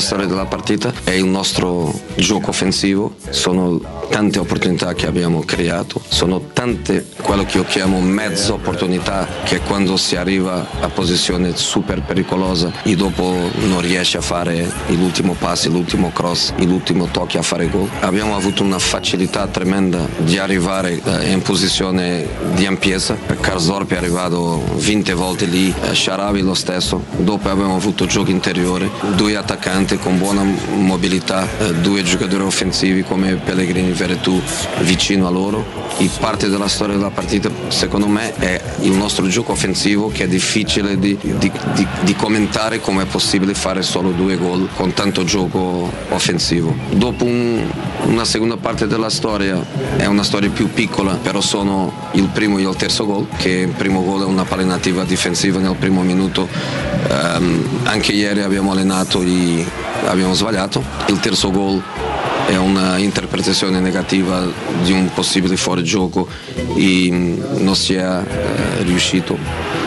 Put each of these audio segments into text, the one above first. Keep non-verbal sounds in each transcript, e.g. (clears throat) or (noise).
Della storia della partita è il nostro gioco offensivo, sono tante opportunità che abbiamo creato, sono tante quello che io chiamo mezzo opportunità che quando si arriva a posizione super pericolosa e dopo non riesce a fare l'ultimo passo, l'ultimo cross, l'ultimo tocco a fare gol. Abbiamo avuto una facilità tremenda di arrivare eh, in posizione di ampiezza. Karsdorp è arrivato 20 volte lì, eh, Sharabi lo stesso. Dopo abbiamo avuto gioco interiore, due attaccanti con buona mobilità, eh, due giocatori offensivi come Pellegrini e Veretù vicino a loro. E parte della storia della partita secondo me è il nostro gioco offensivo che è difficile di, di, di, di commentare come è possibile fare solo due gol con tanto gioco offensivo. Dopo un, una seconda parte della storia è una storia più piccola, però sono il primo e il terzo gol, che il primo gol è una pallenativa difensiva nel primo minuto. Um, anche ieri abbiamo allenato e abbiamo sbagliato. Il terzo gol è una interpretazione negativa di un possibile fuorigioco e non si è eh, riuscito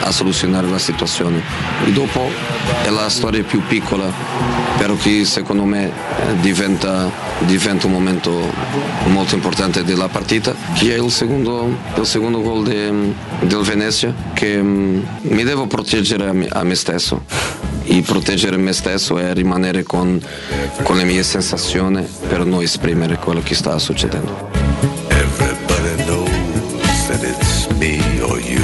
a soluzionare la situazione. E dopo è la storia più piccola, però che secondo me diventa, diventa un momento molto importante della partita, che è il secondo, il secondo gol de, del Venezia, che um, mi devo proteggere a me, a me stesso e proteggere me stesso è rimanere con, con le mie sensazioni per non esprimere quello che sta succedendo. Everybody knows that it's me or you,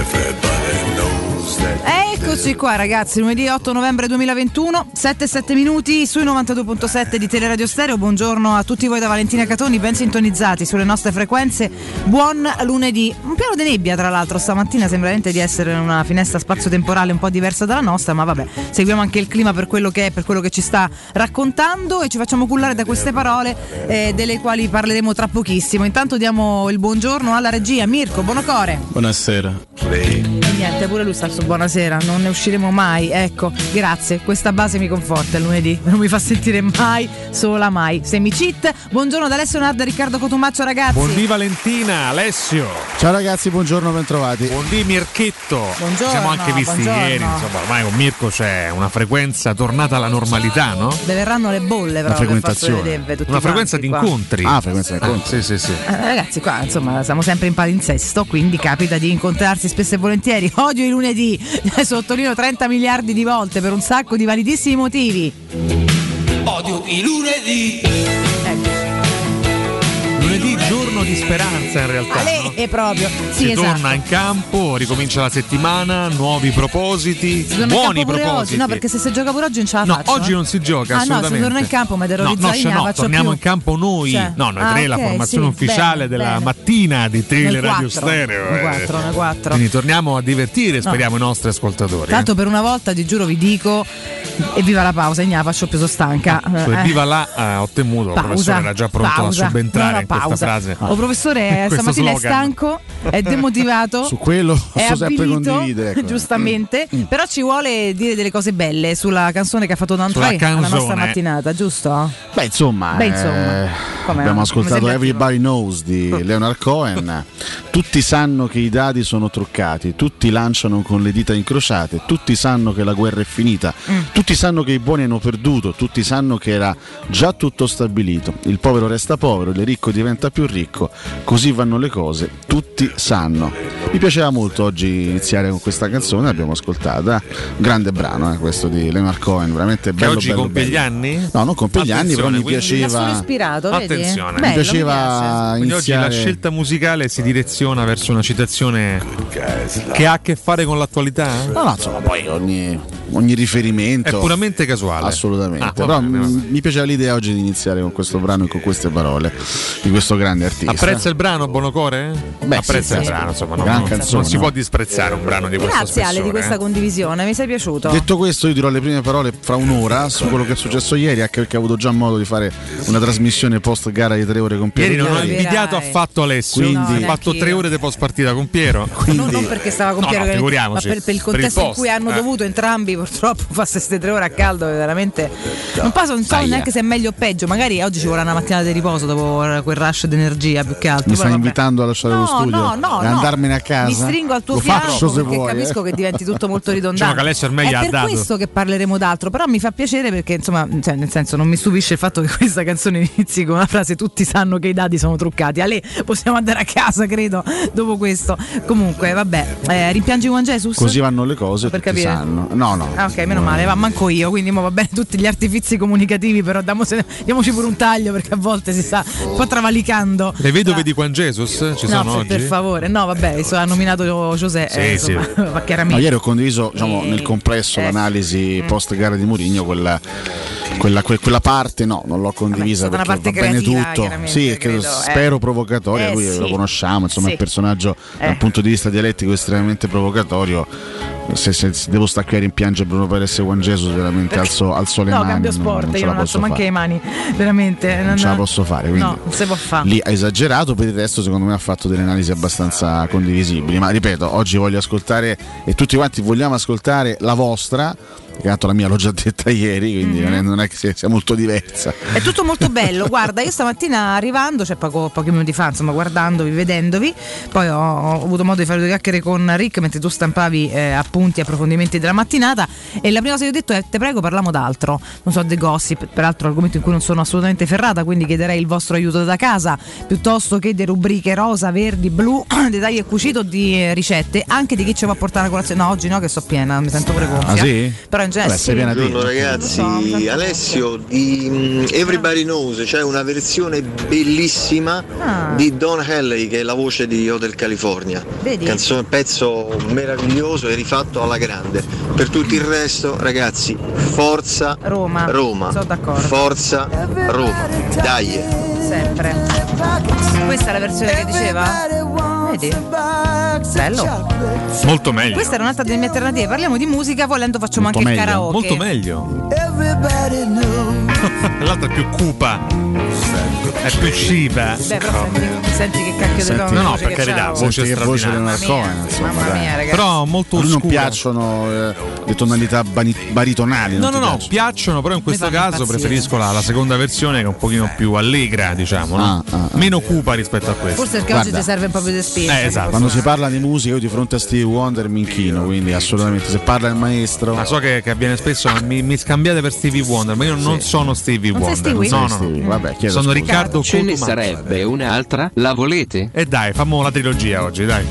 everybody knows that. Eccoci qua ragazzi, lunedì 8 novembre 2021, 7-7 minuti sui 92.7 di Teleradio Stereo, buongiorno a tutti voi da Valentina Catoni, ben sintonizzati sulle nostre frequenze, buon lunedì, un piano di nebbia tra l'altro, stamattina sembra veramente di essere in una finestra spazio-temporale un po' diversa dalla nostra, ma vabbè, seguiamo anche il clima per quello che è, per quello che ci sta raccontando e ci facciamo cullare da queste parole eh, delle quali parleremo tra pochissimo. Intanto diamo il buongiorno alla regia, Mirko, buonocore. Buonasera. E niente, pure lui sta su buonasera, non ne usciremo mai. Ecco, grazie, questa base mi conforta il lunedì, non mi fa sentire mai sola mai. Semi cheat. Buongiorno da Alessio Narda, Riccardo Cotumaccio, ragazzi. Buondì Valentina, Alessio. Ciao ragazzi, buongiorno, bentrovati. Buondì Mirchetto. Buongiorno, Ci siamo anche visti buongiorno. ieri, insomma, ormai con Mirko c'è una frequenza tornata alla normalità, no? Le verranno le bolle però per farsi frequentazione. vedere tutti Una frequenza di incontri. Ah, frequenza di incontri. Sì, sì, sì. Eh, ragazzi, qua insomma siamo sempre in palinsesto, quindi capita di incontrarsi spesso e volentieri. Oggi è lunedì, sottolineo 30 miliardi di volte per un sacco di validissimi motivi. Odio i lunedì. Di speranza in realtà. Ale no? è proprio. Sì, si esatto. torna in campo, ricomincia la settimana, nuovi propositi, Si buoni propositi. oggi, no, perché se si gioca pure oggi non ce la No, faccio. oggi eh. non si gioca Ah, no, si torna in campo, ma No, terrorizzare no, no, faccio torniamo più. in campo noi. Cioè, no, noi ah, tre, la ok, formazione sì, ufficiale bene, della bene. mattina di Teleradio Stereo. eh. quattro, nel quattro. Quindi torniamo a divertire, speriamo, i nostri ascoltatori. eh. Tanto per una volta ti giuro vi dico evviva la pausa, ne faccio più stanca. Su Eh, Evviva là, eh, ho temuto, il professore era già pronto pausa. a subentrare No, no, in questa frase. Professore, (laughs) stamattina è slogan. stanco, è demotivato. (laughs) Su quello è posso sempre condividere. ecco. giustamente, però ci vuole dire delle cose belle sulla canzone che ha fatto D'Antrey alla nostra mattinata, giusto? Beh, insomma, Beh, insomma. eh, abbiamo ascoltato Everybody Knows di (laughs) Leonard Cohen. tutti sanno che i dadi sono truccati, tutti lanciano con le dita incrociate, tutti sanno che la guerra è finita, Mm. tutti sanno che i buoni hanno perduto, tutti sanno che era già tutto stabilito. Il povero resta povero, il ricco diventa più ricco, così vanno le cose, tutti sanno. Mi piaceva molto oggi iniziare con questa canzone, l'abbiamo ascoltata. Grande brano eh, questo di Leonard Cohen, veramente Che bello. oggi bello, compie bello. gli anni? No, non compie gli anni, però mi Mi piaceva. ispirato, vedi? Attenzione. Mi Bello, piaceva piace. Quindi oggi la iniziare. scelta musicale si direziona verso una citazione che ha a che fare con l'attualità? No, no, insomma, poi ogni, ogni riferimento. È puramente casuale. Assolutamente. Ah, Però bene, mi piaceva l'idea oggi di iniziare con questo brano e con queste parole di questo grande artista. Apprezza il brano, Bonocore? Beh, Apprezza sì, il sì. brano, insomma, no, Gran non, canzone, non si no? può disprezzare un brano di questo Grazie Ale di questa eh. condivisione, mi sei piaciuto. Detto questo, io dirò le prime parole fra un'ora su quello che è successo ieri, anche perché ho avuto già modo di fare una trasmissione post gara di tre ore con Piero. Ieri non ho invidiato affatto Alessio, Quindi- ho No, fatto tre ore di post partita con Piero. No, non perché stava con No, Piero no, Canetti, ma figuriamoci. per, per il Per il contesto in post, cui hanno eh. dovuto entrambi purtroppo fa queste tre ore a caldo è veramente non so, non so Aia. neanche se è meglio o peggio magari oggi ci vorrà una mattinata di riposo dopo quel rush di energia più che altro Mi stai vabbè. invitando a lasciare no, lo studio no, no, e no. andarmene a casa? Mi stringo al tuo Lo fianco perché vuoi. capisco eh. che diventi tutto molto ridondante. Diciamo Alessio ormai è per dato. questo che parleremo d'altro, però mi fa piacere perché insomma, cioè, nel senso non mi stupisce il fatto che (laughs) questa canzone inizi con una frase tutti sanno che i dati sono truccati. Ale, possiamo andare a casa, credo, dopo questo. Comunque, vabbè, eh, rimpiangi Juan Jesus? Così vanno le cose, Per capire. sanno. No, no. Ah, ok, meno male, va manco io, quindi mo va bene (laughs) tutti gli artifizi comunicativi, però damose- diamoci pure un taglio perché a volte si sta un po' travalicando. Le vedove di Juan Jesus ci No, sono per, oggi? per favore, no, vabbè, so- ha nominato José. Sì, eh, insomma, (laughs) sì. va chiaramente. No, ieri ho condiviso diciamo, Eh, nel complesso eh. l'analisi post gara di Mourinho, quella, quella, que- quella parte no, non l'ho condivisa Vabbè, è perché va bene tutto. Sì, che credo, eh. spero provocatoria, Eh, lui sì. lo conosciamo, insomma è Sì. un personaggio Eh. dal punto di vista dialettico estremamente provocatorio. Se, se- se devo qui a rimpiangere Bruno Perez e Juan Jesus veramente alzo, alzo le no, mani. cambio non- sport, non ce io la non alzo fare. le mani, veramente. Non ce la posso fare, quindi No, non si può fare. lì ha esagerato, per il resto secondo me ha fatto delle analisi abbastanza condivisibili, ma ripeto, oggi voglio ascoltare e tutti quanti vogliamo ascoltare la vostra, che tanto la mia l'ho già detta ieri, quindi Mhm. non, è, che sia, molto diversa. È tutto molto bello, guarda, io stamattina arrivando, cioè poco, pochi minuti fa, insomma, guardandovi, vedendovi, poi ho, ho avuto modo di fare due chiacchiere con Rick mentre tu stampavi eh, appunti e approfondimenti della mattinata e la prima cosa che ho detto è te prego parliamo d'altro, non so, The Gossip, peraltro argomento in cui non sono assolutamente ferrata, quindi chiederei il vostro aiuto da casa, piuttosto che di rubriche rosa, verdi, blu, (clears throat) dettagli e cucito di ricette, anche di chi ci va a portare a colazione. No, oggi no che sto piena, mi sento pure gonfia. Ah sì? Però in genere sì. Buongiorno ragazzi, so, Alessio di mm, Everybody Knows, c'è una versione bellissima Ah. di Don Henley che è la voce di Hotel California. Vedi? Canzone, pezzo meraviglioso e rifatto alla grande. Per tutto il resto ragazzi, forza Roma. Roma. Sono d'accordo. Forza Roma. Dai. Sempre. Questa è la versione che diceva? Vedi? Bello. Molto meglio. Questa era un'altra delle mie alternative. Parliamo di musica, volendo facciamo Molto anche il meglio. karaoke. Molto meglio. (laughs) L'altra è più cupa. È più. Beh, però senti, senti che cacchio di Senti- tono No, no, voce per carità, voce voce straordinaria. Leonard Mamma Cohen, mia, insomma, mamma mia, ragazzi. Però molto A lui non oscura. piacciono eh, le tonalità bani- baritonali. No, no, no, piacciono? piacciono, però in questo caso preferisco la, la seconda versione che è un pochino più allegra, diciamo, no? Ah, ah, ah. meno cupa rispetto a questa. Forse perché Guarda. oggi ti serve proprio di spinta. Eh, esatto. Quando si parla di musica, io di fronte a Stevie Wonder mi inchino, quindi assolutamente. Se parla il maestro. Ma so che, che avviene spesso, mi, mi scambiate per Stevie Wonder, ma io non sono Stevie Non sei Wonder. Stevie? No, no, no. Vabbè, chiedo Sono scusa. Riccardo Ce ne sarebbe un'altra? La volete? E dai, fammo la trilogia oggi, dai.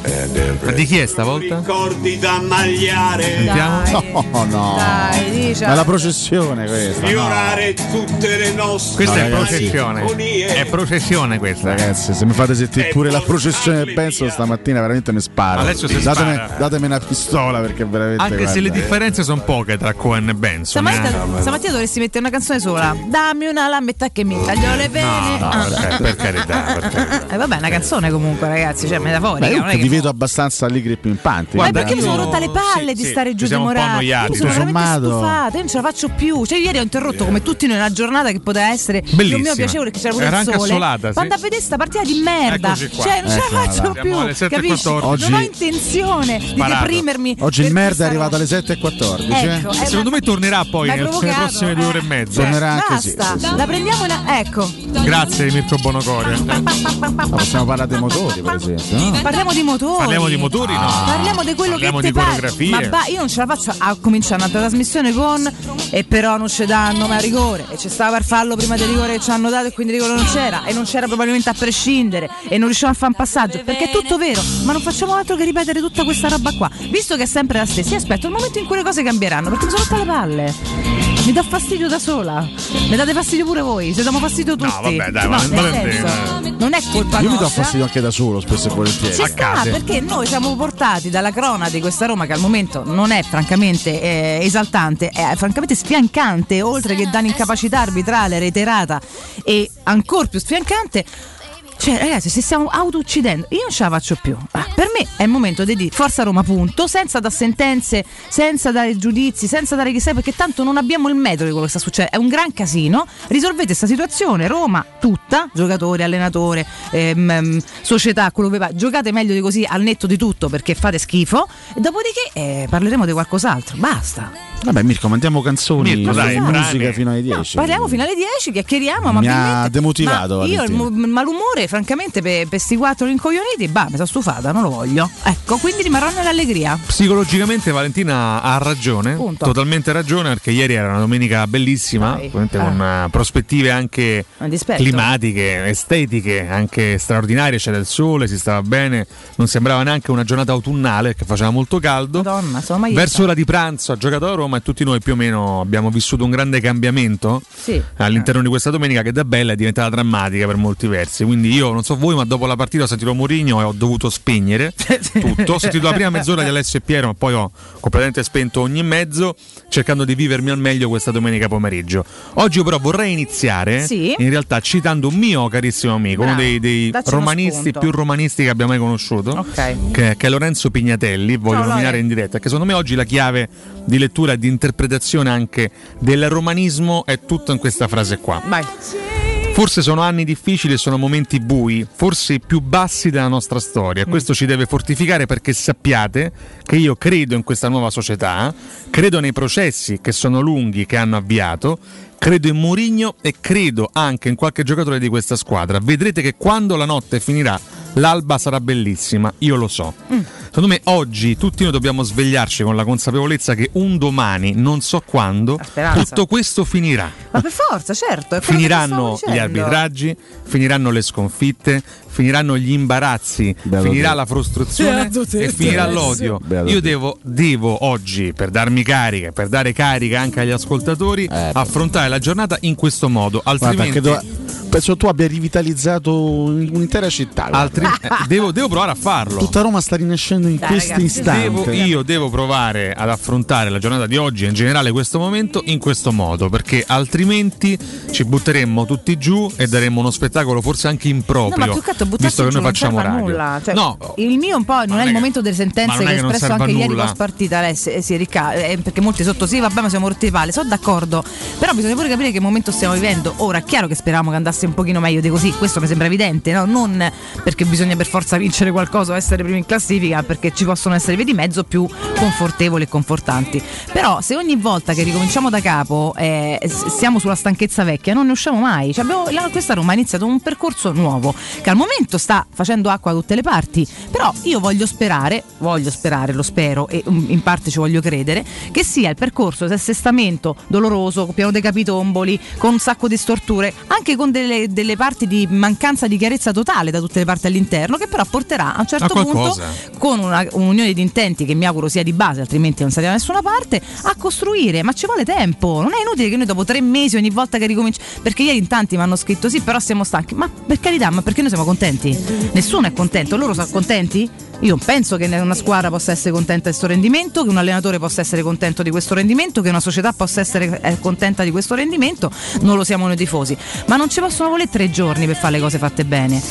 Ma di chi è stavolta? Ricordi da magliare, Sentiamo. No, no. Dai, dice. Ma è la processione questa. no. fiorare tutte le nostre Questa No, è ragazzi. processione. È processione questa. Ragazzi, se mi fate sentire pure la processione del via. stamattina veramente mi sparo. Alessio si datemi, spara. datemi una pistola perché veramente. Anche se guarda, le differenze sono poche tra Cohen e Benson. eh. Stamattina, stamattina dovresti mettere una canzone sola. Dammi una lametta che mi taglio le vene. No, no, Ah. per, per carità. per carità. Eh, vabbè, è una canzone comunque, ragazzi, cioè metaforica. Beh, io non è che vi vedo abbastanza allegri e pimpanti. Ma perché mi sono rotta le palle di sì, stare sì, giù di morale. Io sono veramente sommato. stufata, io non ce la faccio più. Cioè, ieri ho interrotto come tutti noi una giornata che poteva essere più o Bellissima. meno piacevole, che c'era pure Era il anche sole. assolata, sì. Quando a vedere sta partita di merda, cioè, non ce la faccio più. Siamo alle 7:14. Capisci? Oggi- Non ho intenzione di deprimermi. Oggi il merda è arrivato alle 7.14. eh? Ecco, eh, Secondo ma- me tornerà poi nelle prossime due eh. ore e mezza. Tornerà anche sì, Basta, sì, sì. la prendiamo in. Ecco. Grazie Mirko Bonocore. Ma possiamo parlare dei motori, per esempio. no? Parliamo di motori. Parliamo di motori, no? Parliamo di quello Parliamo che di coreografie. Ma ba- io non ce la faccio a cominciare un'altra trasmissione con e però non ci danno mai rigore e ci stava per farlo prima del rigore che ci hanno dato e quindi rigore non c'era e non c'era probabilmente a prescindere e non riusciamo a fare un passaggio perché è tutto vero ma non facciamo altro che ripetere tutta questa roba qua visto che è sempre la stessa io aspetto il momento in cui le cose cambieranno perché mi sono rotta le palle mi dà fastidio da sola mi date fastidio pure voi se diamo fastidio tutti vabbè, dai, no, ma- ma- senso, non è colpa Io mi do nostra fastidio anche da solo, spesso e volentieri. ci sta perché noi siamo portati dalla crona di questa Roma che al momento non è francamente eh, esaltante, è francamente sfiancante, oltre che da un'incapacità arbitrale reiterata e ancora più sfiancante. Cioè, ragazzi, se stiamo auto-uccidendo, io non ce la faccio più. Ah, per me è il momento di dire Forza Roma, punto, senza dare sentenze, senza dare giudizi, senza dare chissà, perché tanto non abbiamo il metodo di quello che sta succedendo. È un gran casino. Risolvete questa situazione, Roma tutta, giocatori, allenatore, ehm, ehm, società, quello che va. Giocate meglio di così al netto di tutto perché fate schifo. E dopodiché eh, parleremo di qualcos'altro. Basta. Vabbè, Mirko, mandiamo canzoni, Mirko, dai, musica fino alle 10. Parliamo fino alle 10, chiacchieriamo. Mi ha amabilmente. demotivato, Ma io il malumore, francamente, per questi quattro rincoglioniti, bah, mi sono stufata, non lo voglio. Ecco, quindi rimarrò nell'allegria. Psicologicamente Valentina ha ragione, Punto. totalmente ragione, perché ieri era una domenica bellissima, Dai. ovviamente Ah. con eh, prospettive anche climatiche, estetiche, anche straordinarie, c'era il sole, si stava bene, non sembrava neanche una giornata autunnale che faceva molto caldo. Madonna, sono mai Verso ora di pranzo ha giocato a Roma e tutti noi più o meno abbiamo vissuto un grande cambiamento Sì. all'interno di questa domenica che da bella è diventata drammatica per molti versi. Quindi io non so voi, ma dopo la partita ho sentito Mourinho e ho dovuto spegnere (laughs) tutto. Ho sentito la prima mezz'ora di Alessio e Piero, ma poi ho completamente spento ogni mezzo, cercando di vivermi al meglio questa domenica pomeriggio. Oggi però vorrei iniziare Sì. in realtà citando un mio carissimo amico, uno Bravo. dei, dei uno romanisti più romanisti che abbia mai conosciuto, Ok. che, che è Lorenzo Pignatelli. Voglio Ciao, nominare in diretta, che secondo me oggi la chiave di lettura e di interpretazione anche del romanismo è tutto in questa frase qua. Vai. Forse sono anni difficili e sono momenti bui, forse i più bassi della nostra storia. Questo ci deve fortificare perché sappiate che io credo in questa nuova società, credo nei processi che sono lunghi, che hanno avviato, credo in Mourinho e credo anche in qualche giocatore di questa squadra. Vedrete che quando la notte finirà, l'alba sarà bellissima, io lo so. Secondo me oggi tutti noi dobbiamo svegliarci con la consapevolezza che un domani, non so quando, tutto questo finirà Ma per forza, certo. finiranno gli arbitraggi, finiranno le sconfitte, finiranno gli imbarazzi, Beato finirà te. la frustrazione e finirà l'odio. Beato Io devo, devo oggi, per darmi carica, per dare carica anche agli ascoltatori, affrontare la giornata in questo modo, Guarda, altrimenti... tu- penso tu abbia rivitalizzato un'intera città. altri- eh, devo, devo provare a farlo. Tutta Roma sta rinascendo in Dai, questo ragazzi, istante. Devo- io devo provare ad affrontare la giornata di oggi e in generale questo momento in questo modo perché altrimenti ci butteremmo tutti giù e daremmo uno spettacolo forse anche No, improprio ma più che visto che noi non facciamo radio nulla. Cioè, no il mio un po' non, non è è il momento delle sentenze che ha espresso serve a anche ieri nulla. post partita Alessio, eh, sì, Ricca- eh, perché molti sotto sì vabbè ma siamo rotti di palle sono d'accordo però bisogna pure capire che momento stiamo vivendo ora è chiaro che speravamo che andasse un pochino meglio di così questo mi sembra evidente no? non perché bisogna per forza vincere qualcosa o essere primi in classifica perché ci possono essere vie di mezzo più confortevoli e confortanti. Però se ogni volta che ricominciamo da capo eh, siamo sulla stanchezza vecchia non ne usciamo mai. Cioè, abbiamo- la- questa Roma ha iniziato un percorso nuovo che al momento sta facendo acqua da tutte le parti. Però io voglio sperare voglio sperare lo spero e um, in parte ci voglio credere che sia il percorso di assestamento doloroso pieno dei capitomboli con un sacco di storture anche con delle, delle parti di mancanza di chiarezza totale da tutte le parti all'interno che però porterà a un certo A punto con una- un'unione di intenti che mi auguro sia di base, altrimenti non saliamo da nessuna parte, a costruire, ma ci vuole tempo. Non è inutile che noi dopo tre mesi ogni volta che ricominciamo. Perché ieri in tanti mi hanno scritto sì, però siamo stanchi. Ma per carità, ma perché noi siamo contenti? Nessuno è contento, loro sono contenti? Io non penso che una squadra possa essere contenta di questo rendimento, che un allenatore possa essere contento di questo rendimento, che una società possa essere eh, contenta di questo rendimento, non lo siamo noi tifosi. Ma non ci possono volere tre giorni per fare le cose fatte bene.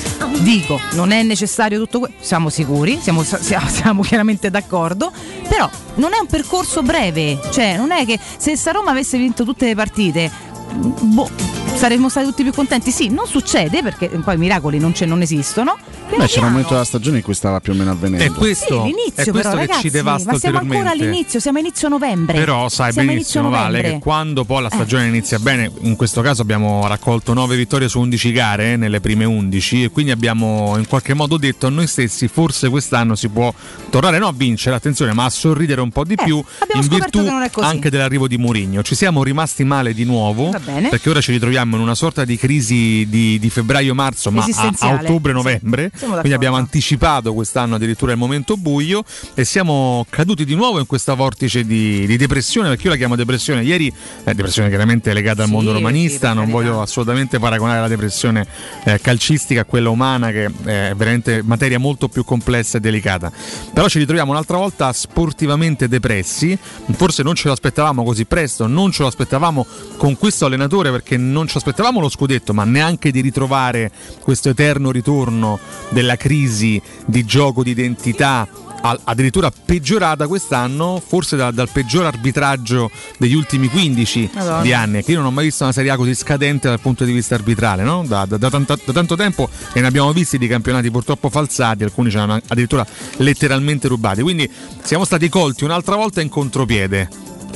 Dico, non è necessario tutto questo, siamo sicuri, siamo, siamo- (laughs) siamo chiaramente d'accordo, però non è un percorso breve, cioè non è che se Roma avesse vinto tutte le partite, boh, saremmo stati tutti più contenti. Sì, non succede perché poi i miracoli non, c'è- non esistono. Beh, c'era un momento della stagione in cui stava più o meno avvenendo. è questo, Sì, l'inizio è questo però, che ragazzi, ci devasta ma siamo ancora all'inizio, siamo a inizio novembre. Però sai Siamo benissimo inizio Vale novembre. che quando poi la stagione inizia bene, in questo caso abbiamo raccolto 9 vittorie su 11 gare eh, nelle prime 11 e quindi abbiamo in qualche modo detto a noi stessi forse quest'anno si può tornare no a vincere, attenzione, ma a sorridere un po' di Eh, più in virtù anche dell'arrivo di Mourinho. Ci siamo rimasti male di nuovo Va bene. perché ora ci ritroviamo in una sorta di crisi di, di febbraio-marzo, ma a, a ottobre-novembre, Sì, siamo quindi abbiamo anticipato quest'anno addirittura il momento buio e siamo caduti di nuovo in questa vortice di, di depressione, perché io la chiamo depressione. Ieri, eh, depressione chiaramente legata al Sì, mondo sì, romanista, per non carità. voglio assolutamente paragonare la depressione eh, calcistica a quella umana che è veramente materia molto più complessa e delicata. Però ci ritroviamo un'altra volta sportivamente depressi, forse non ce l'aspettavamo così presto, non ce lo aspettavamo con questo allenatore perché non ci aspettavamo lo scudetto, ma neanche di ritrovare questo eterno ritorno della crisi di gioco di identità addirittura peggiorata quest'anno, forse da- dal peggior arbitraggio degli ultimi 15 Madonna. di anni. Che io non ho mai visto una Serie A così scadente dal punto di vista arbitrale, no? da, da- tanta- da tanto tempo e ne abbiamo visti di campionati purtroppo falsati, alcuni ce l'hanno addirittura letteralmente rubati. Quindi siamo stati colti un'altra volta in contropiede.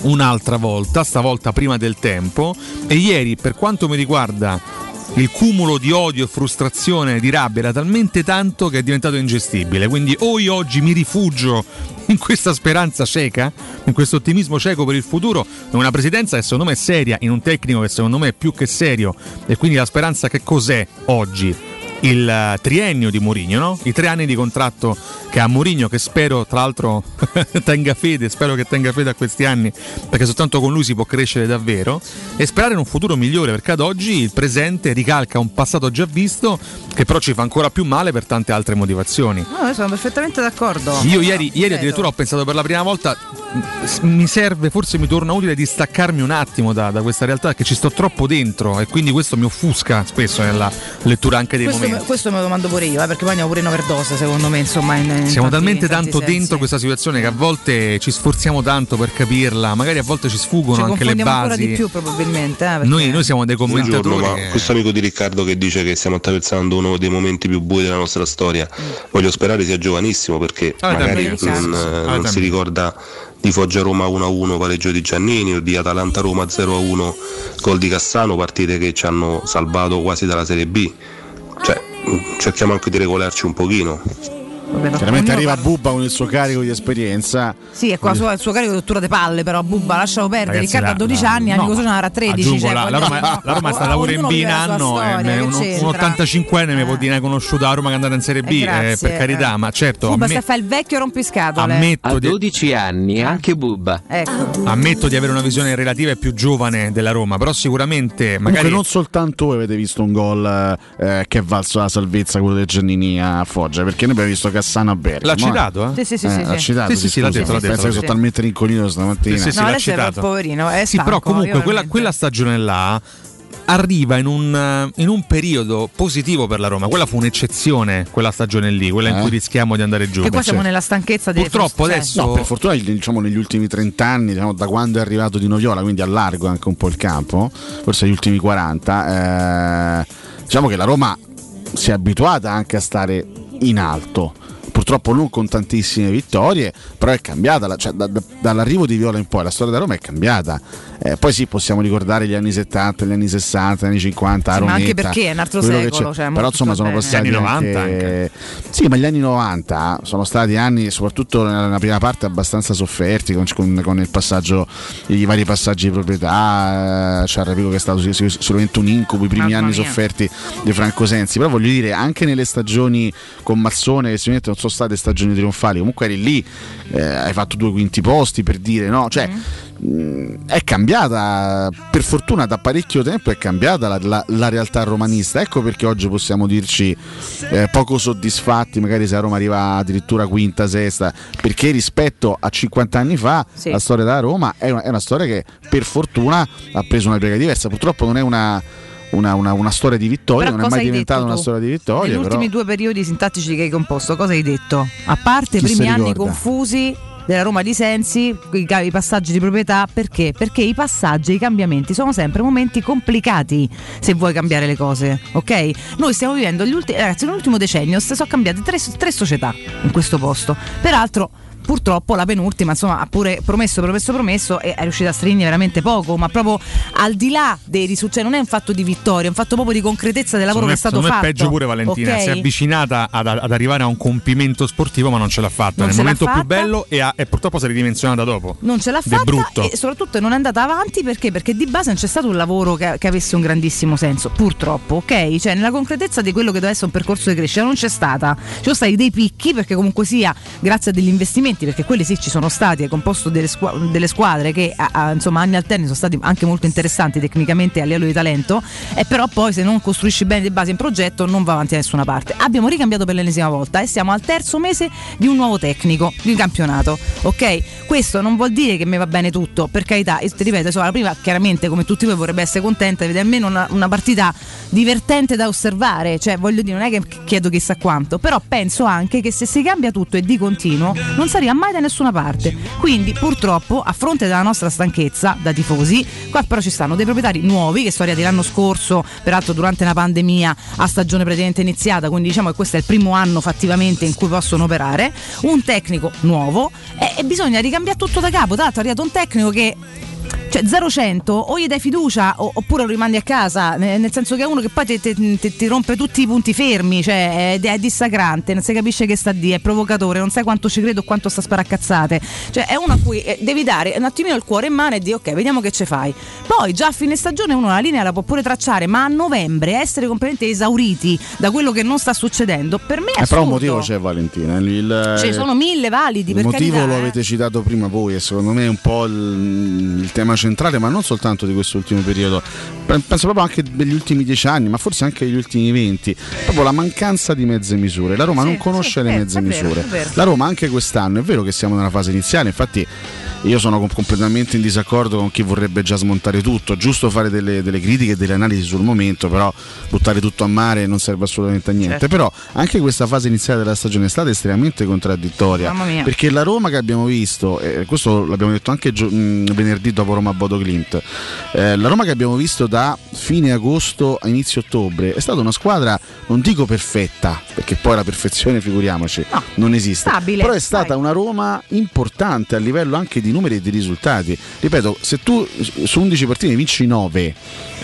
Un'altra volta, stavolta prima del tempo e ieri per quanto mi riguarda il cumulo di odio, frustrazione, di rabbia era talmente tanto che è diventato ingestibile. Quindi o io oggi mi rifugio (laughs) in questa speranza cieca, in questo ottimismo cieco per il futuro, in una presidenza che secondo me è seria, in un tecnico che secondo me è più che serio. E quindi la speranza che cos'è oggi? Il eh, triennio di Mourinho, no? I tre anni di contratto che ha Mourinho, che spero tra l'altro (laughs) tenga fede, spero che tenga fede a questi anni, perché soltanto con lui si può crescere davvero, e sperare in un futuro migliore, perché ad oggi il presente ricalca un passato già visto, che però ci fa ancora più male per tante altre motivazioni. No, io sono perfettamente d'accordo. Io ieri, ieri addirittura ho pensato per la prima volta mi serve, forse mi torna utile di staccarmi un attimo da, da questa realtà che ci sto troppo dentro e quindi questo mi offusca spesso nella lettura anche dei Questo, momenti. me, questo me lo domando pure io, eh, perché poi andiamo pure in overdose, secondo me, insomma. In, in Siamo talmente tanto sensi. dentro questa situazione che a volte ci sforziamo tanto per capirla, magari a volte ci sfuggono Ci anche le confondiamo ancora basi. di più, probabilmente. eh, perché- Noi, noi siamo dei commentatori. Buongiorno, ma questo amico di Riccardo che dice che stiamo attraversando uno dei momenti più bui della nostra storia, voglio sperare sia giovanissimo perché Ah, magari non, eh, Ah, non si ricorda di Foggia Roma 1-1 pareggio di Giannini o di Atalanta Roma 0-1 gol di Cassano, partite che ci hanno salvato quasi dalla Serie B. Cioè, mh, cerchiamo anche di regolarci un pochino. Vabbè, Chiaramente arriva parla- Bubba con il suo carico di esperienza. Sì, è qua il suo, il suo carico di rottura de palle, però Bubba lascialo perdere. Ragazzi, Riccardo ha la- 12 la- anni, no, amico ne avrà 13. Aggiungo, cioè, la, la Roma, dire, la Roma è no, stata pure in B la sua anno, storia, che un, un c'entra? 85enne mi può dire che ha conosciuto la Roma che è andata in Serie B, Eh, eh, per carità, eh. ma certo Bubba amme- sta a fare il vecchio rompiscatole. ammetto A di, 12 anni anche Bubba. Ecco. ammetto di avere una visione relativa e più giovane della Roma, però sicuramente magari Comunque non soltanto voi avete visto un gol eh, che è valso la salvezza, quello del Giannini a Foggia, perché noi abbiamo visto Cassano a Bergamo. l'ha citato, eh? Sì, sì, sì, Eh, sì, l'ha sì. citato, Sì, sì, sì, l'ha detto, l'ha detto, Penso che sono talmente rincoglionito stamattina. Sì, sì, sì, No, l'ha citato. poverino, è Sì, però comunque quella, quella stagione là arriva in un, in un periodo positivo per la Roma. Quella fu un'eccezione, quella stagione lì, quella in Eh? cui rischiamo di andare giù. Che qua siamo nella stanchezza dei Purtroppo cioè, adesso- No, per fortuna diciamo, negli ultimi 30 anni, diciamo, da quando è arrivato Di Noviola, quindi a largo anche un po' il campo, forse gli ultimi 40, eh, diciamo che la Roma si è abituata anche a stare in alto. Purtroppo non con tantissime vittorie, però è cambiata, cioè, da- da- dall'arrivo di Viola in poi la storia della Roma è cambiata. Eh, poi sì, possiamo ricordare gli anni 70, gli anni 60, gli anni 50, Sì, ma Rometta, anche perché è un altro secolo, cioè, però insomma sono bene. passati Gli anni 90 anche... Sì, ma gli anni 90 sono stati anni, soprattutto nella prima parte, abbastanza sofferti con, con- con il passaggio, i vari passaggi di proprietà. eh, il Rapico che è stato sic- sic- sicuramente un incubo, i primi Mamma anni mia. sofferti di Franco Sensi. Però voglio dire, anche nelle stagioni con Mazzone, che sicuramente non sono state stagioni trionfali, comunque eri lì, eh, hai fatto due quinti posti per dire no, cioè. mh, È cambiata, per fortuna da parecchio tempo è cambiata la, la- la realtà romanista, ecco perché oggi possiamo dirci eh, poco soddisfatti, magari se la Roma arriva addirittura quinta, sesta, perché rispetto a 50 anni fa Sì. la storia della Roma è una, è una storia che per fortuna ha preso una piega diversa, purtroppo non è una, una- una- una storia di vittoria, Però non è mai diventata una tu? storia di vittoria. Negli però- ultimi due periodi sintattici che hai composto, cosa hai detto? A parte i primi anni ricorda? confusi della Roma di Sensi, i, passaggi di proprietà, perché? Perché i passaggi, i cambiamenti sono sempre momenti complicati se vuoi cambiare le cose, ok? Noi stiamo vivendo gli ultimi, ragazzi, nell'ultimo decennio sono cambiate tre, tre società in questo posto. Peraltro Purtroppo la penultima insomma ha pure promesso, promesso, promesso e è riuscita a stringere veramente poco, ma proprio al di là dei risultati, cioè non è un fatto di vittoria, è un fatto proprio di concretezza del lavoro me, che è stato fatto. è peggio pure Valentina. ok? Si è avvicinata ad, ad arrivare a un compimento sportivo, ma non ce l'ha fatta. Non Nel momento più fatta. bello e, ha- e purtroppo si è ridimensionata dopo. non ce l'ha fatta e soprattutto non è andata avanti perché? Perché di base non c'è stato un lavoro che, che avesse un grandissimo senso, purtroppo, ok? Cioè nella concretezza di quello che deve essere un percorso di crescita non c'è stata. Ci sono stati dei picchi perché comunque sia grazie a degli investimenti, perché quelli sì ci sono stati, è composto delle, squa- delle squadre che a- a- insomma anni alterni sono stati anche molto interessanti tecnicamente a livello di talento, e però poi se non costruisci bene le basi in progetto non va avanti da nessuna parte. Abbiamo ricambiato per l'ennesima volta e siamo al terzo mese di un nuovo tecnico di campionato, ok? Questo non vuol dire che mi va bene tutto, per carità, e ti ripeto, insomma, la prima chiaramente come tutti voi vorrebbe essere contenta di vedere almeno una, una partita divertente da osservare, cioè voglio dire, non è che chiedo chissà quanto, però penso anche che se si cambia tutto e di continuo non sarebbe arriva mai da nessuna parte. Quindi purtroppo a fronte della nostra stanchezza da tifosi, qua però ci stanno dei proprietari nuovi che sono arrivati l'anno scorso, peraltro durante una pandemia a stagione praticamente iniziata, quindi diciamo che questo è il primo anno fattivamente in cui possono operare, un tecnico nuovo e, e bisogna ricambiare tutto da capo. L'altro è arrivato un tecnico che cioè 0-100 o gli dai fiducia o- oppure lo rimandi a casa, ne- nel senso che è uno che poi ti, rompe tutti i punti fermi, cioè è, è dissacrante, non si capisce che sta di, è provocatore, non sai quanto ci credo o quanto sta sparacazzate. Cioè è uno a cui eh, devi dare un attimino il cuore in mano e dire ok, vediamo che ci fai. Poi già a fine stagione uno la linea la può pure tracciare, ma a novembre essere completamente esauriti da quello che non sta succedendo, per me è Eh, però un motivo c'è Valentina. Il, Ce ne sono mille validi il motivo carità, lo eh. avete citato prima voi e secondo me è un po' il, il tema centrale, ma non soltanto di quest'ultimo periodo. Pe- Penso proprio anche degli ultimi dieci anni, ma forse anche degli ultimi venti. Proprio la mancanza di mezze misure. La Roma Sì, non conosce sì, le è- mezze vero, misure. vero. La Roma anche quest'anno, è vero che siamo nella fase iniziale, infatti io sono com- completamente in disaccordo con chi vorrebbe già smontare tutto, giusto fare delle, delle critiche e delle analisi sul momento, però buttare tutto a mare non serve assolutamente a niente. Certo. Però anche questa fase iniziale della stagione è stata estremamente contraddittoria. Mamma mia. Perché la Roma che abbiamo visto, e questo l'abbiamo detto anche gio- mh, venerdì dopo Roma Bodo Clint, eh, la Roma che abbiamo visto da fine agosto a inizio ottobre è stata una squadra, non dico perfetta, perché poi la perfezione, figuriamoci, non esiste. Stabile, Però è stata una Roma importante a livello anche di numeri e di risultati. Ripeto, se tu su 11 partite vinci 9,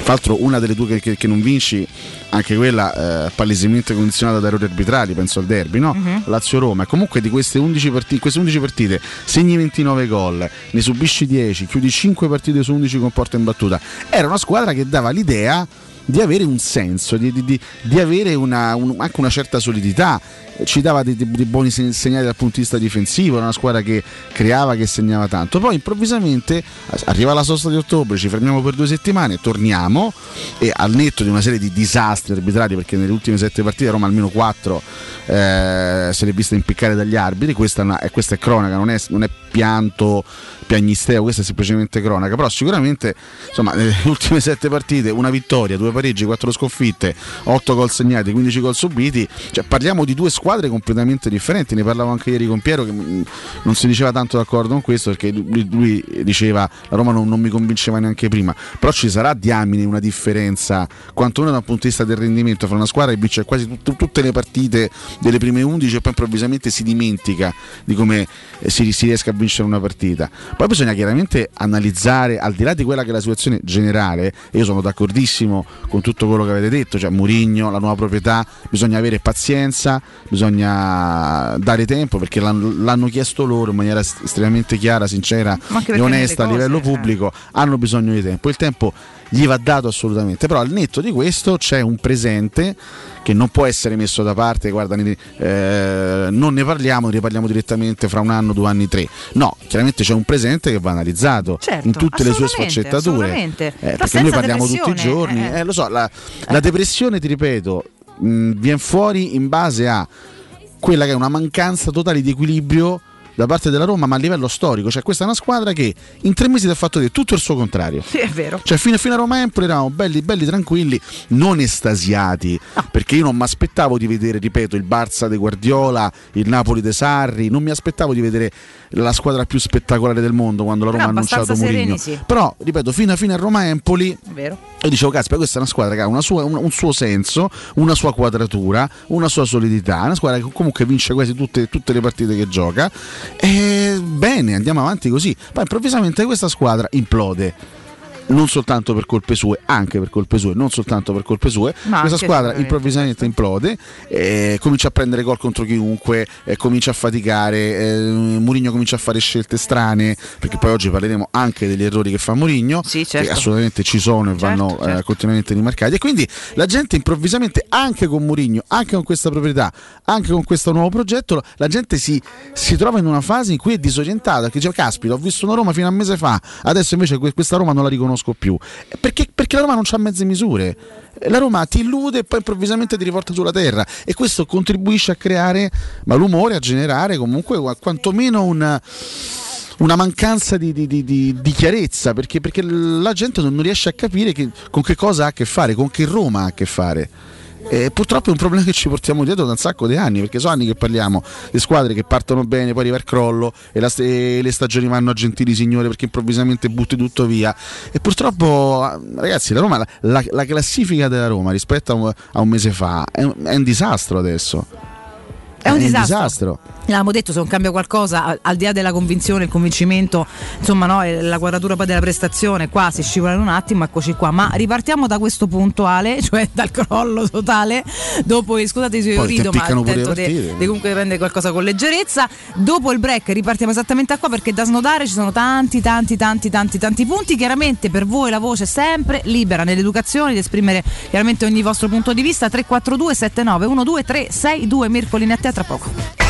tra l'altro una delle due che, che- non vinci, anche quella eh, palesemente condizionata da errori arbitrali, penso al derby, no? Mhm. Lazio-Roma. Comunque di queste 11 partite, queste 11 partite segni 29 gol, ne subisci 10, chiudi 5 partite su 11 con porta in battuta. Era una squadra che dava l'idea di avere un senso, di, di- di- avere una- un- anche una certa solidità, ci dava dei, dei buoni se- segnali dal punto di vista difensivo, era una squadra che creava, che segnava tanto. Poi improvvisamente arriva la sosta di ottobre, ci fermiamo per due settimane, torniamo e al netto di una serie di disastri arbitrali, perché nelle ultime sette partite Roma almeno quattro eh, se l'è vista impiccare dagli arbitri, questa è, una- questa è cronaca, non è, non è pianto, piagnisteo, questa è semplicemente cronaca, però sicuramente insomma, nelle (laughs) ultime sette partite una vittoria, due pareggi, quattro sconfitte, otto gol segnati, 15 gol subiti, cioè, parliamo di due squadre completamente differenti, ne parlavo anche ieri con Piero che mh, non si diceva tanto d'accordo con questo perché lui, lui diceva la Roma non, non mi convinceva neanche prima, però ci sarà diamine una differenza quantomeno dal punto di vista del rendimento fra una squadra che vince quasi tut- tutte le partite delle prime 11 e poi improvvisamente si dimentica di come eh, si, si riesca a vincere una partita. Poi bisogna chiaramente analizzare, al di là di quella che è la situazione generale, io sono d'accordissimo con tutto quello che avete detto, cioè Murigno, la nuova proprietà, bisogna avere pazienza, bisogna dare tempo perché l'hanno, l'hanno chiesto loro in maniera est- estremamente chiara, sincera e onesta a nelle livello cose, pubblico, hanno bisogno di tempo. Il tempo gli va dato assolutamente, però al netto di questo c'è un presente che non può essere messo da parte, guarda, eh, non ne parliamo, ne parliamo direttamente fra un anno, due anni, tre. No, chiaramente c'è un presente che va analizzato Certo, in tutte le sue sfaccettature. Eh, perché noi parliamo tutti i giorni, eh. eh, lo so, la, la depressione, ti ripeto, mh, viene fuori in base a quella che è una mancanza totale di equilibrio da parte della Roma, ma a livello storico. Cioè, questa è una squadra che in tre mesi ti ha fatto vedere tutto il suo contrario. Sì, è vero. Cioè, fino, fino a Roma Empoli eravamo belli, belli tranquilli, non estasiati. Perché io non mi aspettavo di vedere, ripeto, il Barça di Guardiola, il Napoli de Sarri. Non mi aspettavo di vedere la squadra più spettacolare del mondo quando la Roma Però ha annunciato Mourinho. sì. Però, ripeto, fino a, fino a Roma Empoli È vero. io dicevo, caspita, questa è una squadra che ha una sua- un, un suo senso, una sua quadratura, una sua solidità, una squadra che comunque vince quasi tutte, tutte le partite che gioca. E bene, andiamo avanti così. Poi improvvisamente questa squadra implode. Non soltanto per colpe sue, anche per colpe sue, non soltanto per colpe sue. Ma Questa squadra improvvisamente implode, eh, comincia a prendere gol contro chiunque, eh, comincia a faticare, eh, Mourinho comincia a fare scelte strane, perché poi oggi parleremo anche degli errori che fa Mourinho, che certo. assolutamente ci sono e vanno eh, continuamente rimarcati. E quindi la gente improvvisamente, anche con Mourinho, anche con questa proprietà, anche con questo nuovo progetto, la gente si, si trova in una fase in cui è disorientata, che dice caspita, ho visto una Roma fino a un mese fa, adesso invece que- questa Roma non la riconosco più. Eh, Perché, perché la Roma non ha mezze misure. La Roma ti illude e poi improvvisamente ti riporta sulla terra e questo contribuisce a creare malumore, a generare comunque qua- quantomeno un una mancanza di- di- di- di chiarezza perché, perché la gente non riesce a capire che- con che cosa ha a che fare, con che Roma ha a che fare. E purtroppo è un problema che ci portiamo dietro da un sacco di anni, perché sono anni che parliamo di squadre che partono bene, poi arriva il crollo e, la- e le stagioni vanno a gentili signore perché improvvisamente butti tutto via. E purtroppo, ragazzi, la, Roma, la, la- la classifica della Roma rispetto a un, a un mese fa è è un disastro adesso. È un disastro. disastro. L'abbiamo detto, se non cambia qualcosa, al, di là della convinzione, il convincimento, insomma, no, la quadratura poi della prestazione, qua si scivola in un attimo, eccoci qua. Ma ripartiamo da questo punto, Ale, (laughs) cioè dal crollo totale. Dopo, scusate se io rido, ma di partite. di comunque prendere qualcosa con leggerezza. Dopo il break ripartiamo esattamente da qua perché da snodare ci sono tanti, tanti, tanti, tanti, tanti punti. Chiaramente per voi la voce è sempre libera nell'educazione di esprimere chiaramente ogni vostro punto di vista. 342 7912 362 Mircolini a te a tra poco.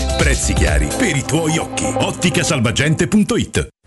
Prezzi chiari per i tuoi occhi. Otticasalvagente.it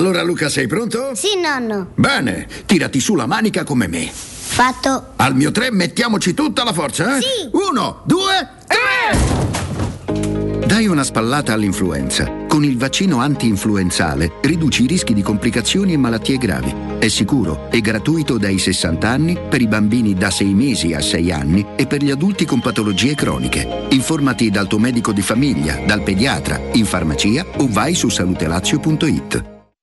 Allora Luca sei pronto? Sì, nonno. Bene, tirati su la manica come me. Fatto. Al mio tre mettiamoci tutta la forza, eh? Sì. Uno, due, tre! Dai una spallata all'influenza. Con il vaccino anti-influenzale riduci i rischi di complicazioni e malattie gravi. È sicuro e gratuito dai 60 anni per i bambini da 6 mesi a 6 anni e per gli adulti con patologie croniche. Informati dal tuo medico di famiglia, dal pediatra, in farmacia o vai su salutelazio.it.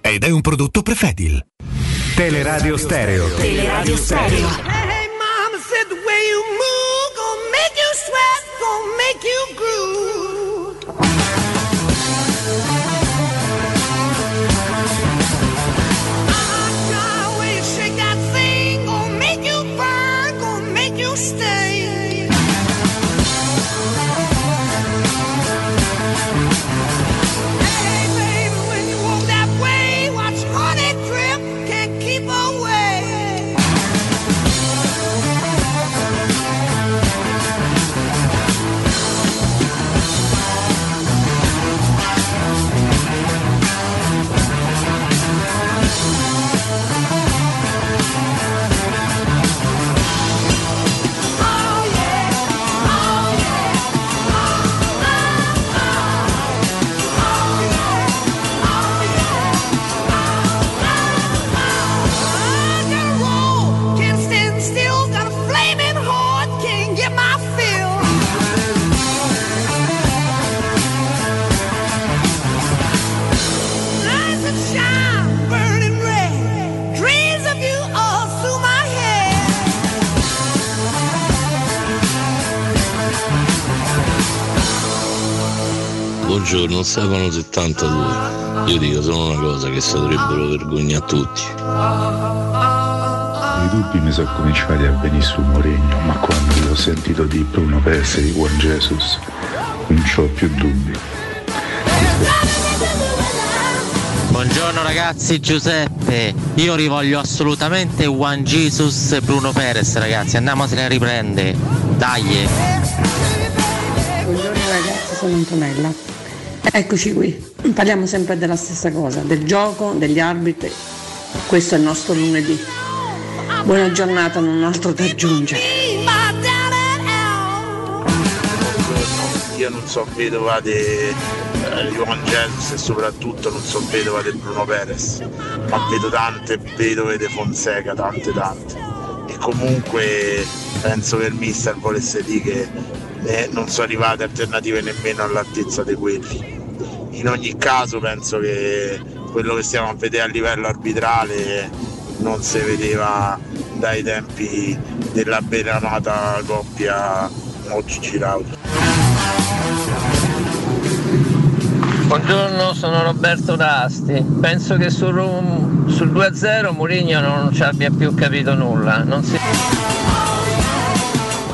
ed è un prodotto Prefedil. Teleradio Stereo. Teleradio Stereo. Buongiorno, Stefano 72. Io dico solo una cosa che si dovrebbero vergognare tutti. I dubbi mi sono cominciati a venire su Mourinho, ma quando ho sentito di Bruno Perez e di Juan Jesus non ho più dubbi. Buongiorno ragazzi, Giuseppe. Io rivoglio assolutamente Juan Jesus e Bruno Perez, ragazzi. Andiamo se ne riprende. Dai. Buongiorno ragazzi, sono Antonella. Eccoci qui, parliamo sempre della stessa cosa, del gioco, degli arbitri. Questo è il nostro lunedì. Buona giornata, non ho altro da aggiungere. Io non so vedova di Juan Jesus e soprattutto non so vedova di Bruno Perez, ma vedo tante vedove di Fonseca, tante tante. E comunque penso che il mister volesse dire che eh, non sono arrivate alternative nemmeno all'altezza di quelli. In ogni caso penso che quello che stiamo a vedere a livello arbitrale non si vedeva dai tempi della ben amata coppia Moggi Giraudo. Buongiorno, sono Roberto D'Asti. Penso che sul, sul 2-0 Mourinho non ci abbia più capito nulla. Non si...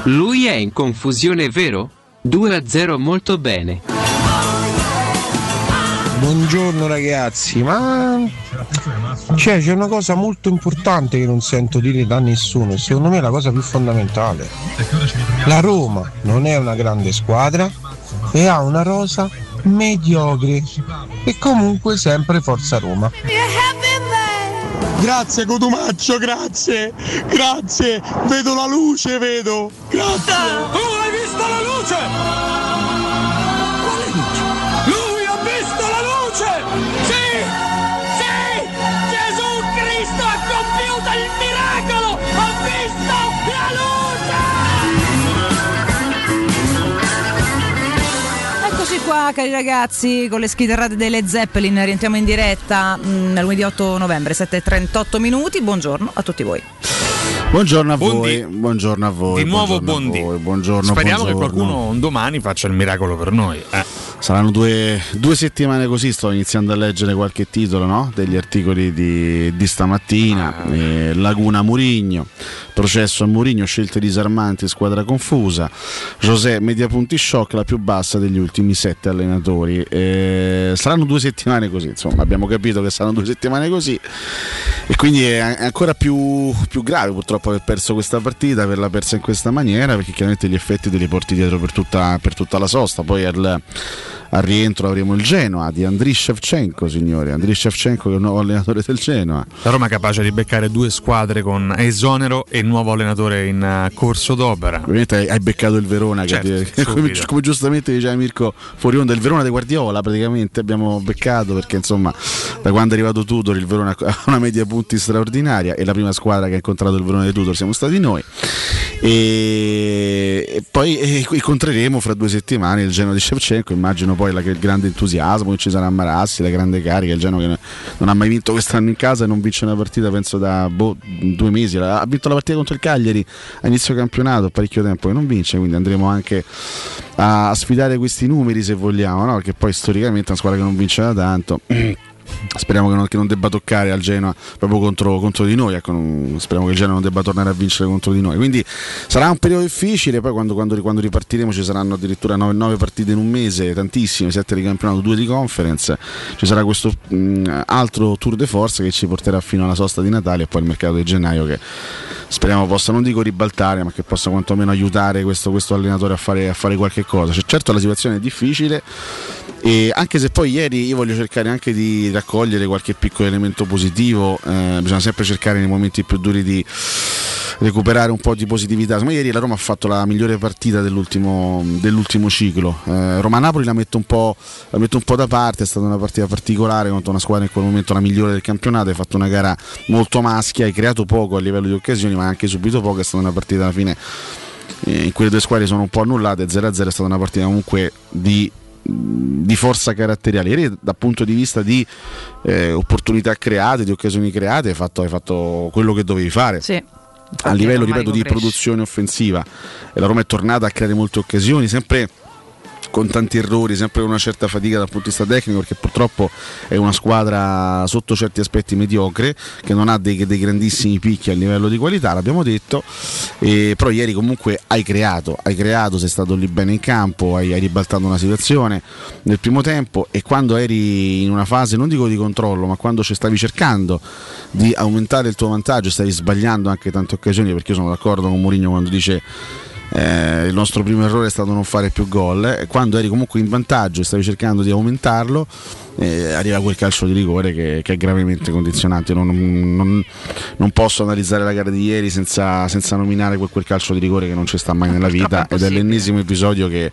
Lui è in confusione, vero? 2-0 molto bene. Buongiorno ragazzi, ma cioè, c'è una cosa molto importante che non sento dire da nessuno e secondo me è la cosa più fondamentale. La Roma non è una grande squadra e ha una rosa mediocre e comunque sempre Forza Roma. Grazie Cotumaccio, grazie, grazie, vedo la luce, vedo, grazie. Tu hai visto la luce? Qua cari ragazzi con le schiterate dei Led Zeppelin, rientriamo in diretta mm, lunedì 8 novembre, 7.38 minuti, buongiorno a tutti voi. Buongiorno a voi, buongiorno a voi. Di nuovo buongiorno voi, buongiorno, Speriamo che buongiorno. qualcuno un domani faccia il miracolo per noi. eh. Saranno due, due settimane così, sto iniziando a leggere qualche titolo no? degli articoli di, di stamattina. Ah. Eh, Laguna Murigno, processo a Murigno, scelte disarmanti, squadra confusa. José, media punti shock, la più bassa degli ultimi sette allenatori. Eh, saranno due settimane così, insomma, abbiamo capito che saranno due settimane così. E quindi è è ancora più, più grave purtroppo aver perso questa partita, averla persa in questa maniera, perché chiaramente gli effetti te li porti dietro per tutta, per tutta la sosta. Poi al, al rientro avremo il Genoa di Andriy Shevchenko, signori. Andriy Shevchenko che è il nuovo allenatore del Genoa. La Roma è capace di beccare due squadre con esonero e nuovo allenatore in eh, corso d'opera. Ovviamente hai, beccato il Verona, Certo, che- (laughs) come, come giustamente diceva Mirko fuori onda, il Verona di Guardiola praticamente abbiamo beccato perché insomma da quando è arrivato Tudor il Verona ha una media punti straordinaria e la prima squadra che ha incontrato il Verona di Tudor siamo stati noi. E, e poi eh, incontreremo fra due settimane il Genoa di Shevchenko, immagino poi la- il grande entusiasmo che ci sarà a Marassi, la grande carica, il Genoa che non ha mai vinto quest'anno in casa e non vince una partita penso da boh, due mesi, ha vinto la partita contro il Cagliari a inizio campionato, parecchio tempo che non vince, quindi andremo anche a sfidare questi numeri se vogliamo, no? che poi storicamente è una squadra che non vince da tanto. (clears throat) Speriamo che non, che non debba toccare al Genoa proprio contro, contro di noi. Ecco, non- speriamo che il Genoa non debba tornare a vincere contro di noi. Quindi sarà un periodo difficile. Poi, quando, quando- quando ripartiremo, ci saranno addirittura 9, partite in un mese, tantissime, 7 di campionato, 2 di conference. Ci sarà questo mh, altro tour de force che ci porterà fino alla sosta di Natale e poi il mercato di gennaio che speriamo possa, non dico ribaltare, ma che possa quantomeno aiutare questo, questo allenatore a fare, a fare qualche cosa. Cioè, certo la situazione è difficile, e anche se poi ieri io voglio cercare anche di raccogliere qualche piccolo elemento positivo, eh, bisogna sempre cercare nei momenti più duri di recuperare un po' di positività. Ma ieri la Roma ha fatto la migliore partita dell'ultimo, dell'ultimo ciclo. Eh, Roma-Napoli la metto, la metto un po' da parte, è stata una partita particolare contro una squadra in quel momento la migliore del campionato, hai fatto una gara molto maschia, hai creato poco a livello di occasioni, ma anche subito poco, è stata una partita alla fine eh, in cui le due squadre sono un po' annullate, 0-0 è stata una partita comunque di di forza caratteriale. Ieri dal punto di vista di eh, opportunità create, di occasioni create, hai fatto, hai fatto quello che dovevi fare. Sì. A livello, ripeto, di produzione offensiva. E la Roma è tornata a creare molte occasioni, sempre con tanti errori, sempre con una certa fatica dal punto di vista tecnico, perché purtroppo è una squadra sotto certi aspetti mediocre, che non ha dei, dei grandissimi picchi a livello di qualità, l'abbiamo detto, e, però ieri comunque hai creato, hai creato, sei stato lì bene in campo, hai, hai ribaltato una situazione nel primo tempo e quando eri in una fase, non dico di controllo, ma quando ci stavi cercando di aumentare il tuo vantaggio, stavi sbagliando anche tante occasioni, perché io sono d'accordo con Mourinho quando dice eh, il nostro primo errore è stato non fare più gol. Quando eri comunque in vantaggio e stavi cercando di aumentarlo, eh, arriva quel calcio di rigore che, che è gravemente condizionante. Non, non, non, posso analizzare la gara di ieri senza, senza nominare quel, quel, calcio di rigore che non ci sta mai nella vita ed è l'ennesimo episodio che,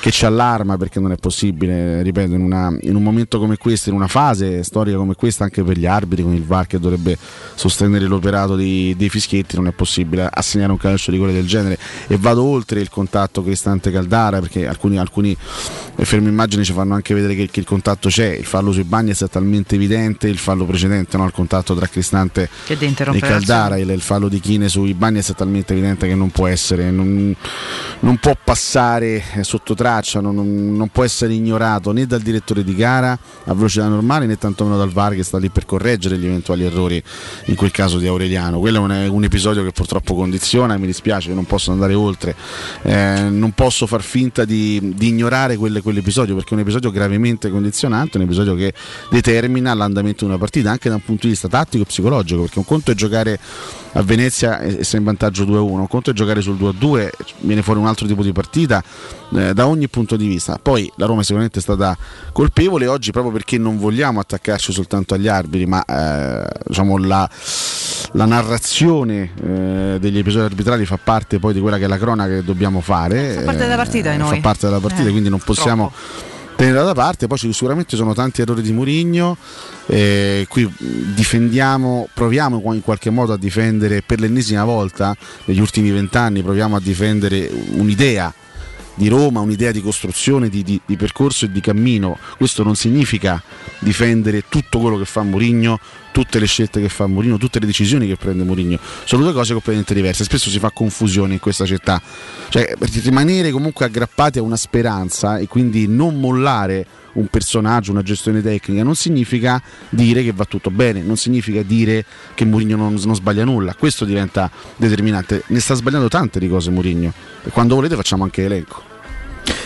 che, ci allarma perché non è possibile, ripeto, in, una, in, un momento come questo, in una fase storica come questa, anche per gli arbitri, con il VAR che dovrebbe sostenere l'operato di, dei fischietti, non è possibile assegnare un calcio di rigore del genere. E vado oltre il contatto Cristante Caldara perché alcuni, alcuni fermi immagini ci fanno anche vedere che, che il contatto c'è il fallo sui Bagnets è talmente evidente, il fallo precedente, no? il contatto tra Cristante e Caldara, il, il, fallo di Chine sui Bagnets è talmente evidente che non può essere, non, non può passare sotto traccia, non, non, può essere ignorato né dal direttore di gara a velocità normale né tantomeno dal VAR che sta lì per correggere gli eventuali errori, in quel caso di Aureliano. Quello è un, un episodio che purtroppo condiziona, mi dispiace che non posso andare oltre, eh, non posso far finta di, di ignorare quelle, quell'episodio perché è un episodio gravemente condizionante un episodio che determina l'andamento di una partita anche da un punto di vista tattico e psicologico, perché un conto è giocare a Venezia e sei in vantaggio 2-1, un conto è giocare sul 2-2, viene fuori un altro tipo di partita eh, da ogni punto di vista. Poi la Roma sicuramente è stata colpevole oggi proprio perché non vogliamo attaccarci soltanto agli arbitri, ma eh, diciamo la, la narrazione eh, degli episodi arbitrali fa parte poi di quella che è la cronaca che dobbiamo fare. Fa parte della partita, eh, noi. Fa parte della partita, Eh, quindi non possiamo. troppo tenerla da parte, poi sicuramente sono tanti errori di Murigno, eh, qui difendiamo, proviamo in qualche modo a difendere per l'ennesima volta negli ultimi vent'anni, proviamo a difendere un'idea di Roma, un'idea di costruzione, di, di, di, percorso e di cammino. Questo non significa difendere tutto quello che fa Mourinho, tutte le scelte che fa Mourinho, tutte le decisioni che prende Mourinho. Sono due cose completamente diverse. Spesso si fa confusione in questa città. Cioè, rimanere comunque aggrappati a una speranza e quindi non mollare un personaggio, una gestione tecnica, non significa dire che va tutto bene, non significa dire che Mourinho non, non sbaglia nulla. Questo diventa determinante. Ne sta sbagliando tante di cose Mourinho. E quando volete facciamo anche l'elenco.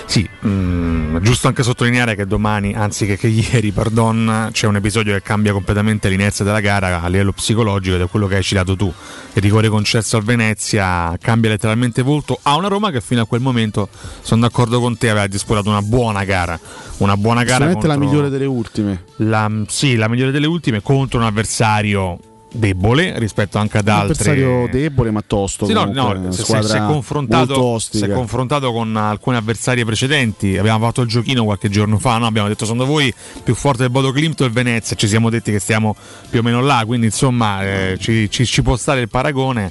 Sì, mm, giusto anche sottolineare che domani, anzi che, ieri, pardon, c'è un episodio che cambia completamente l'inerzia della gara a livello psicologico ed è quello che hai citato tu. Il rigore concesso al Venezia cambia letteralmente volto a una Roma che fino a quel momento, sono d'accordo con te, aveva disputato una buona gara. Una buona gara. Sicuramente la migliore delle ultime. La, sì, la migliore delle ultime contro un avversario debole rispetto anche ad un altri avversario debole ma tosto sì, no, no, se confrontato, molto ostica. se confrontato con alcuni avversari precedenti abbiamo fatto il giochino qualche giorno fa no? abbiamo detto secondo voi più forte del Bodo Klimt o il Venezia ci siamo detti che stiamo più o meno là quindi insomma eh, ci, ci, ci può stare il paragone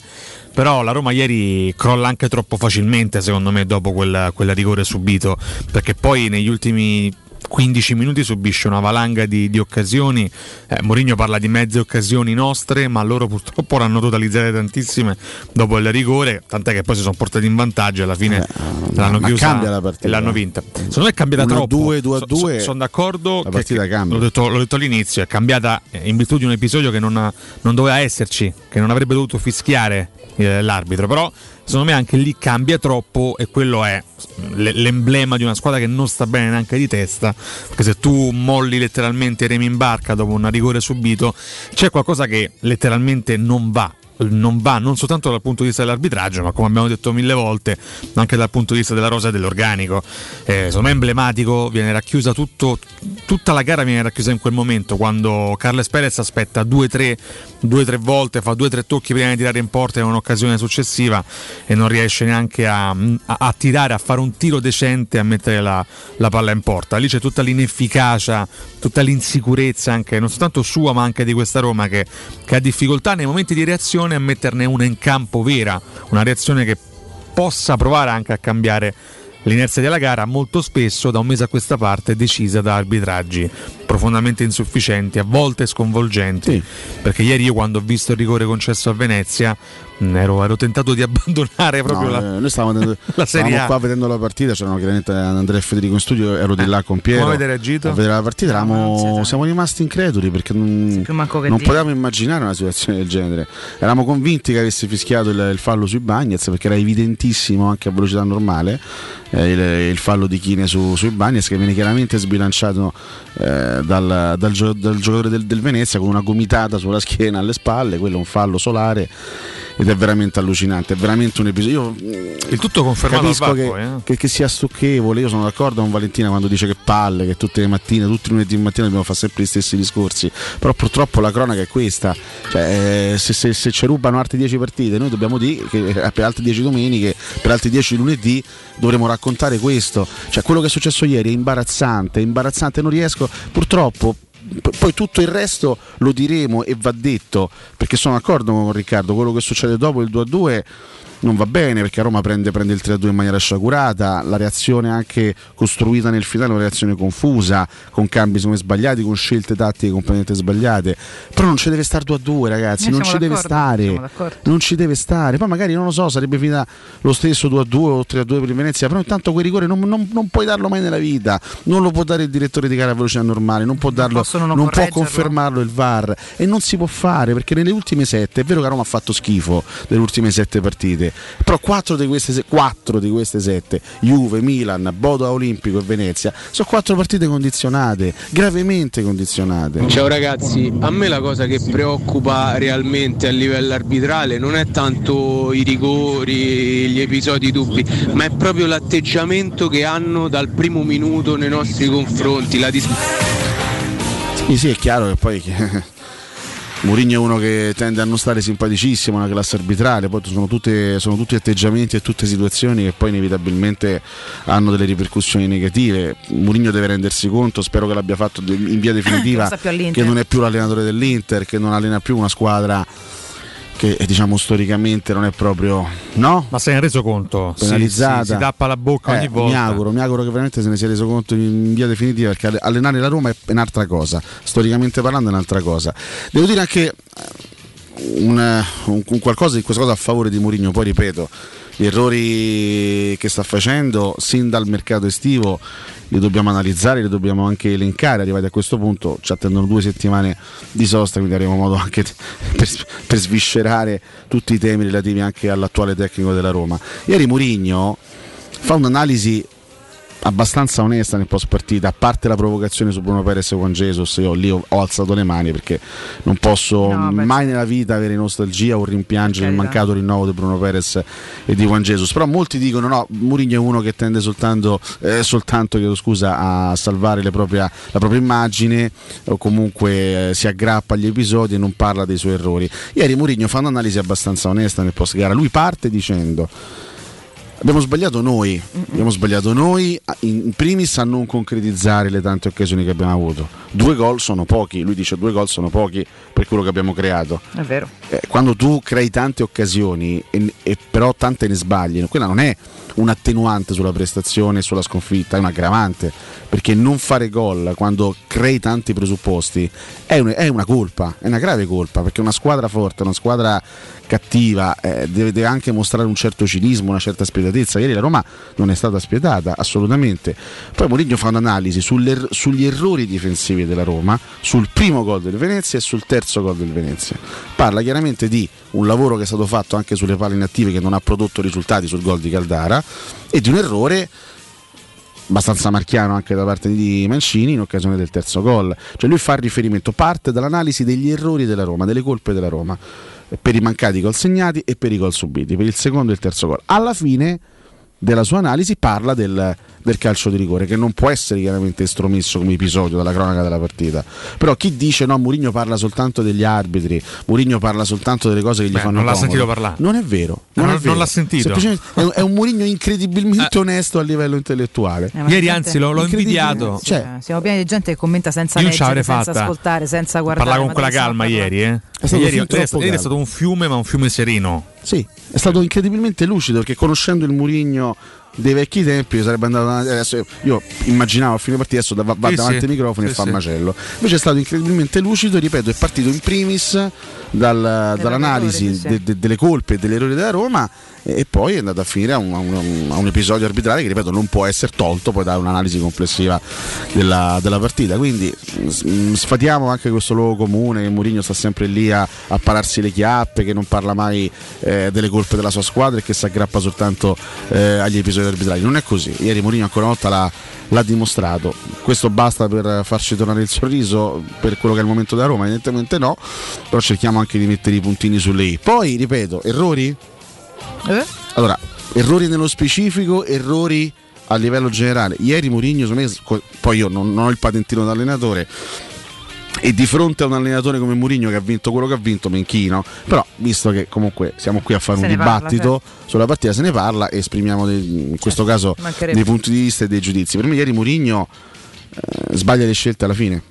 però la Roma ieri crolla anche troppo facilmente secondo me dopo quel, quel rigore subito perché poi negli ultimi 15 minuti subisce una valanga di, di occasioni. Eh, Mourinho parla di mezze occasioni nostre, ma loro purtroppo l'hanno totalizzate tantissime dopo il rigore, tant'è che poi si sono portati in vantaggio e alla fine Eh, l'hanno chiusa la partita. e l'hanno vinta. Secondo me è cambiata 1 a troppo. 2, 2 a 2, sono d'accordo. la partita che- cambia. L'ho detto, l'ho detto all'inizio, è cambiata eh, in virtù di un episodio che non, non doveva esserci, che non avrebbe dovuto fischiare eh, l'arbitro. Però secondo me anche lì cambia troppo e quello è l'emblema di una squadra che non sta bene neanche di testa. Perché se tu molli letteralmente i remi in barca dopo un rigore subito, c'è qualcosa che letteralmente non va. Non va non soltanto dal punto di vista dell'arbitraggio, ma come abbiamo detto mille volte, anche dal punto di vista della rosa e dell'organico. Eh, me è emblematico, viene racchiusa tutto, tutta la gara viene racchiusa in quel momento, quando Carles Perez aspetta due o tre, due, tre volte, fa due o tre tocchi prima di tirare in porta in un'occasione successiva e non riesce neanche a, a- a tirare, a fare un tiro decente, a mettere la, la palla in porta. Lì c'è tutta l'inefficacia, tutta l'insicurezza anche, non soltanto sua ma anche di questa Roma che, che ha difficoltà nei momenti di reazione a metterne una in campo vera, una reazione che possa provare anche a cambiare l'inerzia della gara molto spesso da un mese a questa parte è decisa da arbitraggi profondamente insufficienti, a volte sconvolgenti. Perché ieri io quando ho visto il rigore concesso a Venezia ero, ero tentato di (laughs) abbandonare proprio No, la, eh, noi stavamo, (laughs) vedendo, la Serie stavamo qua vedendo la partita, c'erano chiaramente Andrea e Federico in studio, ero di là con Piero. come avete reagito? A vedere la partita eravamo, siamo rimasti increduli perché non, non potevamo immaginare una situazione del genere. Eravamo convinti che avesse fischiato il, il fallo sui Bagnets perché era evidentissimo anche a velocità normale eh, il, il fallo di Chine su, sui Bagnets che viene chiaramente sbilanciato eh, dal, dal gio- dal giocatore del, del Venezia con una gomitata sulla schiena alle spalle, quello è un fallo solare ed è veramente allucinante, è veramente un episodio. Il tutto confermato Capisco che, poi, eh. che, che sia stucchevole, io sono d'accordo con Valentina quando dice che palle, che tutte le mattine, tutti i lunedì mattina dobbiamo fare sempre gli stessi discorsi, però purtroppo la cronaca è questa, cioè, eh, se, se- se ci rubano altre 10 partite noi dobbiamo dire che eh, per altre 10 domeniche, per altri 10 lunedì dovremo raccontare questo, cioè quello che è successo ieri è imbarazzante, è imbarazzante, non riesco, purtroppo poi tutto il resto lo diremo e va detto perché sono d'accordo con Riccardo quello che succede dopo il 2-2 non va bene perché a Roma prende, prende il 3-2 in maniera sciagurata la reazione anche costruita nel finale è una reazione confusa con cambi secondo me sbagliati con scelte tattiche completamente sbagliate. Però non ci deve stare 2-2 ragazzi non ci deve stare. non ci deve stare. Poi magari non lo so sarebbe finita lo stesso 2-2 o 3-2 per il Venezia però intanto quel rigore non, non- non puoi darlo mai nella vita. Non lo può dare il direttore di gara a velocità normale non può darlo non non può confermarlo il VAR. E non si può fare perché nelle ultime sette è vero che Roma ha fatto schifo nelle ultime sette partite però quattro di queste, quattro di queste sette Juve, Milan, Bodo Olimpico e Venezia sono quattro partite condizionate gravemente condizionate Ciao ragazzi, a me la cosa che preoccupa realmente a livello arbitrale non è tanto i rigori, gli episodi dubbi, ma è proprio l'atteggiamento che hanno dal primo minuto nei nostri confronti. La dis- Sì, sì, è chiaro che poi Mourinho è uno che tende a non stare simpaticissimo nella classe arbitrale, poi sono, tutte- sono tutti atteggiamenti e tutte situazioni che poi inevitabilmente hanno delle ripercussioni negative. Mourinho deve rendersi conto, spero che l'abbia fatto in via (coughs) definitiva, che non è più l'allenatore dell'Inter, che non allena più una squadra che eh, diciamo storicamente non è proprio no? Ma se ne è reso conto? Si- penalizzata. Si, si tappa la bocca ogni Eh, volta. Mi auguro, mi auguro che veramente se ne sia reso conto in via definitiva perché alle- allenare la Roma è un'altra cosa, storicamente parlando è un'altra cosa. Devo dire anche eh, un, eh, un- un qualcosa di questa cosa a favore di Mourinho, poi ripeto, gli errori che sta facendo sin dal mercato estivo li dobbiamo analizzare, li dobbiamo anche elencare, arrivati a questo punto ci attendono due settimane di sosta, quindi avremo modo anche (laughs) per, per sviscerare tutti i temi relativi anche all'attuale tecnico della Roma. Ieri Mourinho fa un'analisi abbastanza onesta nel post partita, a parte la provocazione su Bruno Perez e Juan Jesus, io lì ho, ho alzato le mani perché non posso No, mai nella vita avere nostalgia o rimpiangere il mancato rinnovo di Bruno Perez e di Juan Jesus, però molti dicono no, Mourinho è uno che tende soltanto, eh, soltanto chiedo scusa, a salvare propria- la propria immagine o comunque eh, si aggrappa agli episodi e non parla dei suoi errori. Ieri Mourinho fa un'analisi abbastanza onesta nel post gara, lui parte dicendo Abbiamo sbagliato noi, abbiamo sbagliato noi in primis a non concretizzare le tante occasioni che abbiamo avuto. Due gol sono pochi, lui dice due gol sono pochi per quello che abbiamo creato. È vero. Eh, quando tu crei tante occasioni e, e però tante ne sbagli, quella non è un attenuante sulla prestazione e sulla sconfitta, è un aggravante, perché non fare gol quando crei tanti presupposti è, un- è una colpa, è una grave colpa, perché una squadra forte, una squadra cattiva eh, deve, anche mostrare un certo cinismo, una certa spietatezza. Ieri la Roma non è stata spietata, assolutamente. Poi Mourinho fa un'analisi sulle- sugli errori difensivi della Roma, sul primo gol del Venezia e sul terzo gol del Venezia. Parla chiaramente di un lavoro che è stato fatto anche sulle palle inattive che non ha prodotto risultati sul gol di Caldara e di un errore abbastanza marchiano anche da parte di Mancini in occasione del terzo gol. Cioè lui fa riferimento, parte dall'analisi degli errori della Roma, delle colpe della Roma, per i mancati gol segnati e per i gol subiti, per il secondo e il terzo gol. Alla fine della sua analisi parla del, del calcio di rigore che non può essere chiaramente estromesso come episodio dalla cronaca della partita però chi dice no Mourinho parla soltanto degli arbitri Mourinho parla soltanto delle cose che gli Beh, fanno non l'ha comodo sentito parlare. non è vero Non- è non vero. l'ha sentito. È un, è un Mourinho incredibilmente onesto a livello intellettuale Eh, Ieri, anzi, l'ho- l'ho invidiato. cioè, Eh, Siamo pieni di gente che commenta senza Io non leggere, senza fatta. ascoltare, senza guardare. Parlava con quella calma ieri, eh. È stato ieri, è, ieri è stato un fiume, ma un fiume sereno. Sì, è stato incredibilmente lucido perché conoscendo il Murigno dei vecchi tempi sarebbe andato adesso io immaginavo a fine partita adesso va, va Sì, davanti sì. ai microfoni Sì, e fa sì. macello invece è stato incredibilmente lucido ripeto è partito in primis dal- dall'analisi de- de- delle colpe e degli errori della Roma e poi è andato a finire a un, a un- a un episodio arbitrale che ripeto non può essere tolto poi da un'analisi complessiva della, della partita. Quindi mm, sfatiamo anche questo luogo comune che Mourinho sta sempre lì a, a pararsi le chiappe che non parla mai eh, delle colpe della sua squadra e che si aggrappa soltanto eh, agli episodi arbitrali non è così. Ieri Mourinho ancora una volta l'ha, l'ha dimostrato. Questo basta per farci tornare il sorriso per quello che è il momento della Roma evidentemente no però cerchiamo anche di mettere i puntini sulle i. Poi ripeto errori Eh? allora, errori nello specifico, errori a livello generale. Ieri Mourinho, poi io non, non ho il patentino da allenatore. E di fronte a un allenatore come Mourinho che ha vinto quello che ha vinto, mi inchino. Però, visto che comunque siamo qui a fare Se un ne parla, dibattito sulla partita, se ne parla e esprimiamo dei- in questo caso mancherebbe. dei punti di vista e dei giudizi. Per me, ieri Mourinho eh, sbaglia le scelte alla fine.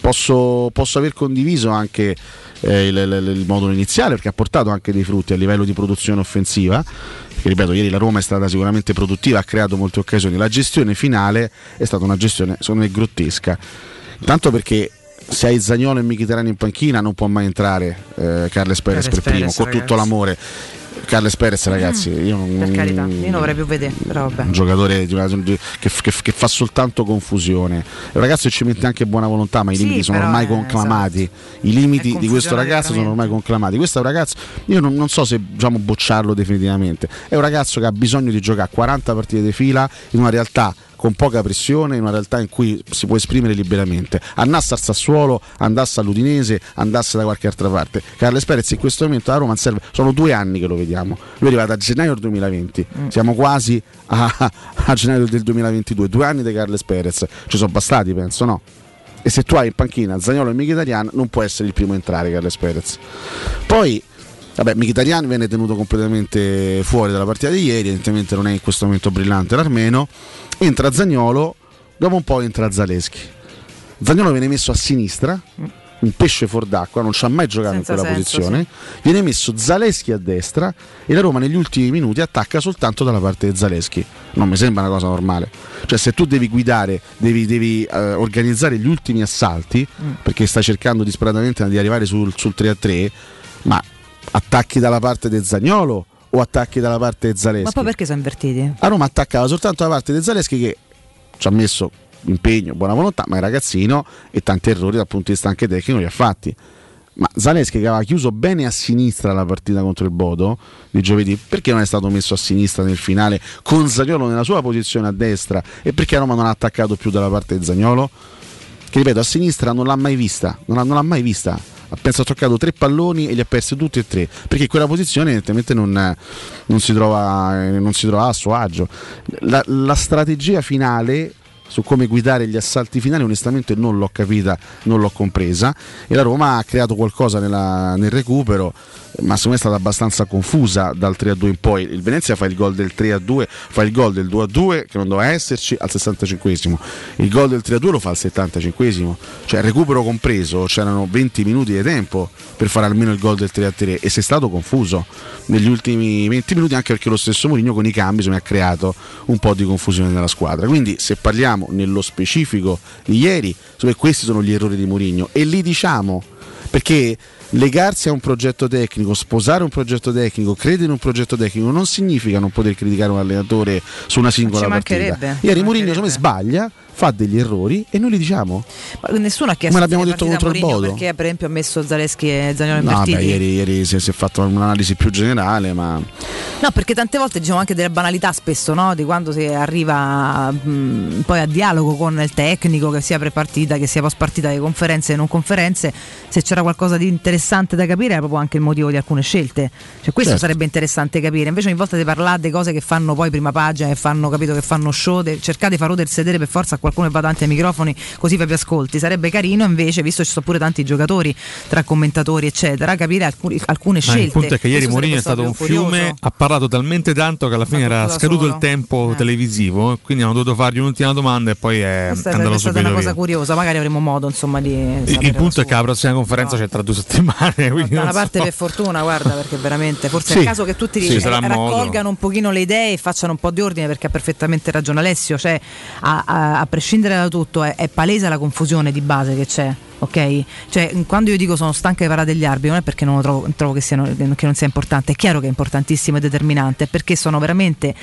Posso, posso aver condiviso anche eh, il, il- il modulo iniziale perché ha portato anche dei frutti a livello di produzione offensiva. Perché ripeto, ieri la Roma è stata sicuramente produttiva, ha creato molte occasioni. La gestione finale è stata una gestione, secondo me, grottesca. Intanto perché se hai Zagnolo e Mkhitaryan in panchina non può mai entrare eh, Carles Perez per primo, con tutto l'amore. Carles Perez, ragazzi, io non, Per carità, io non vorrei più vedere, però vabbè. un giocatore che, che- che fa soltanto confusione. Un ragazzo ci mette anche buona volontà, ma i Sì, limiti sono ormai eh, conclamati. I limiti di questo ragazzo sono ormai conclamati. Questo è un ragazzo, io non, non so se diciamo, bocciarlo definitivamente. È un ragazzo che ha bisogno di giocare 40 partite di fila in una realtà con poca pressione, in una realtà in cui si può esprimere liberamente. Andasse al Sassuolo, andasse all'Udinese, andasse da qualche altra parte. Carles Perez in questo momento a Roma serve, sono due anni che lo vediamo. Lui è arrivato a gennaio del 2020, siamo quasi a, a gennaio del 2022, due anni di Carles Perez. Ci sono bastati, penso, no? E se tu hai in panchina Zagnolo e Mkhitaryan non può essere il primo a entrare Carles Perez. Poi Vabbè, Mkhitaryan viene tenuto completamente fuori dalla partita di ieri, evidentemente non è in questo momento brillante l'armeno. Entra Zagnolo, dopo un po' entra Zaleschi. Zagnolo viene messo a sinistra, un pesce fuor d'acqua, non ci ha mai giocato Senza in quella senso, posizione. Viene messo Zaleschi a destra e la Roma negli ultimi minuti attacca soltanto dalla parte di Zaleschi. Non mi sembra una cosa normale. Cioè, se tu devi guidare, devi, devi, eh, organizzare gli ultimi assalti, perché stai cercando disperatamente di arrivare sul, sul 3-3, ma attacchi dalla parte del Zagnolo o attacchi dalla parte di Zaleschi? Ma poi perché sono invertiti? A Roma attaccava soltanto la parte di Zaleschi che ci ha messo impegno, buona volontà, ma è ragazzino e tanti errori dal punto di vista anche tecnico li ha fatti. Ma Zaleschi che aveva chiuso bene a sinistra la partita contro il Bodo di giovedì, perché non è stato messo a sinistra nel finale con Zagnolo nella sua posizione a destra e perché Roma non ha attaccato più dalla parte di Zagnolo? Che ripeto, a sinistra non l'ha mai vista, non l'ha, non l'ha mai vista. Penso ha toccato tre palloni e li ha persi tutti e tre, perché in quella posizione evidentemente non, non si, trova, eh, non si trova a suo agio. La, la strategia finale su come guidare gli assalti finali onestamente non l'ho capita, non l'ho compresa. E la Roma ha creato qualcosa nella- nel recupero ma secondo me è stata abbastanza confusa dal 3-2 in poi. Il Venezia fa il gol del 3-2 fa il gol del 2-2 che non doveva esserci al 65esimo il gol del 3-2 lo fa al 75esimo cioè recupero compreso c'erano 20 minuti di tempo per fare almeno il gol del 3-3 e sei stato confuso negli ultimi 20 minuti anche perché lo stesso Mourinho con i cambi insomma, ha creato un po' di confusione nella squadra. Quindi se parliamo nello specifico di ieri questi sono gli errori di Mourinho e li diciamo perché legarsi a un progetto tecnico, sposare un progetto tecnico, credere in un progetto tecnico non significa non poter criticare un allenatore su una singola partita. Ieri Mourinho sbaglia, fa degli errori e noi li diciamo. Ma nessuno ha chiesto Come l'abbiamo detto contro il Bodo. perché per esempio ha messo Zaleschi e Zagnolo No, invertiti. beh, ieri, ieri si, è, si è fatto un'analisi più generale, ma No, perché tante volte diciamo anche delle banalità spesso, no? Di quando si arriva mh, poi a dialogo con il tecnico, che sia pre-partita, che sia post partita, che conferenze e non conferenze, se c'era qualcosa di interessante da capire era proprio anche il motivo di alcune scelte. Cioè questo Certo. sarebbe interessante capire. Invece ogni volta di parlare di cose che fanno poi prima pagina, che fanno capito che fanno show, de- cercate di far rodere il sedere per forza a qualcuno che va davanti ai microfoni così più ascolti. Sarebbe carino invece, visto che ci sono pure tanti giocatori tra commentatori, eccetera, capire alcuni- alcune Ma scelte. il punto è che ieri Mourinho è stato un proprio fiume, curioso. ha parlato talmente tanto che alla fine era scaduto solo. il tempo televisivo, quindi hanno dovuto fargli un'ultima domanda e poi è Questa andato sarebbe stata subito una cosa via. curiosa, magari avremo modo insomma di... Il, punto è che la prossima conferenza c'è tra due settimane. quindi Da una parte so. per fortuna, guarda, perché veramente forse è Sì, il caso che tutti sì, sarà modo. raccolgano un pochino le idee e facciano un po' di ordine perché ha perfettamente ragione Alessio, cioè a, a- a prescindere da tutto è, è palese la confusione di base che c'è. Ok? Cioè, quando io dico sono stanca di parlare degli arbitri, non è perché non trovo, trovo che, siano- che non sia importante, è chiaro che è importantissimo e determinante, perché sono veramente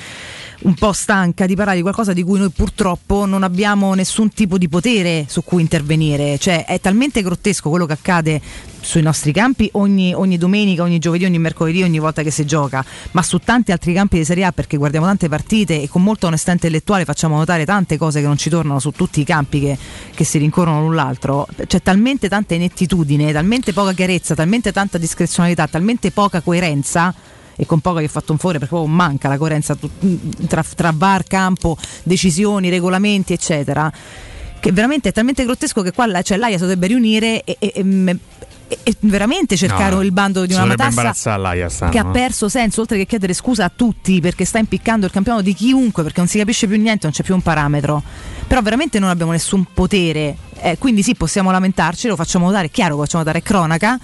un po' stanca di parlare di qualcosa di cui noi purtroppo non abbiamo nessun tipo di potere su cui intervenire. Cioè, è talmente grottesco quello che accade sui nostri campi ogni, ogni domenica, ogni giovedì, ogni mercoledì, ogni volta che si gioca, ma su tanti altri campi di Serie A perché guardiamo tante partite e con molta onestà intellettuale facciamo notare tante cose che non ci tornano su tutti i campi che, che si rincorrono l'un l'altro. C'è talmente tanta inettitudine, talmente poca chiarezza, talmente tanta discrezionalità, talmente poca coerenza e con poco gli ho fatto un favore perché proprio manca la coerenza tra, tra VAR, campo, decisioni, regolamenti, eccetera. Che veramente è talmente grottesco che qua cioè, l'AIA si dovrebbe riunire e, e- e- e- e veramente cercare No, il bando di una matassa che ha perso senso oltre che chiedere scusa a tutti perché sta impiccando il campionato di chiunque perché non si capisce più niente, non c'è più un parametro. Però veramente non abbiamo nessun potere, eh, quindi sì possiamo lamentarci, lo facciamo notare, è chiaro che lo facciamo notare, è cronaca.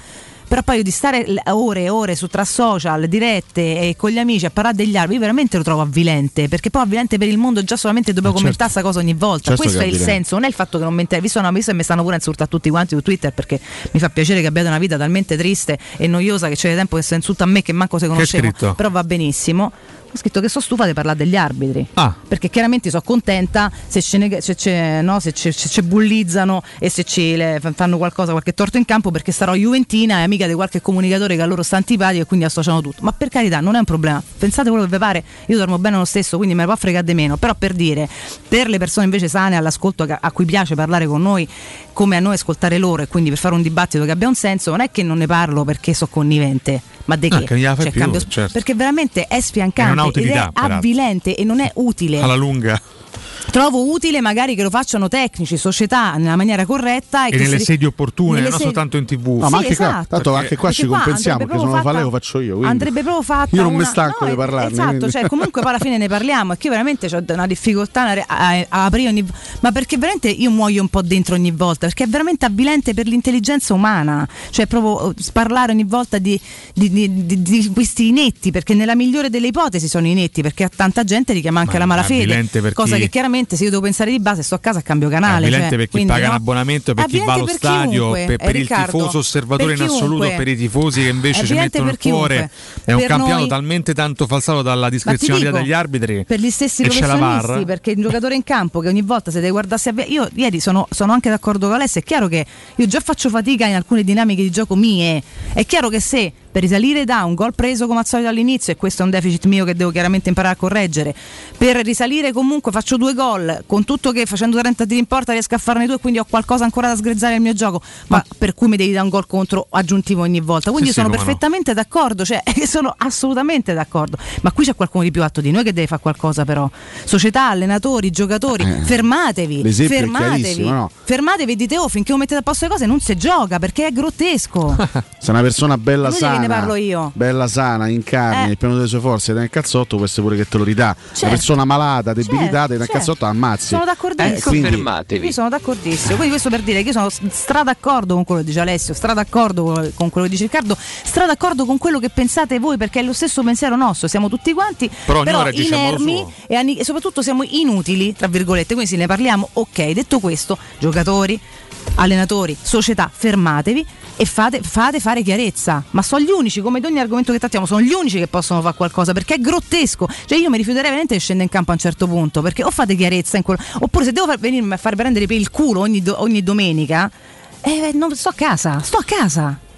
Però poi di stare ore e ore su tra social, dirette e con gli amici a parlare degli arbitri, io veramente lo trovo avvilente, perché poi avvilente per il mondo già solamente dobbiamo Eh, certo. commentare questa cosa ogni volta. Certo Questo è il avvilente. senso, non è il fatto che non mente, visto una visto che mi stanno pure a insultare tutti quanti su Twitter perché mi fa piacere che abbiate una vita talmente triste e noiosa che c'è tempo che si insulta a me che manco se conoscevo, però va benissimo. Ho scritto che sono stufa di parlare degli arbitri. Ah. Perché chiaramente sono contenta se ce ne- se ce- no, se ce- se ci bullizzano e se ci fanno qualcosa, qualche torto in campo perché sarò Juventina e amica di qualche comunicatore che a loro sta antipatico e quindi associano tutto. Ma per carità, non è un problema. Pensate quello che vi pare, io dormo bene lo stesso, quindi me ne può fregare di meno. Però per dire, per le persone invece sane all'ascolto che- a cui piace parlare con noi, come a noi ascoltare loro e quindi per fare un dibattito che abbia un senso, non è che non ne parlo perché so connivente. Ma di Ah, che? che gliela fai Cioè, più, cambio- certo. Perché veramente è sfiancante non ha è avvilente e non è utile. alla lunga. Trovo utile magari che lo facciano tecnici, società nella maniera corretta e, E nelle si- sedie opportune, nelle non sedi- soltanto in tv. No, ma Sì, anche qua, esatto. tanto anche qua Perché ci qua compensiamo perché se non lo fa lei lo faccio io. quindi. Andrebbe proprio fatta Io non mi una- stanco no, di parlarne. Esatto, quindi. cioè comunque poi alla fine ne parliamo e che io veramente ho una difficoltà a, aprire ogni ma perché veramente io muoio un po' dentro ogni volta, perché è veramente avvilente per l'intelligenza umana, cioè proprio eh, parlare ogni volta di, di- di- di- questi inetti, perché nella migliore delle ipotesi sono inetti, perché a tanta gente richiama anche Ma la è malafede, cosa che chiaramente se io devo pensare di base sto a casa cambio canale. Avvilente cioè, per chi paga no? un abbonamento, per chi va allo per stadio, per, eh, per il Riccardo, tifoso osservatore in assoluto, per i tifosi che invece ci mettono il cuore. È un campionato noi- talmente tanto falsato dalla discrezionalità dico, degli arbitri. per gli stessi e professionisti, perché un giocatore in campo che ogni volta se deve guardarsi a io ieri sono, sono anche d'accordo con Alessio, è chiaro che io già faccio fatica in alcune dinamiche di gioco mie, è chiaro che se per risalire da un gol preso come al solito all'inizio e questo è un deficit mio che devo chiaramente imparare a correggere, per risalire comunque faccio due gol, con tutto che facendo 30 tiri in porta riesco a farne due, quindi ho qualcosa ancora da sgrezzare nel mio gioco, ma, per cui mi devi dare un gol contro aggiuntivo ogni volta, quindi Sì, sono sì, come no. perfettamente d'accordo, cioè (laughs) sono assolutamente d'accordo, ma qui c'è qualcuno di più atto di noi che deve fare qualcosa però, società, allenatori, giocatori, Eh, fermatevi, fermatevi, no? fermatevi e dite oh finché non mettete a posto le cose non si gioca perché è grottesco. (laughs) Se una persona bella sana, ne parlo io. bella sana, in carne, Eh. nel piano delle sue forze, nel cazzotto, questo pure che te lo ridà. Certo. Una persona malata, debilitata, nel certo. cazzotto ammazzi. Sono d'accordissimo. Eh, quindi- Io sono d'accordissimo. Quindi questo per dire che io sono stra d'accordo con quello che dice Alessio, stra d'accordo con- quello che dice Riccardo, stra d'accordo con quello che pensate voi perché è lo stesso pensiero nostro, siamo tutti quanti, Però modo inermi e, ani- e soprattutto siamo inutili, tra virgolette, quindi se ne parliamo, ok, detto questo, giocatori, allenatori, società, fermatevi e fate, fate fare chiarezza, ma sono gli unici, come ad ogni argomento che trattiamo, sono gli unici che possono fare qualcosa perché è grottesco. Cioè io mi rifiuterei veramente di scendere in campo a un certo punto perché o fate chiarezza in quello, oppure se devo far, venirmi a far prendere per il culo ogni, ogni domenica, eh, non, sto a casa, sto a casa.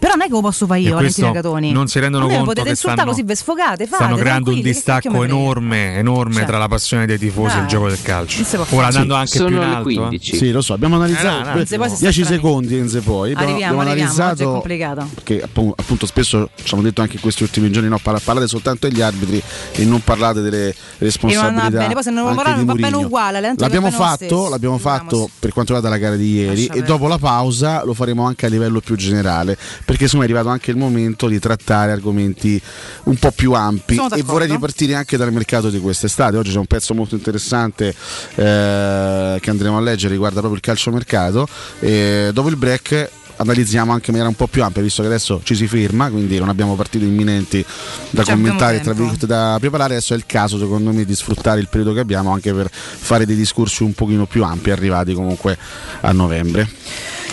Però non è che lo posso fare E io, Valentina Catoni. non si rendono conto potete che insultare stanno- così ve sfogate, fate, Stanno creando un distacco enorme, enorme Cioè. tra la passione dei tifosi e il gioco del calcio. Non Ora andando Sì, anche sono più in le alto. 15. Sì, lo so, abbiamo analizzato Eh, no, no. Inze poi si sta 10 strani. secondi Enze poi. Abbiamo, Arriviamo, abbiamo arriviamo, oggi è analizzato complicato. che appu- appunto spesso ci hanno detto anche in questi ultimi giorni no, parla- parlate soltanto degli arbitri e non parlate delle responsabilità. andava bene, poi se non lavorare di non va bene uguale, L'abbiamo va lo fatto, l'abbiamo fatto per quanto riguarda la gara di ieri e dopo la pausa lo faremo anche a livello più generale perché me è arrivato anche il momento di trattare argomenti un po' più ampi e vorrei ripartire anche dal mercato di quest'estate. Oggi c'è un pezzo molto interessante eh, che andremo a leggere riguarda proprio il calciomercato e dopo il break analizziamo anche in maniera un po' più ampia visto che adesso ci si ferma quindi non abbiamo partite imminenti da abbiamo commentare tra virgolette da preparare. Adesso è il caso secondo me di sfruttare il periodo che abbiamo anche per fare dei discorsi un pochino più ampi arrivati comunque a novembre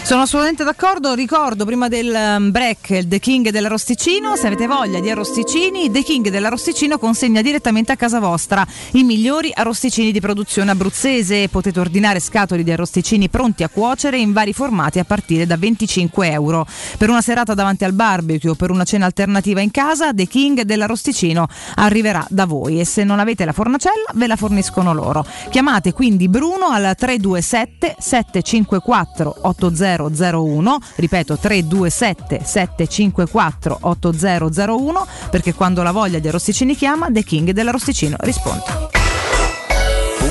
Sono assolutamente d'accordo, ricordo prima del um, break The King dell'Arrosticino, se avete voglia di arrosticini, The King dell'Arrosticino consegna direttamente a casa vostra i migliori arrosticini di produzione abruzzese, potete ordinare scatoli di arrosticini pronti a cuocere in vari formati a partire da 25 euro. Per una serata davanti al barbecue o per una cena alternativa in casa, The King dell'Arrosticino arriverà da voi e se non avete la fornacella ve la forniscono loro. Chiamate quindi Bruno al 327 754 8001, ripeto 327 754 8001 perché quando la voglia di arrosticini chiama The King dell'Arrosticino risponde.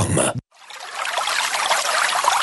www.radioscoop.com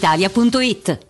brispalitalia.it.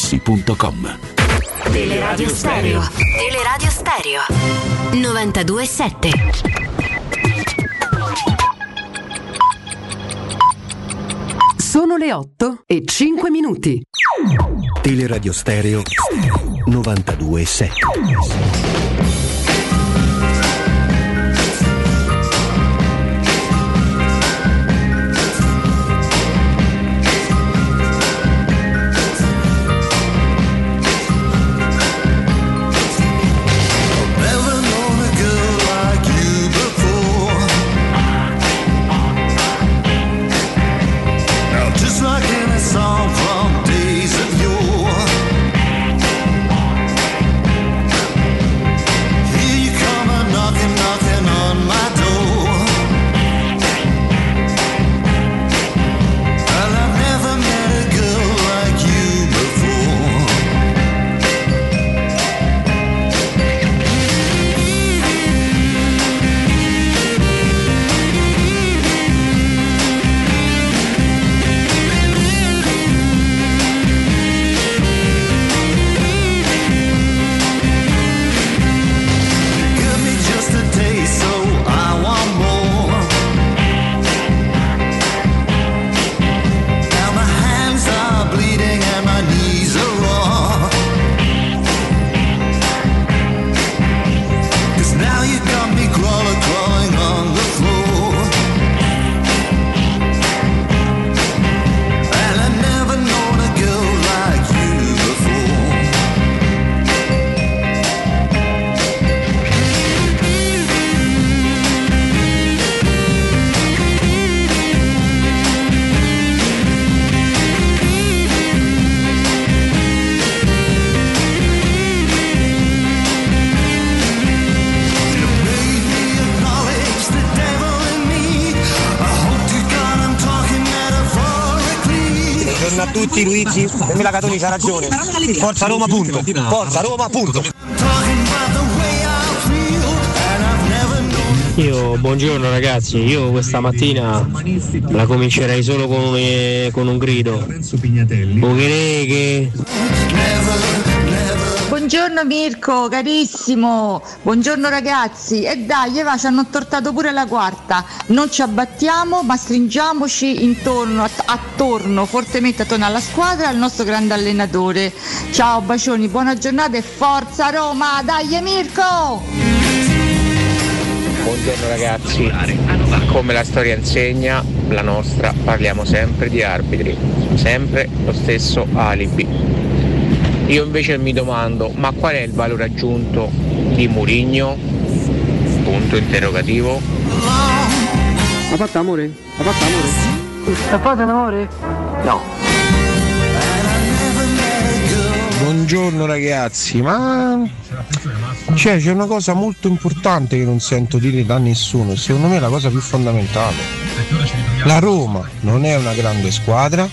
artigianamaterassi.com. Teleradio Stereo. Teleradio Stereo. 92.7. Sono le 8 e 5 minuti. Teleradio Stereo 92.7. tutti Luigi, Emila Catoni c'ha ragione. Forza Roma punto. Forza Roma punto. Io, buongiorno ragazzi, io questa mattina la comincerei solo con, un- con un grido. Bughereghe. Buongiorno Mirko, carissimo. Buongiorno ragazzi. E dai, va, ci hanno tortato pure la quarta. Non ci abbattiamo, ma stringiamoci intorno, att- attorno, fortemente attorno alla squadra e al nostro grande allenatore. Ciao, bacioni, buona giornata e forza Roma. Dai Mirko! Buongiorno ragazzi, come la storia insegna, la nostra parliamo sempre di arbitri, sempre lo stesso alibi. Io invece mi domando, ma qual è il valore aggiunto di Murigno? Punto interrogativo. Ha fatto amore? Ha fatto amore? Ha fatto amore? No. Buongiorno ragazzi, ma cioè, c'è una cosa molto importante che non sento dire da nessuno, secondo me è la cosa più fondamentale. La Roma non è una grande squadra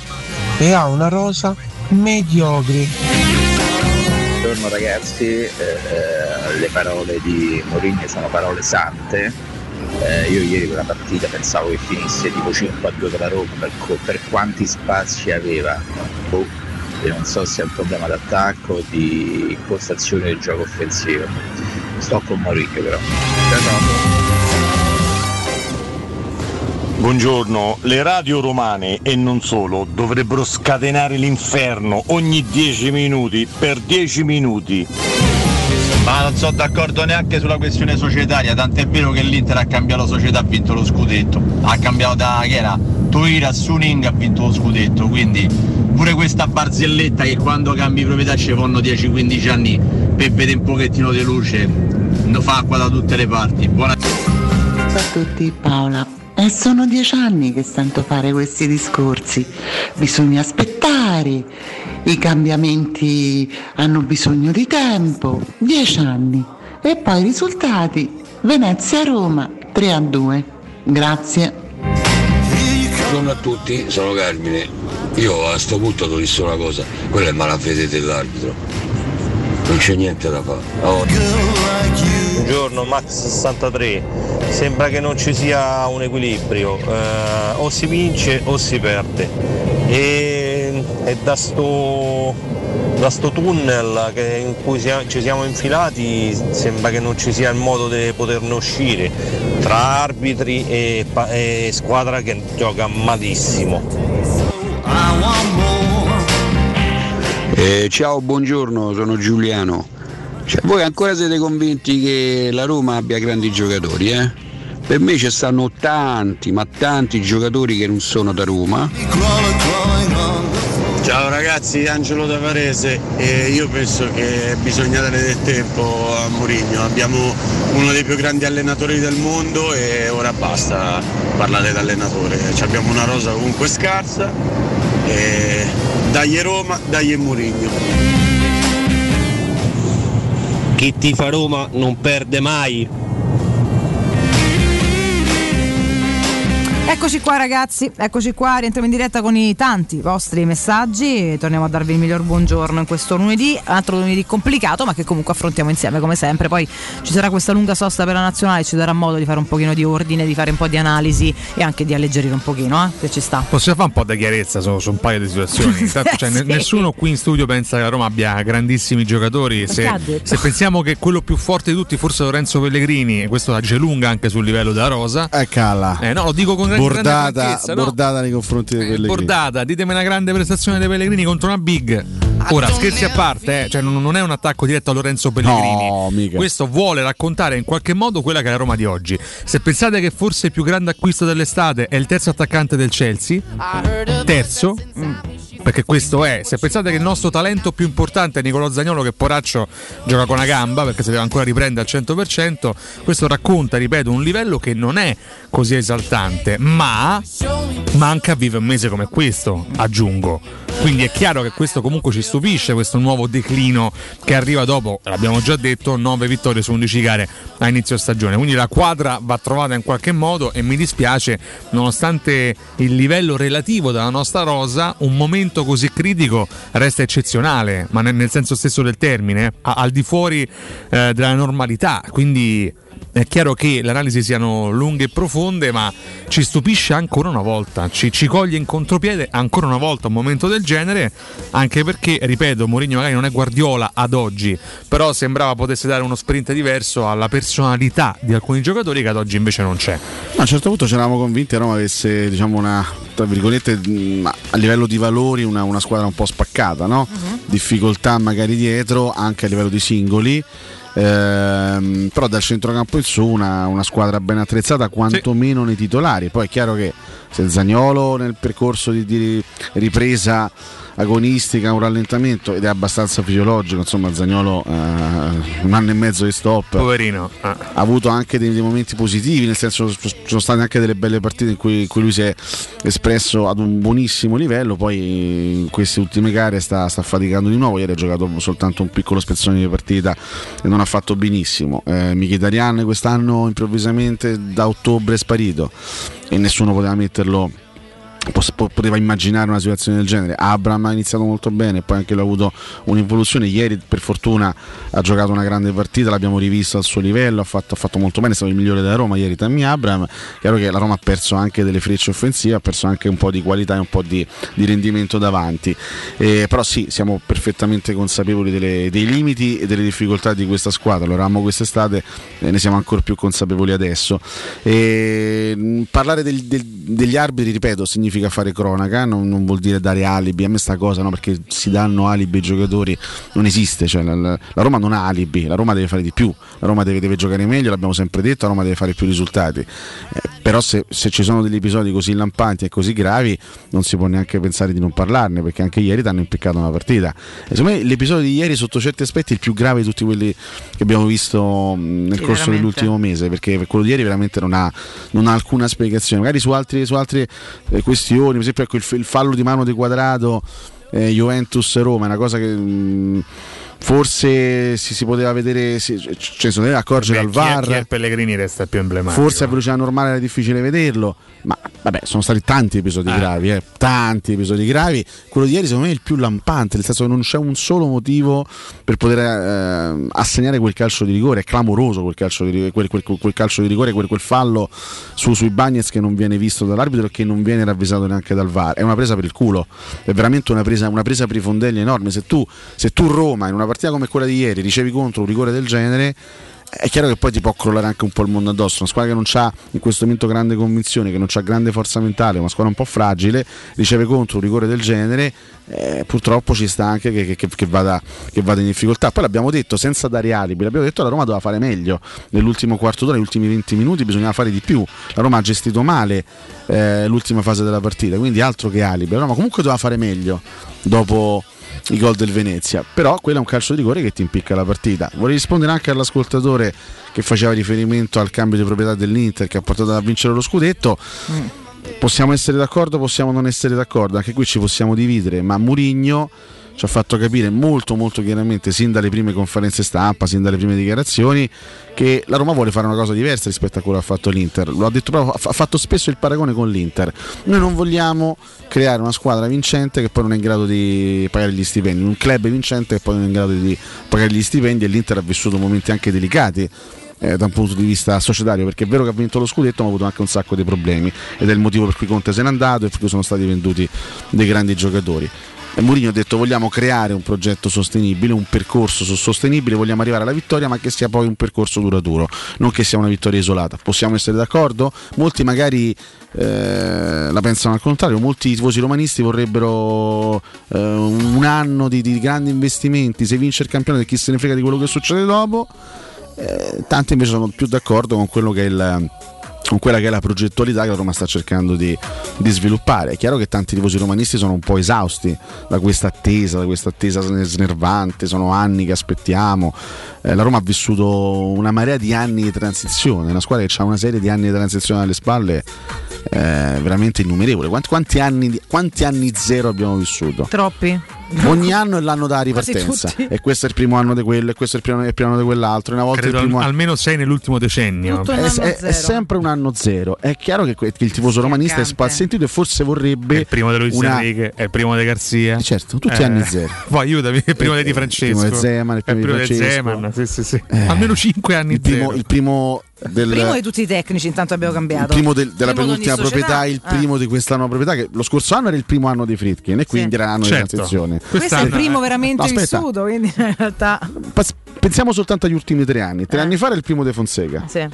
e ha una rosa mediocre. Buongiorno ragazzi, eh, le parole di Mourinho sono parole sante. Eh, io ieri quella partita pensavo che finisse tipo 5 a 2 per la Roma per, per quanti spazi aveva. Boh, non so se è un problema d'attacco o di impostazione del gioco offensivo. Sto con Mourinho però. Ciao, ciao. Buongiorno, le radio romane e non solo dovrebbero scatenare l'inferno ogni 10 minuti per 10 minuti. Ma non sono d'accordo neanche sulla questione societaria, tant'è vero che l'Inter ha cambiato società, ha vinto lo scudetto. Ha cambiato da che era Toira Suning ha vinto lo scudetto, quindi pure questa barzelletta che quando cambi proprietà ci fanno 10-15 anni per vedere un pochettino di luce, no, fa acqua da tutte le parti. Buona Ciao a tutti, Paola. Eh, sono dieci anni che sento fare questi discorsi. Bisogna aspettare I cambiamenti hanno bisogno di tempo, 10 anni. E poi i risultati. Venezia-Roma 3 a 2. Grazie. Buongiorno a tutti, sono Carmine. Io a sto punto ti dico una cosa, quella è malafede dell'arbitro. Non c'è niente da fare. Oh. Buongiorno Max63, sembra che non ci sia un equilibrio, eh, o si vince o si perde e, e da, sto, da sto tunnel che- in cui sia- ci siamo infilati sembra che non ci sia il modo di poterne uscire tra arbitri e, e squadra che gioca malissimo. Eh, ciao, buongiorno, sono Giuliano. Cioè, voi ancora siete convinti che la Roma abbia grandi giocatori, eh? Per me ci stanno tanti, ma tanti giocatori che non sono da Roma. Ciao ragazzi, Angelo da Varese. Eh, io penso che bisogna dare del tempo a Mourinho. Abbiamo uno dei più grandi allenatori del mondo e ora basta parlare d'allenatore. Ci abbiamo una rosa comunque scarsa. E dai Roma, dai Mourinho. Chi tifa Roma non perde mai. Eccoci qua ragazzi, eccoci qua, rientriamo in diretta con i tanti vostri messaggi e torniamo a darvi il miglior buongiorno in questo lunedì, un altro lunedì complicato ma che comunque affrontiamo insieme come sempre, poi ci sarà questa lunga sosta per la nazionale, ci darà modo di fare un pochino di ordine, di fare un po' di analisi e anche di alleggerire un pochino, eh, che ci sta. Possiamo fare un po' di chiarezza su, su un paio di situazioni. (laughs) Intanto, cioè, Sì. Nessuno qui in studio pensa che la Roma abbia grandissimi giocatori. Se, se pensiamo che quello più forte di tutti forse Lorenzo Pellegrini, e questo la lunga anche sul livello della rosa. Eh, calla. Eh, no, lo dico con grande, grande Bordata, no? bordata nei confronti di Pellegrini. Bordata, ditemi una grande prestazione dei Pellegrini contro una big. Ora, scherzi a parte, eh, cioè, non, non è un attacco diretto a Lorenzo Pellegrini. No, mica. Questo vuole raccontare in qualche modo quella che è la Roma di oggi. Se pensate che forse il più grande acquisto dell'estate è il terzo attaccante del Chelsea, terzo, mm, perché questo è. Se pensate che il nostro talento più importante è Nicolò Zagnolo, che poraccio gioca con una gamba perché si deve ancora riprendere al 100%, questo racconta, ripeto, un livello che non è così esaltante, ma manca vive un mese come questo, aggiungo. Quindi è chiaro che questo comunque ci stupisce, questo nuovo declino che arriva dopo, l'abbiamo già detto, 9 vittorie su 11 gare a inizio stagione. Quindi la quadra va trovata in qualche modo e mi dispiace, nonostante il livello relativo della nostra rosa, un momento così critico resta eccezionale, ma nel, senso stesso del termine, al di fuori eh, della normalità. Quindi è chiaro che le analisi siano lunghe e profonde, ma ci stupisce ancora una volta, ci, ci coglie in contropiede ancora una volta un momento del genere, anche perché, ripeto, Mourinho magari non è Guardiola ad oggi, però sembrava potesse dare uno sprint diverso alla personalità di alcuni giocatori che ad oggi invece non c'è. A un certo punto ci eravamo convinti che Roma avesse diciamo una tra virgolette a livello di valori una, una squadra un po' spaccata, no? difficoltà magari dietro anche a livello di singoli. Ehm, però dal centrocampo in su una, una squadra ben attrezzata quantomeno nei titolari. Poi è chiaro che se Zagnolo nel percorso di, di ripresa agonistica un rallentamento ed è abbastanza fisiologico insomma Zagnolo eh, un anno e mezzo di stop Poverino. Ah. ha avuto anche dei, dei momenti positivi, nel senso ci sono state anche delle belle partite in cui, in cui lui si è espresso ad un buonissimo livello, poi in queste ultime gare sta, sta faticando di nuovo, ieri ha giocato soltanto un piccolo spezzone di partita e non ha fatto benissimo. Eh, Mkhitaryan quest'anno improvvisamente da ottobre è sparito e nessuno poteva metterlo poteva immaginare una situazione del genere. Abram ha iniziato molto bene, poi anche lui ha avuto un'evoluzione. Ieri, per fortuna, ha giocato una grande partita, l'abbiamo rivisto al suo livello. Ha fatto, ha fatto molto bene, è stato il migliore della Roma ieri. Tammy Abram. Chiaro che la Roma ha perso anche delle frecce offensive, ha perso anche un po' di qualità e un po' di, di rendimento davanti. Eh, però, sì, siamo perfettamente consapevoli delle- dei limiti e delle difficoltà di questa squadra. Lo eravamo quest'estate e ne siamo ancora più consapevoli adesso. E, mh, parlare del- del- degli arbitri, ripeto, significa fare cronaca, non, non vuol dire dare alibi. A me sta cosa, no? perché si danno alibi ai giocatori, non esiste. Cioè, la- la Roma non ha alibi, la Roma deve fare di più, la Roma deve, deve giocare meglio, l'abbiamo sempre detto, la Roma deve fare più risultati. Eh, però se, se ci sono degli episodi così lampanti e così gravi, non si può neanche pensare di non parlarne, perché anche ieri ti hanno impiccato una partita. E secondo me l'episodio di ieri sotto certi aspetti è il più grave di tutti quelli che abbiamo visto nel Sì, corso veramente. dell'ultimo mese, perché quello di ieri veramente non ha, non ha alcuna spiegazione. Magari su, altri- su altre eh, questioni, per esempio ecco, il, il fallo di mano di quadrato. eh, Juventus-Roma, è una cosa che mh, forse si, si poteva vedere, si, cioè si poteva accorgere al chi è- VAR. chi è Pellegrini resta più emblematico. Forse a velocità normale era difficile vederlo, ma vabbè, sono stati tanti episodi gravi, eh, tanti episodi gravi. Quello di ieri secondo me è il più lampante, nel senso che non c'è un solo motivo per poter eh, assegnare quel calcio di rigore, è clamoroso quel calcio di rigore, quel, quel- quel calcio di rigore, quel, quel fallo su, sui Bagnets che non viene visto dall'arbitro e che non viene ravvisato neanche dal VAR. È una presa per il culo, è veramente una presa, una presa per i fondelli enorme. Se tu, se tu Roma in una partita come quella di ieri ricevi contro un rigore del genere è chiaro che poi ti può crollare anche un po' il mondo addosso. Una squadra che non ha in questo momento grande convinzione, che non ha grande forza mentale, una squadra un po' fragile, riceve contro un rigore del genere, eh, purtroppo ci sta anche che, che- che vada, che vada in difficoltà. Poi l'abbiamo detto senza dare alibi, l'abbiamo detto la Roma doveva fare meglio nell'ultimo quarto d'ora, negli ultimi 20 minuti bisognava fare di più. La Roma ha gestito male eh, l'ultima fase della partita, quindi altro che alibi. La Roma comunque doveva fare meglio dopo i gol del Venezia. Però quello è un calcio di rigore che ti impicca la partita. Vorrei rispondere anche all'ascoltatore che faceva riferimento al cambio di proprietà dell'Inter che ha portato a vincere lo scudetto. Possiamo essere d'accordo, possiamo non essere d'accordo, anche qui ci possiamo dividere, ma Murigno ci ha fatto capire molto molto chiaramente sin dalle prime conferenze stampa, sin dalle prime dichiarazioni che la Roma vuole fare una cosa diversa rispetto a quello che ha fatto l'Inter. Lo ha detto proprio, ha fatto spesso il paragone con l'Inter. Noi non vogliamo creare una squadra vincente che poi non è in grado di pagare gli stipendi, un club vincente che poi non è in grado di pagare gli stipendi e l'Inter ha vissuto momenti anche delicati eh, da un punto di vista societario, perché è vero che ha vinto lo scudetto, ma ha avuto anche un sacco di problemi ed è il motivo per cui Conte se n'è andato e per cui sono stati venduti dei grandi giocatori. Mourinho ha detto vogliamo creare un progetto sostenibile, un percorso so- sostenibile, vogliamo arrivare alla vittoria ma che sia poi un percorso duraturo, non che sia una vittoria isolata. Possiamo essere d'accordo? Molti magari eh, la pensano al contrario, molti tifosi romanisti vorrebbero eh, un anno di, di grandi investimenti, se vince il campionato e chi se ne frega di quello che succede dopo. Eh, tanti invece sono più d'accordo con quello che è il con quella che è la progettualità che la Roma sta cercando di, di sviluppare. È chiaro che tanti tifosi romanisti sono un po' esausti da questa attesa, da questa attesa snervante, sono anni che aspettiamo. Eh, la Roma ha vissuto una marea di anni di transizione, una squadra che ha una serie di anni di transizione alle spalle eh, veramente innumerevole. Quanti, quanti anni, quanti anni zero abbiamo vissuto? Troppi. Ogni anno è l'anno della ripartenza e questo è il primo anno di quello e questo è il primo, il primo anno di quell'altro. Una volta Credo il primo al- anno- almeno sei nell'ultimo decennio. è, è- è sempre un anno zero. È chiaro che, que- che il tifoso romanista è spazientito e forse vorrebbe. È il primo di Luis una- Enrique, è il primo di Garzia. certo, tutti anni zero. (laughs) Poi aiutami, è il primo Eh, di Francesco. il primo di Zeman, il È primo di. Zeman, sì, sì, sì. Eh, Almeno 5 anni il primo, zero. il primo del, Primo di tutti i tecnici, intanto abbiamo il cambiato. primo del- della Primo penultima proprietà, il Ah. primo di questa nuova proprietà, che lo scorso anno era il primo anno di Fritkin e quindi era l'anno Certo. di transizione. Questo è il primo veramente No, aspetta. vissuto, quindi in realtà. Pensiamo soltanto agli ultimi tre anni. Tre anni fa era il primo di Fonseca. Sì.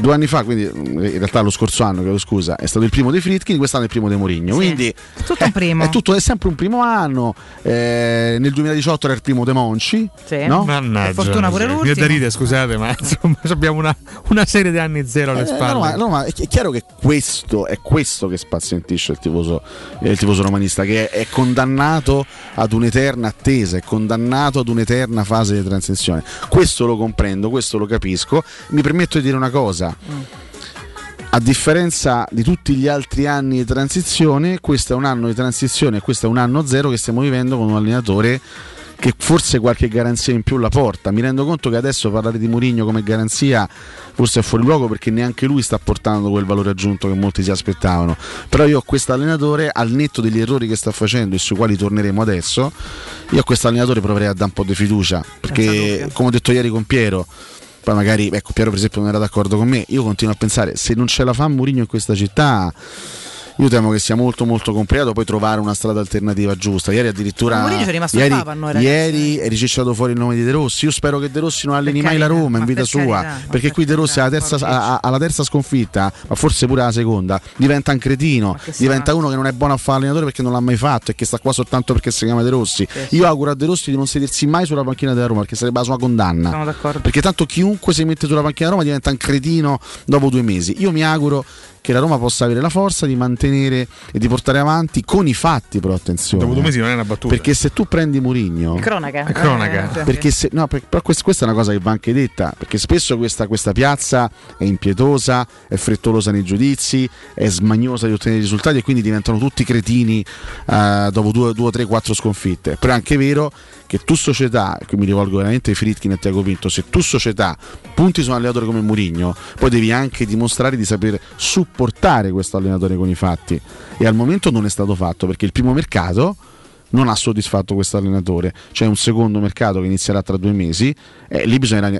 Due anni fa, quindi mm, in realtà lo scorso anno, chiedo scusa, è stato il primo dei Fritkin, quest'anno è il primo dei Mourinho. Quindi Tutto un primo. è, tutto, è sempre un primo anno. Eh, nel 2018 era il primo De Monci. Sì. No? Mannaggia, Per fortuna pure mi l'ultimo. viene da ridere, scusate, ma insomma abbiamo una, una serie di anni zero alle Eh, spalle. no, ma, no, ma è chi- è chiaro che questo è questo che spazientisce il tifoso, eh, il tifoso romanista, che è, è condannato ad un'eterna attesa, è condannato ad un'eterna fase di transizione. Questo lo comprendo, questo lo capisco. Mi permetto di dire una cosa. A differenza di tutti gli altri anni di transizione, questo è un anno di transizione e questo è un anno zero che stiamo vivendo con un allenatore che forse qualche garanzia in più la porta. Mi rendo conto che adesso parlare di Mourinho come garanzia forse è fuori luogo perché neanche lui sta portando quel valore aggiunto che molti si aspettavano. Però io ho questo allenatore, al netto degli errori che sta facendo e sui quali torneremo adesso, io a questo allenatore proverei a dare un po' di fiducia. Perché come ho detto ieri con Piero, poi magari, ecco, Piero per esempio non era d'accordo con me, io continuo a pensare, se non ce la fa Mourinho in questa città, io temo che sia molto molto complicato poi trovare una strada alternativa giusta. Ieri addirittura... Ma Mourinho ci è rimasto ieri, Papa noi, ieri è ricicciato fuori il nome di De Rossi, io spero che De Rossi non alleni Per mai la Roma in vita per sua, carità, perché qui De Rossi alla terza, a- alla terza sconfitta, ma forse pure alla seconda, diventa un cretino, diventa uno che non è buono a fare allenatore perché non l'ha mai fatto e che sta qua soltanto perché si chiama De Rossi. Io auguro a De Rossi di non sedersi mai sulla panchina della Roma perché sarebbe la sua condanna. Sono d'accordo. Perché tanto chiunque si mette sulla panchina della Roma diventa un cretino dopo due mesi. Io mi auguro che la Roma possa avere la forza di mantenere e di portare avanti con i fatti, però attenzione. Dopo due eh. mesi non è una battuta. Perché se tu prendi Murigno Cronaca. È cronaca. Eh, perché se, no, per- però questa, questa è una cosa che va anche detta, perché spesso questa, questa piazza è impietosa, è frettolosa nei giudizi, è smagnosa di ottenere risultati e quindi diventano tutti cretini eh, dopo due, due, tre, quattro sconfitte. Però è anche vero che tu società, qui mi rivolgo veramente ai Fritkin e a Tiago Pinto, se tu società punti su un allenatore come Murigno, poi devi anche dimostrare di saper supportare questo allenatore con i fatti. E al momento non è stato fatto perché il primo mercato non ha soddisfatto questo allenatore. C'è un secondo mercato che inizierà tra due mesi e lì bisognerà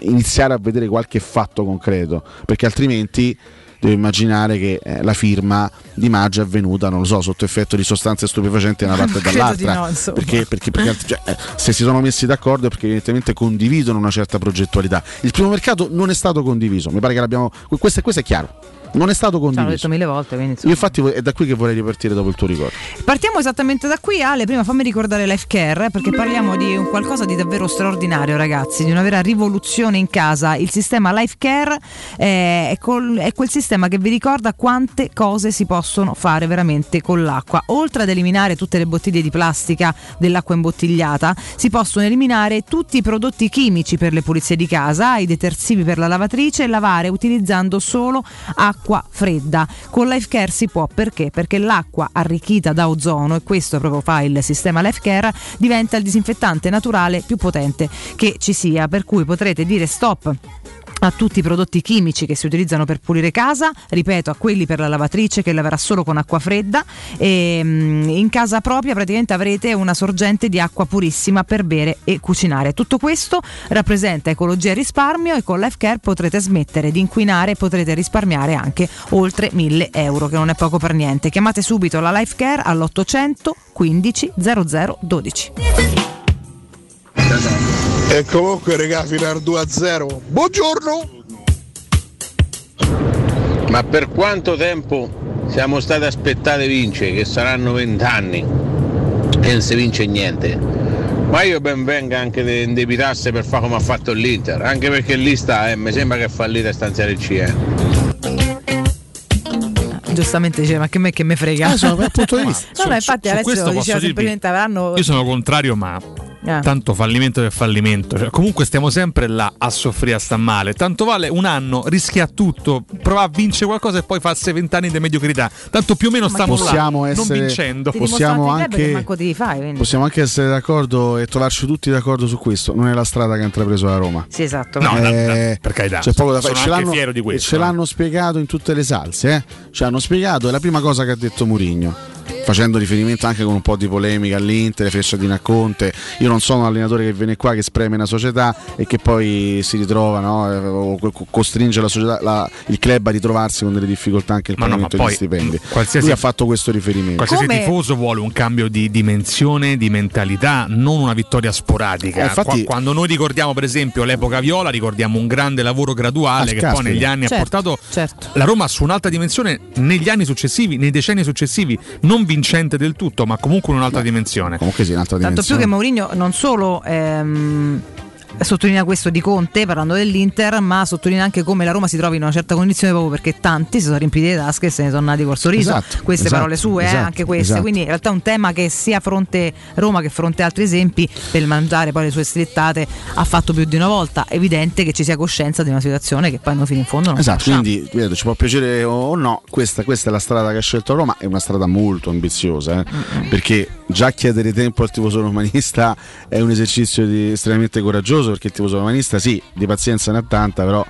iniziare a vedere qualche fatto concreto, perché altrimenti devo immaginare che eh, la firma di Maggio è avvenuta, non lo so, sotto effetto di sostanze stupefacenti da una parte e dall'altra. no, perché, perché- perché cioè, eh, se si sono messi d'accordo è perché evidentemente condividono una certa progettualità. Il primo mercato non è stato condiviso, mi pare che l'abbiamo. Questo, questo è chiaro. Non è stato condiviso. detto mille volte. Io infatti è da qui che vorrei ripartire dopo il tuo ricordo. Partiamo esattamente da qui, Ale. Prima fammi ricordare Life Care perché parliamo di un qualcosa di davvero straordinario, ragazzi, di una vera rivoluzione in casa. Il sistema Life Care eh, è, col- è quel sistema che vi ricorda quante cose si possono fare veramente con l'acqua. Oltre ad eliminare tutte le bottiglie di plastica dell'acqua imbottigliata, si possono eliminare tutti i prodotti chimici per le pulizie di casa, i detersivi per la lavatrice e lavare utilizzando solo acqua fredda. Con Life Care si può perché? Perché l'acqua arricchita da ozono, e questo proprio fa il sistema Life Care, diventa il disinfettante naturale più potente che ci sia, per cui potrete dire stop a tutti i prodotti chimici che si utilizzano per pulire casa, ripeto, a quelli per la lavatrice che laverà solo con acqua fredda e mm, in casa propria praticamente avrete una sorgente di acqua purissima per bere e cucinare. Tutto questo rappresenta ecologia e risparmio e con Life Care potrete smettere di inquinare e potrete risparmiare anche oltre 1000 euro che non è poco per niente. Chiamate subito la Life Care all'800 15 0012. E comunque regà fino al 2-0. Buongiorno! Ma per quanto tempo siamo stati aspettati vincere, che saranno vent'anni, e non si vince niente. Ma io ben venga anche di indebitasse per fare come ha fatto l'Inter, anche perché lì sta, eh, mi sembra che è fallita stanziare il CE. Giustamente dice, ma che me che me frega. Eh, sono per il punto di (laughs) vista. No, no, infatti su posso diceva dirvi- semplicemente avranno Io sono contrario, ma Eh. tanto fallimento per fallimento. Cioè, comunque stiamo sempre là a soffrire, a sta male. Tanto vale un anno, rischia tutto, prova a vincere qualcosa e poi farsi vent'anni di mediocrità. Tanto più o meno stiamo possiamo là, essere- non vincendo. Possiamo anche- che manco ti fai. Possiamo anche essere d'accordo e trovarci tutti d'accordo su questo. Non è la strada che ha intrapreso la Roma. Sì, esatto. No, Eh, da- da- per carità. C'è poco da fare. Sono Ce anche l'hanno, fiero di questo, ce eh. l'hanno spiegato in tutte le salse. Eh? Ci hanno spiegato, è la prima cosa che ha detto Murigno. Facendo riferimento anche con un po' di polemica all'Inter, Frecciatina a Conte. Io non sono un allenatore che viene qua, che spreme una società e che poi si ritrova, no? Eh, o co- costringe la società, la- il club a ritrovarsi con delle difficoltà anche il no, pagamento ma degli stipendi. qualsiasi- Lui ha fatto questo riferimento. Qualsiasi Come- tifoso vuole un cambio di dimensione, di mentalità, non una vittoria sporadica. Eh, infatti- Qua- quando noi ricordiamo, per esempio, l'epoca viola, ricordiamo un grande lavoro graduale Ah, che poi negli anni ha Certo, portato certo. la Roma su un'altra dimensione negli anni successivi, nei decenni successivi, non vincente del tutto, ma comunque in un'altra dimensione. Comunque sì, un'altra Tanto più dimensione. che Mourinho non solo ehm, sottolinea questo di Conte parlando dell'Inter, ma sottolinea anche come la Roma si trovi in una certa condizione proprio perché tanti si sono riempiti le tasche e se ne sono nati col sorriso. Esatto, queste esatto, parole sue, eh, esatto, anche queste. esatto. Quindi in realtà è un tema che sia fronte Roma che fronte altri esempi per mangiare poi le sue strittate ha fatto più di una volta. È evidente che ci sia coscienza di una situazione che poi noi fino in fondo non Esatto, quindi ripeto, ci può piacere o no, questa, questa è la strada che ha scelto Roma, è una strada molto ambiziosa, eh, perché già chiedere tempo al tifoso romanista è un esercizio di- estremamente coraggioso, perché il tifoso romanista sì, di pazienza ne ha tanta, però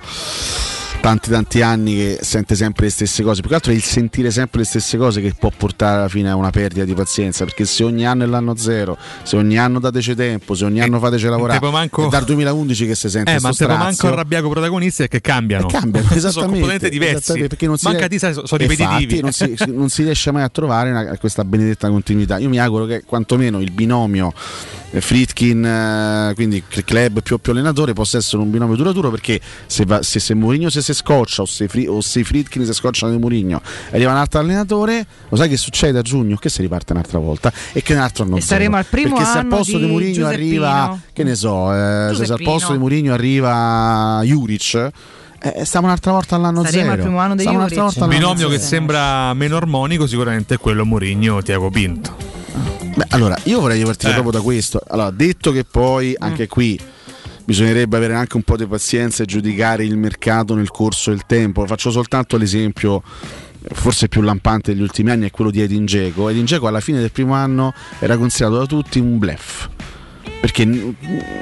tanti tanti anni che sente sempre le stesse cose, più che altro è il sentire sempre le stesse cose che può portare alla fine a una perdita di pazienza, perché se ogni anno è l'anno zero, se ogni anno dateci tempo, se ogni anno fateci lavorare, manco- è dal 2011 che si sente Eh, ma se manco i protagonisti è che cambiano. Eh, cambiano, (laughs) sono esattamente, completamente diversi. esattamente, perché non si Manca di sai, sono sono Infatti, ripetitivi. non si, non si riesce mai a trovare una- questa benedetta continuità. Io mi auguro che quantomeno il binomio eh, Fritkin, eh, quindi cl- club più, più allenatore, possa essere un binomio duraturo perché se, va, se, se Mourinho se si scoccia o se, Fri- o se i Fritkin si scocciano di Mourinho e arriva un altro allenatore, lo sai che succede a giugno? Che si riparte un'altra volta e che un altro anno E saremo al primo perché se al anno posto di, di Mourinho arriva, che ne so, eh, se- se al posto di Mourinho arriva Juric Eh, stiamo un'altra volta all'anno Saremo zero. al primo anno degli Stiamo un'altra volta Un binomio che zero. sembra meno armonico sicuramente è quello Mourinho-Tiago Pinto. Beh, allora, io vorrei partire Eh. proprio da questo. Allora, detto che poi anche qui bisognerebbe avere anche un po' di pazienza e giudicare il mercato nel corso del tempo. Faccio soltanto l'esempio forse più lampante degli ultimi anni è quello di Edin Dzeko. Edin Dzeko alla fine del primo anno era considerato da tutti un bluff. Perché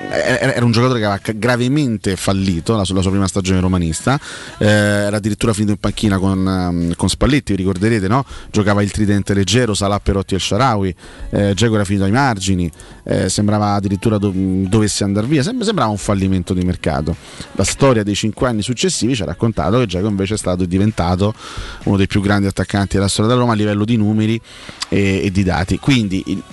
era un giocatore che aveva gravemente fallito la, sulla sua prima stagione romanista, eh, era addirittura finito in panchina con, ehm, con Spalletti, vi ricorderete, no? giocava il tridente leggero, Salah, Perotti e Sharawi, eh, Dzeko era finito ai margini, eh, sembrava addirittura do- dovesse andare via, Sem- sembrava un fallimento di mercato. La storia dei cinque anni successivi ci ha raccontato che Dzeko invece è stato diventato uno dei più grandi attaccanti della storia della Roma a livello di numeri e, e di dati. Quindi il,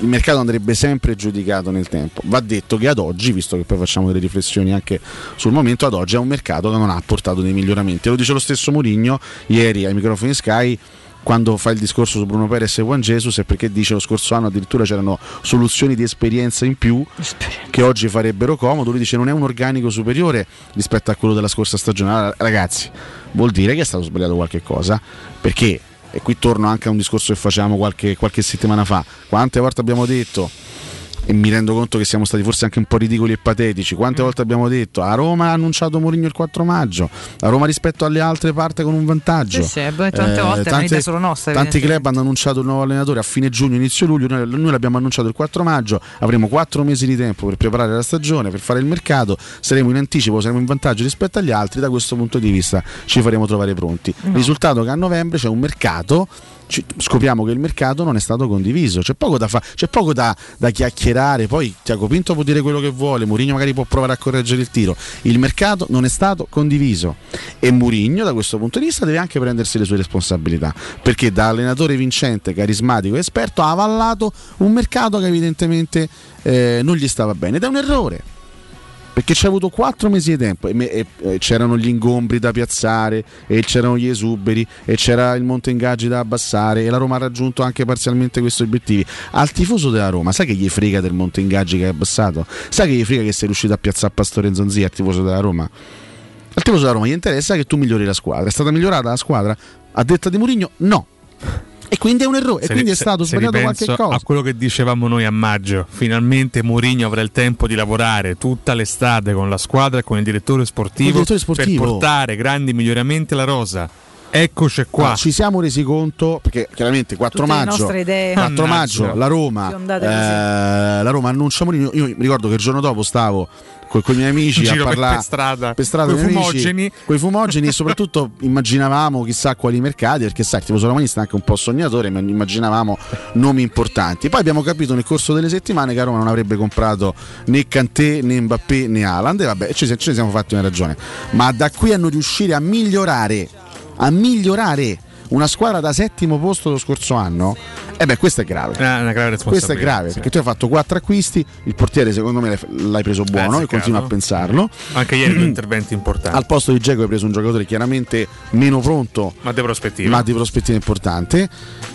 il mercato andrebbe sempre giudicato nel tempo. Va detto che ad oggi, visto che poi facciamo delle riflessioni anche sul momento, ad oggi è un mercato che non ha portato dei miglioramenti. Lo dice lo stesso Mourinho ieri ai microfoni Sky quando fa il discorso su Bruno Perez e Juan Jesus è perché dice lo scorso anno addirittura c'erano soluzioni di esperienza in più che oggi farebbero comodo. Lui dice non è un organico superiore rispetto a quello della scorsa stagione. Ragazzi, vuol dire che è stato sbagliato qualche cosa perché e qui torno anche a un discorso che facevamo qualche, qualche settimana fa. Quante volte abbiamo detto, e mi rendo conto che siamo stati forse anche un po' ridicoli e patetici, quante volte abbiamo detto a Roma ha annunciato Mourinho il 4 maggio, a Roma rispetto alle altre parte con un vantaggio. Sì, sì, beh, tante volte è un'idea solo nostra, Tanti club hanno annunciato il nuovo allenatore a fine giugno, inizio luglio, noi, noi l'abbiamo annunciato il 4 maggio, avremo 4 mesi di tempo per preparare la stagione, per fare il mercato, saremo in anticipo, saremo in vantaggio rispetto agli altri, da questo punto di vista ci faremo trovare pronti. No. Risultato che a novembre c'è un mercato scopriamo che il mercato non è stato condiviso, c'è poco da, fa- c'è poco da, da chiacchierare, poi Tiago Pinto può dire quello che vuole, Mourinho magari può provare a correggere il tiro, il mercato non è stato condiviso. E Mourinho da questo punto di vista deve anche prendersi le sue responsabilità, perché da allenatore vincente, carismatico e esperto ha avallato un mercato che evidentemente eh, non gli stava bene ed è un errore perché ci ha avuto 4 mesi di tempo e, me- e- e c'erano gli ingombri da piazzare e c'erano gli esuberi e c'era il monte ingaggi da abbassare e la Roma ha raggiunto anche parzialmente questi obiettivi. Al tifoso della Roma sai che gli frega del monte ingaggi che hai abbassato? Sai che gli frega che sei riuscito a piazzare Pastore Zonzi al tifoso della Roma? Al tifoso della Roma gli interessa che tu migliori la squadra. È stata migliorata la squadra? A detta di Mourinho no e quindi è un errore e Se quindi ri- è stato sbagliato qualche cosa A quello che dicevamo noi a maggio, finalmente Mourinho avrà il tempo di lavorare tutta l'estate con la squadra e con il direttore sportivo, Con il direttore sportivo. per portare grandi miglioramenti alla rosa. Eccoci qua. Ah, ci siamo resi conto perché chiaramente 4 Tutte maggio, nostre idee. 4 Mannaggia. maggio la Roma, eh, la Roma annuncia Mourinho. Io mi ricordo che il giorno dopo stavo con, i miei amici a parlare per strada, per strada con i fumogeni. amici, fumogeni e soprattutto (laughs) immaginavamo chissà quali mercati perché sai il tifoso romanista è anche un po' sognatore ma immaginavamo nomi importanti poi abbiamo capito nel corso delle settimane che a Roma non avrebbe comprato né Kanté né Mbappé né Haaland e vabbè ce, ce ne siamo fatti una ragione ma da qui a non riuscire a migliorare a migliorare una squadra da settimo posto lo scorso anno, eh beh, questo è grave. Eh, una grave. Questo è grave sì. perché tu hai fatto quattro acquisti, il portiere secondo me l'hai- preso buono e continuo a pensarlo. Anche ieri due (clears throat) interventi importanti. Al posto di Dzeko hai preso un giocatore chiaramente meno pronto, ma di prospettiva. ma di prospettiva importante.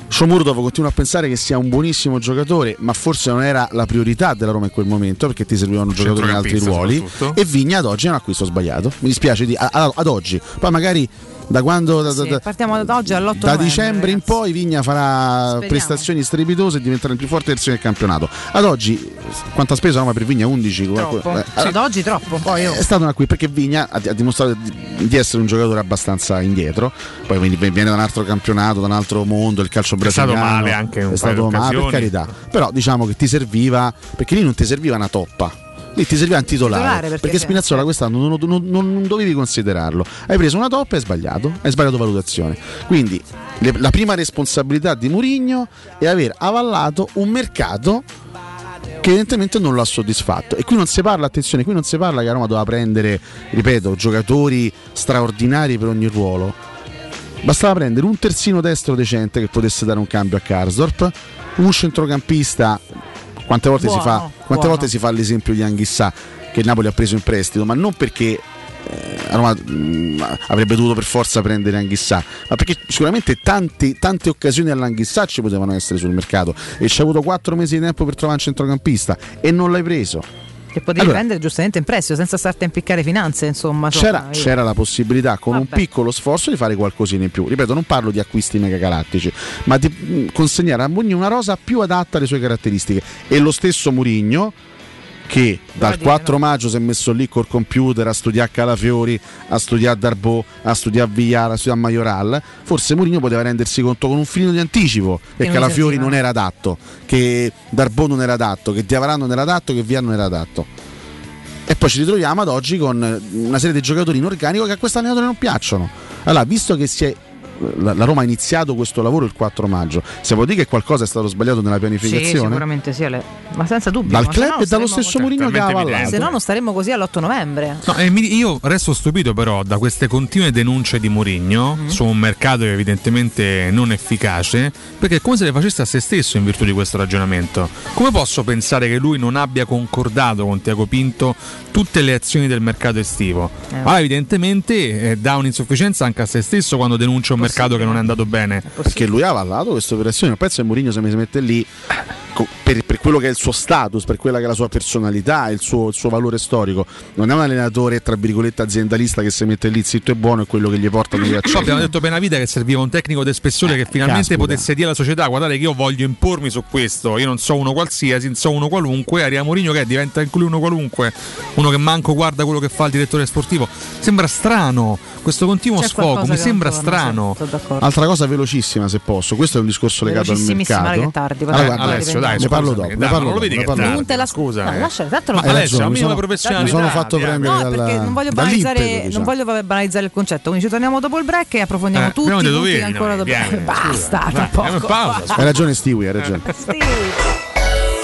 Shomurdov continuo a pensare che sia un buonissimo giocatore, ma forse non era la priorità della Roma in quel momento perché ti servivano giocatori in altri ruoli. E Vigna ad oggi è un acquisto sbagliato. Mi dispiace di, a- a- ad oggi. Poi magari da quando da, Sì, da- partiamo da oggi all'8 da dicembre in ragazzi. poi Vigna farà Speriamo. prestazioni strepitose e diventerà il più forte versione del campionato. Ad oggi quanto ha speso Roma per Vigna? 11? Troppo. Eh, Ad oggi troppo. Poi oh. è stato una qui perché Vigna ha, ha dimostrato di, di essere un giocatore abbastanza indietro. Poi quindi viene da un altro campionato, da un altro mondo, il calcio È stato brasiliano. male anche in un È stato male, per carità. Però diciamo che ti serviva perché lì non ti serviva una toppa. Lì ti serviva un titolare, Titolare, perché perché, Spinazzola quest'anno non, non- non- dovevi considerarlo. Hai preso una toppa e hai sbagliato, hai sbagliato valutazione. Quindi le- la prima responsabilità di Mourinho è aver avallato un mercato che evidentemente non l'ha soddisfatto. E qui non si parla, attenzione, qui non si parla che Roma doveva prendere, ripeto, giocatori straordinari per ogni ruolo. Bastava prendere un terzino destro decente che potesse dare un cambio a Karsdorp, un centrocampista. Quante volte, si, Buono, fa, quante volte si fa l'esempio di Anghissà che il Napoli ha preso in prestito, ma non perché eh, Roma mh, avrebbe dovuto per forza prendere Anghissà, ma perché sicuramente tante, tante occasioni all'Anghissà ci potevano essere sul mercato e ci ha avuto 4 mesi di tempo per trovare un centrocampista e non l'hai preso. Che potevi Allora- prendere giustamente in prestito senza starti a impiccare finanze, insomma. C'era, c'era la possibilità con un Vabbè. piccolo sforzo di fare qualcosina in più. Ripeto, non parlo di acquisti megagalattici, ma di consegnare a Mourinho una rosa più adatta alle sue caratteristiche. E lo stesso Mourinho che dal 4 maggio si è messo lì col computer a studiare Calafiori, a studiare Darbo, a studiare Villara, a studiare Majoral, forse Mourinho poteva rendersi conto con un filino di anticipo che non Calafiori non era adatto, che Darbo non era adatto, che Diavarà non era adatto, che Via non era adatto. E poi ci ritroviamo ad oggi con una serie di giocatori in organico che a questo allenatore non piacciono. Allora, visto che si è- la, la Roma ha iniziato questo lavoro il 4 maggio, se vuol dire che qualcosa è stato sbagliato nella Sì, pianificazione? sicuramente sì, Ale. ma senza dubbio. Dal club e dallo stesso Mourinho che ha. Se no non staremmo così all'8 novembre. No, e mi- io resto stupito però da queste continue denunce di Mourinho Mm. su un mercato evidentemente non efficace, perché è come se le facesse a se stesso in virtù di questo ragionamento. Come posso pensare che lui non abbia concordato con Tiago Pinto tutte le azioni del mercato estivo? Eh. Ma evidentemente eh, dà un'insufficienza anche a se stesso quando denuncia un mercato che non è andato bene. Perché lui ha avallato queste operazioni. Non penso che Mourinho se mi si mette lì per, per quello che è il suo status, per quella che è la sua personalità, il suo, il suo valore storico. Non è un allenatore, tra virgolette, aziendalista che si mette lì zitto e buono e quello che gli portano gli Poi accetti. abbiamo detto appena vita che serviva un tecnico di spessore che finalmente caspita. potesse dire alla società guardate che io voglio impormi su questo, io non so uno qualsiasi, non so uno qualunque, arriva Mourinho che diventa anche lui uno qualunque, uno che manco guarda quello che fa il direttore sportivo. Sembra strano, questo continuo C'è sfogo, mi sembra strano. Altra cosa velocissima, se posso. Questo è un discorso legato al mercato. tardi, Allora, Alessio, dai, ne parlo dopo. ne parlo non lo vedi dopo, dopo. Non te la Scusa, No, eh. lascia, tanto non- Alessio, sono- di professionalità. mi sono fatto prendere No, dalla- perché non voglio banalizzare, non diciamo. voglio banalizzare il concetto. Quindi ci torniamo dopo il break e approfondiamo Eh, tutti abbiamo i dei punti che doveri, ancora vieni, (laughs) Basta, tra poco. Hai ragione, Stewie, hai ragione.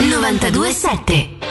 927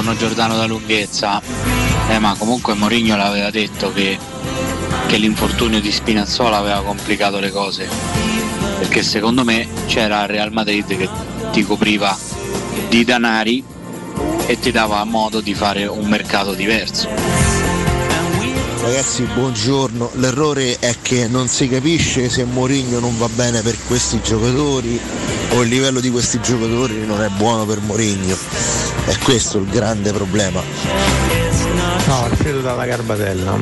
Buongiorno Giordano da lunghezza. Eh, ma comunque Mourinho l'aveva detto che, che l'infortunio di Spinazzola aveva complicato le cose. Perché secondo me c'era il Real Madrid che ti copriva di danari e ti dava modo di fare un mercato diverso. Ragazzi, buongiorno. L'errore è che non si capisce se Mourinho non va bene per questi giocatori o il livello di questi giocatori non è buono per Mourinho. È questo il grande problema. No, Alfredo dalla Garbatella.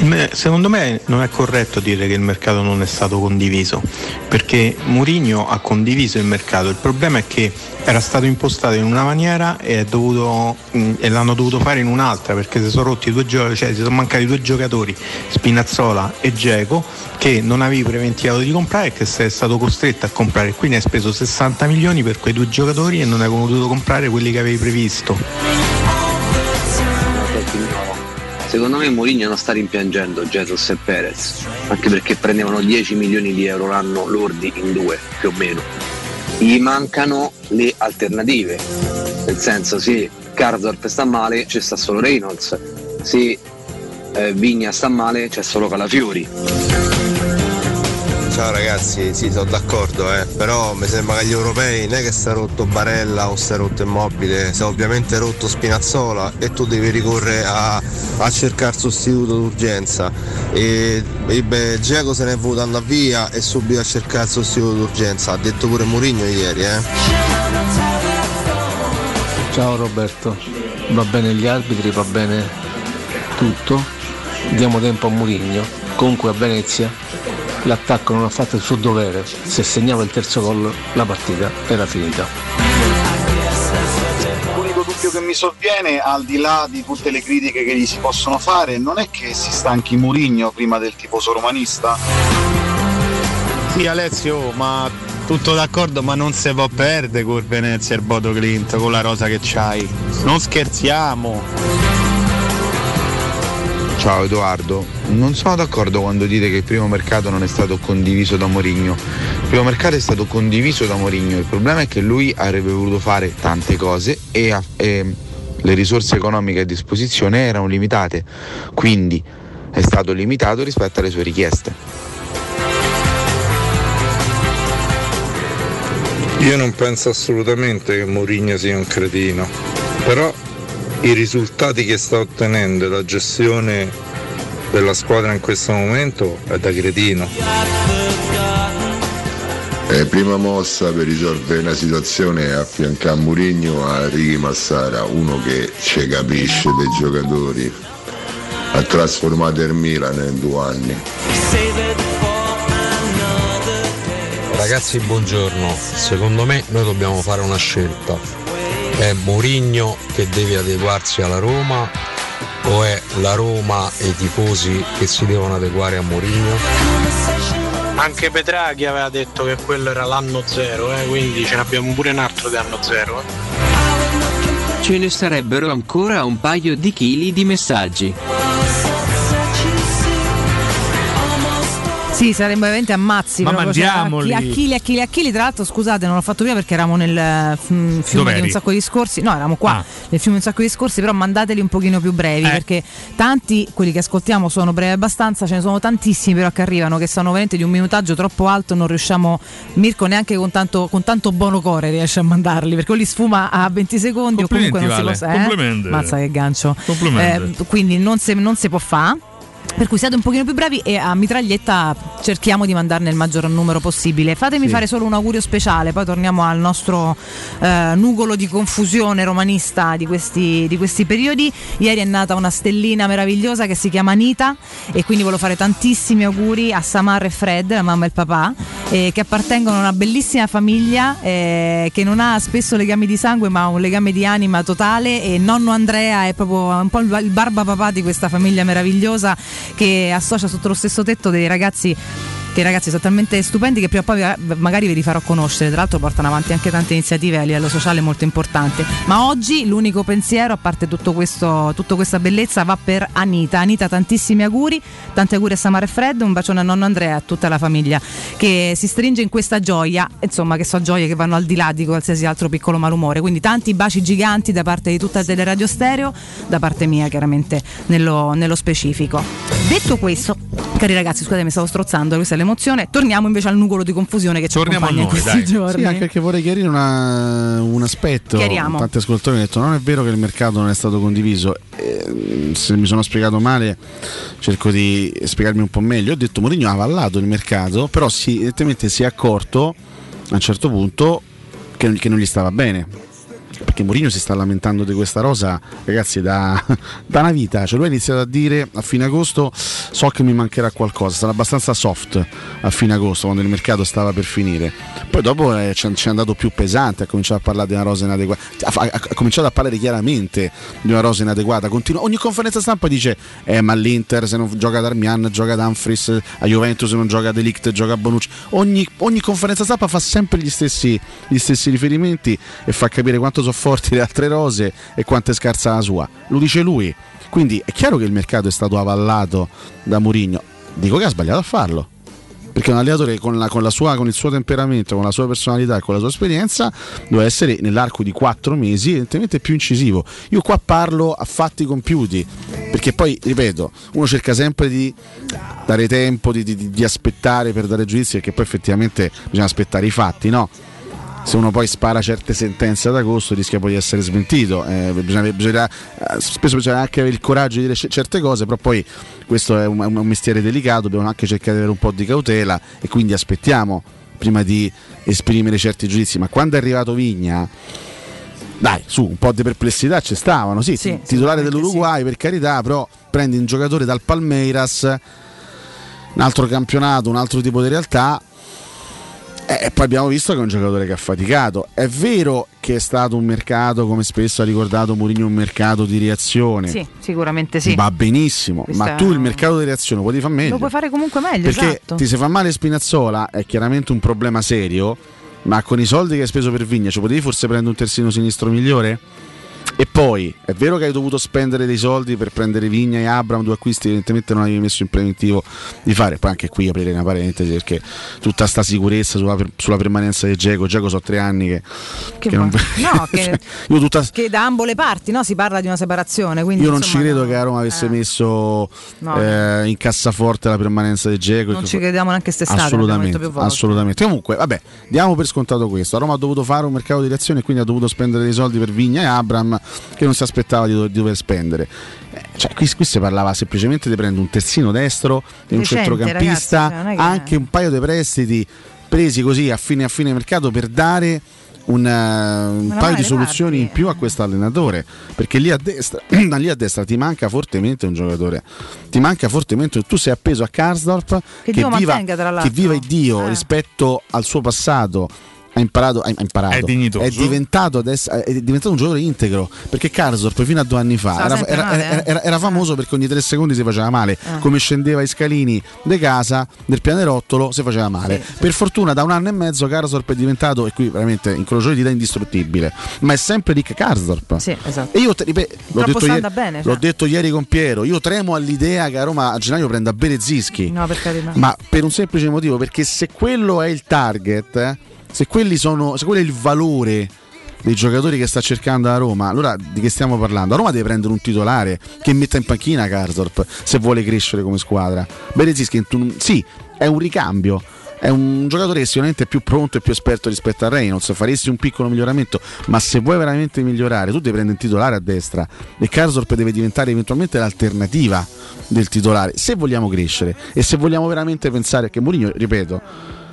Eh, Secondo me non è corretto dire che il mercato non è stato condiviso, perché Mourinho ha condiviso il mercato. Il problema è che era stato impostato in una maniera e, dovuto- mh, e l'hanno dovuto fare in un'altra, perché si sono rotti due giocatori, cioè si sono mancati due giocatori, Spinazzola e Geco, che non avevi preventivato di comprare e che sei stato costretto a comprare. Quindi hai speso 60 milioni per quei due giocatori e non hai potuto comprare quelli che avevi previsto. Secondo me Mourinho non sta rimpiangendo Jesus e Perez, anche perché prendevano 10 milioni di euro l'anno lordi in due, più o meno. Gli mancano le alternative, nel senso se Karsdorp sta male c'è sta solo Reynolds, se eh, Vigna sta male c'è solo Calafiori. Ciao ragazzi, sì, sono d'accordo, eh, però mi sembra che gli europei non è che si è rotto Barella o si è rotto Immobile, si è ovviamente rotto Spinazzola e tu devi ricorrere a, a cercare sostituto d'urgenza. E, e beh, Giacomo se ne è voluto andare via e subito a cercare sostituto d'urgenza, ha detto pure Mourinho ieri, eh. Ciao Roberto, va bene gli arbitri, va bene tutto, diamo tempo a Murigno, comunque a Venezia l'attacco non ha fatto il suo dovere, se segnava il terzo gol la partita era finita. L'unico dubbio che mi sovviene, al di là di tutte le critiche che gli si possono fare, non è che si stanchi Murigno prima del tifoso romanista? Sì Alessio, ma tutto d'accordo, ma non si può perdere con Venezia e il Bodo Clint, con la rosa che c'hai. Non scherziamo. Ciao Edoardo, non sono d'accordo quando dite che il primo mercato non è stato condiviso da Mourinho. Il primo mercato è stato condiviso da Mourinho, il problema è che lui avrebbe voluto fare tante cose e, e le risorse economiche a disposizione erano limitate, quindi è stato limitato rispetto alle sue richieste. Io non penso assolutamente che Mourinho sia un cretino, però i risultati che sta ottenendo la gestione della squadra in questo momento è da cretino. Eh, prima mossa per risolvere una situazione è affiancare a Murigno a Righi Massara, uno che ci capisce dei giocatori. Ha trasformato il Milan in due anni. Ragazzi, buongiorno. Secondo me noi dobbiamo fare una scelta. È Mourinho che deve adeguarsi alla Roma o è la Roma e i tifosi che si devono adeguare a Mourinho? Anche Petraghi aveva detto che quello era l'anno zero, eh, quindi ce ne abbiamo pure un altro di anno zero. eh. Ce ne sarebbero ancora un paio di chili di messaggi. Sì, saremmo veramente ammazzi. Ma cioè, mandiamoli. a chili, a chili, a chili. Tra l'altro, scusate, non l'ho fatto prima perché eravamo nel mm, fiume di Dov'eri? un sacco di discorsi. No, eravamo qua Ah. nel fiume di un sacco di discorsi, però mandateli un pochino più brevi Eh. perché tanti, quelli che ascoltiamo, sono brevi abbastanza. Ce ne sono tantissimi però che arrivano che sono veramente di un minutaggio troppo alto. Non riusciamo, Mirko, neanche con tanto, con tanto buono cuore riesce a mandarli perché li sfuma a 20 secondi o comunque non Complimenti, si Vale. può. Eh? Complimenti. Mazza che gancio. Complimenti. Eh, quindi non si può fare. Per cui siate un pochino più bravi e a mitraglietta cerchiamo di mandarne il maggior numero possibile. Fatemi Sì. fare solo un augurio speciale, poi torniamo al nostro eh, nugolo di confusione romanista di questi, di questi periodi. Ieri è nata una stellina meravigliosa che si chiama Anita e quindi volevo fare tantissimi auguri a Samar e Fred, la mamma e il papà, eh, che appartengono a una bellissima famiglia eh, che non ha spesso legami di sangue ma ha un legame di anima totale e nonno Andrea è proprio un po' il il barba papà di questa famiglia meravigliosa che associa sotto lo stesso tetto dei ragazzi che ragazzi sono talmente stupendi che prima o poi vi- magari ve li farò conoscere. Tra l'altro portano avanti anche tante iniziative a livello sociale molto importanti. Ma oggi l'unico pensiero, a parte tutto questo, tutta questa bellezza, va per Anita. Anita, tantissimi auguri, tanti auguri a Samara e Fred, un bacione a nonno Andrea e a tutta la famiglia che si stringe in questa gioia, insomma, che so gioie che vanno al di là di qualsiasi altro piccolo malumore. Quindi tanti baci giganti da parte di tutta Teleradio Stereo, da parte mia chiaramente nello, nello specifico. Detto questo, cari ragazzi, scusate, mi stavo strozzando, questa è l'emozione. Torniamo invece al nugolo di confusione che ci Torniamo accompagna in noi, questi dai. giorni. Sì, anche perché vorrei chiarire una- un aspetto. Chiariamo. Tanti ascoltatori hanno detto: non è vero che il mercato non è stato condiviso. Eh, se mi sono spiegato male, cerco di spiegarmi un po' meglio. Ho detto Mourinho ha avallato il mercato, però si, evidentemente si è accorto a un certo punto che, che non gli stava bene. Perché Mourinho si sta lamentando di questa rosa, ragazzi, da, (laughs) da una vita. Cioè lui ha iniziato a dire a fine agosto so che mi mancherà qualcosa, sarà abbastanza soft a fine agosto quando il mercato stava per finire. Poi dopo eh, ci è andato più pesante, ha cominciato a parlare di una rosa inadeguata, ha, ha- cominciato a parlare chiaramente di una rosa inadeguata. Continua, ogni conferenza stampa dice eh ma l'Inter se non gioca Darmian, gioca Dumfries, a Juventus se non gioca Delict, gioca Bonucci. Ogni, ogni conferenza stampa fa sempre gli stessi, gli stessi riferimenti e fa capire quanto sono forti le altre rose e quanto è scarsa la sua. Lo dice lui. Quindi è chiaro che il mercato è stato avallato da Mourinho. Dico che ha sbagliato a farlo. Perché un allenatore con, la- con la sua- con il suo temperamento, con la sua personalità e con la sua esperienza doveva essere nell'arco di quattro mesi evidentemente più incisivo. Io qua parlo a fatti compiuti, perché poi, ripeto, uno cerca sempre di dare tempo, di, di- di aspettare per dare giudizi, perché poi effettivamente bisogna aspettare i fatti, no? Se uno poi spara certe sentenze ad agosto rischia poi di essere smentito. Eh, bisogna- bisogna- eh, spesso bisogna anche avere il coraggio di dire c- certe cose, però poi questo è un, un mestiere delicato, dobbiamo anche cercare di avere un po' di cautela e quindi aspettiamo prima di esprimere certi giudizi. Ma quando è arrivato Vigna, dai, su, un po' di perplessità ci stavano, sì, Sì, titolare dell'Uruguay per carità, però prendi un giocatore dal Palmeiras, un altro campionato, un altro tipo di realtà. Eh, E poi abbiamo visto che è un giocatore che ha faticato. È vero che è stato un mercato, come spesso ha ricordato Mourinho, un mercato di reazione. Sì, sicuramente sì. Va benissimo, Questo ma tu il mercato di reazione lo puoi fare meglio. Lo puoi fare comunque meglio, Perché esatto. ti si fa male Spinazzola è chiaramente un problema serio, ma con i soldi che hai speso per Vigna ci potevi forse prendere un terzino sinistro migliore? E poi è vero che hai dovuto spendere dei soldi per prendere Vigna e Abram, due acquisti che evidentemente non avevi messo in preventivo di fare. Poi anche qui aprire una parentesi perché tutta sta sicurezza sulla, sulla permanenza di Geco. Geco so tre anni che, Che che non? (laughs) No, che- (laughs) io tutta, Che da ambo le parti no? si parla di una separazione. Quindi, io non insomma, ci credo che a Roma avesse messo No. eh, in cassaforte la permanenza di Geco. Non ci crediamo neanche l'abbiamo Assolutamente, assolutamente. Comunque, vabbè, diamo per scontato questo. A Roma ha dovuto fare un mercato di reazione e quindi ha dovuto spendere dei soldi per Vigna e Abram che non si aspettava di, do- di dover spendere. Eh, Cioè, qui, qui si parlava semplicemente di prendere un terzino destro e un centrocampista, ragazzi, cioè, che- anche un paio di prestiti presi così a fine, a fine mercato per dare un, eh, un paio di soluzioni in più a questo allenatore perché lì a destra, (clears throat) da lì a destra ti manca fortemente un giocatore ti manca fortemente tu sei appeso a Karsdorp Che Dio viva, mantenga, che viva il Dio Eh. rispetto al suo passato ha imparato, ha imparato È dignitoso. è diventato, adesso, è diventato un giocatore integro perché Karsdorp fino a due anni fa era, era- eh. era- era famoso perché ogni tre secondi si faceva male Eh. come scendeva i scalini di casa del pianerottolo si faceva male per fortuna da un anno e mezzo Karsdorp è diventato e qui veramente incrocio di dita indistruttibile ma è sempre Rick Karsdorp Sì, esatto. e io te- ripeto, l'ho, detto ieri, bene, l'ho cioè. detto ieri con Piero io tremo all'idea che a Roma a gennaio prenda Berezischi No, per carità. ma per un semplice motivo, perché se quello è il target, eh, se, sono, se quello è il valore dei giocatori che sta cercando la Roma, allora di che stiamo parlando? A Roma deve prendere un titolare che metta in panchina Karsdorp se vuole crescere come squadra. Berezinski tu- sì, è un ricambio. È un giocatore che sicuramente è più pronto e più esperto rispetto a Reynolds. Faresti un piccolo miglioramento, ma se vuoi veramente migliorare, tu devi prendere un titolare a destra e Karsdorp deve diventare eventualmente l'alternativa del titolare. Se vogliamo crescere e se vogliamo veramente pensare che Mourinho, ripeto,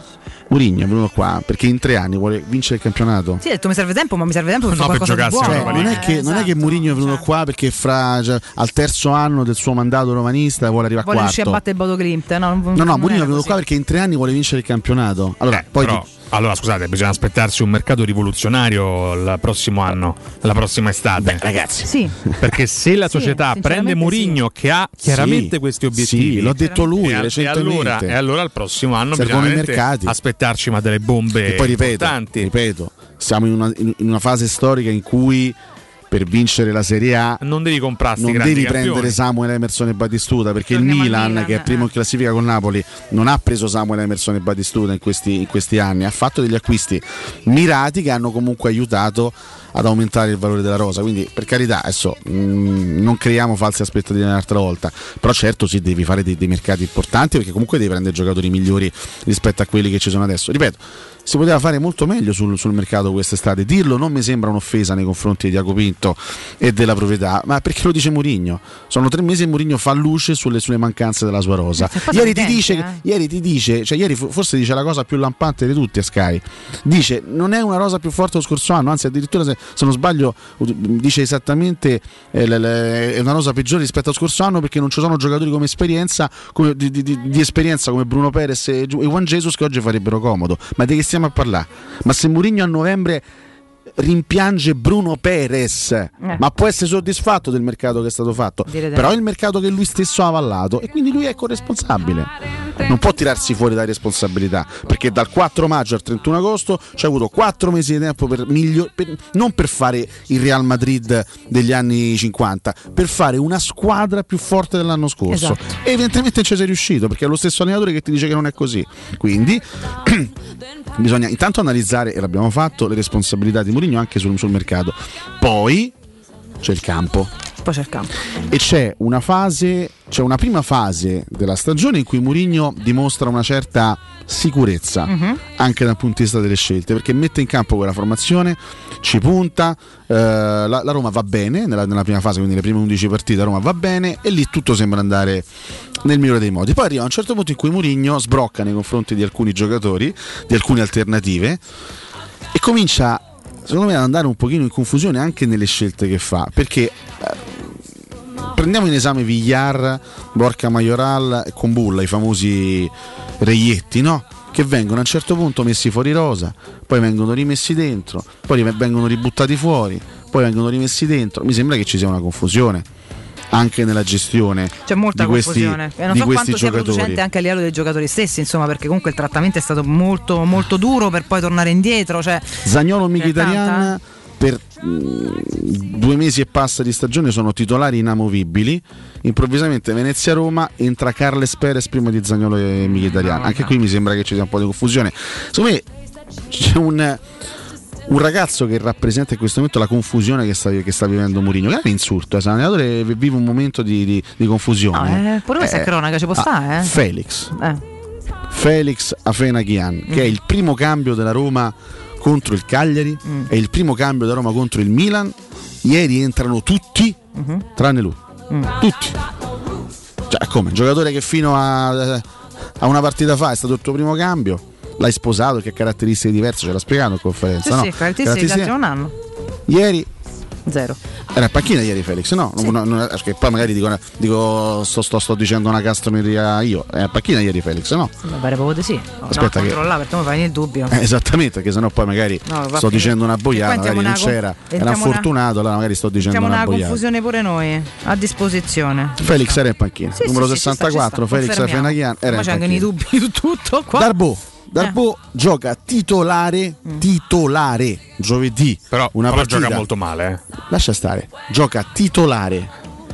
Mourinho è venuto qua perché in tre anni vuole vincere il campionato. Sì, ha detto mi serve tempo, ma mi serve tempo per No, fare per qualcosa di giocarsi buono. Cioè, non, è che, non è che Mourinho è venuto qua perché fra, cioè, al terzo anno del suo mandato romanista vuole arrivare Vuole quarto. riuscire a battere Bodo Klimt. No, non- No, non no, Mourinho è venuto così. qua perché in tre anni vuole vincere il campionato. Allora, poi Però, allora scusate, bisogna aspettarsi un mercato rivoluzionario il prossimo anno, la prossima estate. ragazzi. Sì. Perché se la Sì, società prende sinceramente Mourinho che ha chiaramente Sì, questi obiettivi, sì, l'ha detto lui e, e allora, e allora al prossimo anno Servono bisogna i veramente mercati. aspettarci ma delle bombe E poi ripeto, importanti. ripeto, siamo in una, in una fase storica in cui per vincere la Serie A Non devi comprarsi non grandi devi campioni. prendere Samuel Emerson e Battistuta perché il Torniamo al Milan, Milan, che è primo in classifica con Napoli non ha preso Samuel Emerson e Battistuta in questi, in questi anni. Ha fatto degli acquisti mirati che hanno comunque aiutato ad aumentare il valore della rosa. Quindi per carità adesso mh, non creiamo false aspettative un'altra volta. Però certo sì devi fare dei, dei mercati importanti perché comunque devi prendere giocatori migliori rispetto a quelli che ci sono adesso. Ripeto si poteva fare molto meglio sul, sul mercato quest'estate. Dirlo non mi sembra un'offesa nei confronti di Diaco Pinto e della proprietà, ma perché lo dice Mourinho. Sono tre mesi e Mourinho fa luce sulle, sulle mancanze della sua rosa. Cosa Ieri ti, dice, eh. ieri ti dice, cioè ieri forse dice la cosa più lampante di tutti a Sky. Dice non è una rosa più forte lo scorso anno, anzi addirittura se, se non sbaglio dice esattamente eh, le- le- è una rosa peggiore rispetto al scorso anno perché non ci sono giocatori come esperienza, come- di, di- di- di esperienza come Bruno Perez e, e Juan Jesus che oggi farebbero comodo. Ma di che stiamo a parlare? Ma se Mourinho a novembre rimpiange Bruno Perez, ma può essere soddisfatto del mercato che è stato fatto. Però è il mercato che lui stesso ha avallato e quindi lui è corresponsabile. Non può tirarsi fuori da responsabilità perché dal 4 maggio al 31 agosto ci ha avuto 4 mesi di tempo per, miglio- per- non per fare il Real Madrid degli anni 50, per fare una squadra più forte dell'anno scorso. Esatto. E evidentemente ci sei riuscito perché è lo stesso allenatore che ti dice che non è così. Quindi (clears throat) bisogna intanto analizzare, e l'abbiamo fatto, le responsabilità di Mourinho anche sul, sul mercato. Poi c'è il campo. Poi c'è il campo. E c'è una fase, c'è una prima fase della stagione in cui Mourinho dimostra una certa sicurezza Mhm. anche dal punto di vista delle scelte, perché mette in campo quella formazione, ci punta, eh, la, la Roma va bene nella, nella prima fase, quindi le prime 11 partite la Roma va bene e lì tutto sembra andare nel migliore dei modi. Poi arriva un certo punto in cui Mourinho sbrocca nei confronti di alcuni giocatori, di alcune alternative e comincia secondo me ad andare un pochino in confusione anche nelle scelte che fa, perché eh, prendiamo in esame Villar, Borca Majoral e Combulla, i famosi reietti, no? Che vengono a un certo punto messi fuori rosa, poi vengono rimessi dentro, poi vengono ributtati fuori, poi vengono rimessi dentro. Mi sembra che ci sia una confusione anche nella gestione C'è molta di questi, confusione. E non so quanto sia producente anche a livello dei giocatori stessi, insomma, perché comunque il trattamento è stato molto, molto duro per poi tornare indietro. Cioè, Zagnolo tanta- per mh, due mesi e passa di stagione sono titolari inamovibili. Improvvisamente Venezia-Roma entra Carles Perez prima di Zagnolo e Mkhitaryan. Anche qui mi sembra che ci sia un po' di confusione. Secondo me c'è un, un ragazzo che rappresenta in questo momento la confusione che sta, che sta vivendo Mourinho. Che è un insulto, eh, se l'allenatore vive un momento di, di- di confusione. No, eh, pure questa è Eh, cronaca, ci può ah, stare, eh? Felix. Eh. Felix Afenaghian, che è il primo cambio della Roma contro il Cagliari, è il primo cambio della Roma contro il Milan. Ieri entrano tutti, tranne lui. Tutti. Cioè, come? Un giocatore che fino a, a una partita fa è stato il tuo primo cambio, l'hai sposato, che caratteristiche diverse ce l'ha spiegato in conferenza. Sì, no? sì, caratteristiche che altri non hanno. Ieri Zero. era a panchina ieri Felix, no? Non- non- non- perché poi magari dico, dico sto, sto- sto dicendo una castroneria io. È a panchina ieri Felix, no? Mi pare proprio di sì. No, Aspetta no, che- controllare perché mi fai il dubbio. Eh, esattamente, perché sennò poi magari No, sto finire. dicendo una boiata, magari non entriamo c'era, era fortunato, allora magari sto dicendo una una boiata. confusione pure noi, a disposizione. Felix era in panchina, Sì, numero sì, sì, ci sta, ci 64, sta, Felix. Afenaghian era Ma in c'è anche panchina. dubbi su tutto qua. Darbo, Darbo gioca titolare, Mm. titolare giovedì. Però, una però partita, gioca molto male. Eh. Lascia stare, gioca titolare.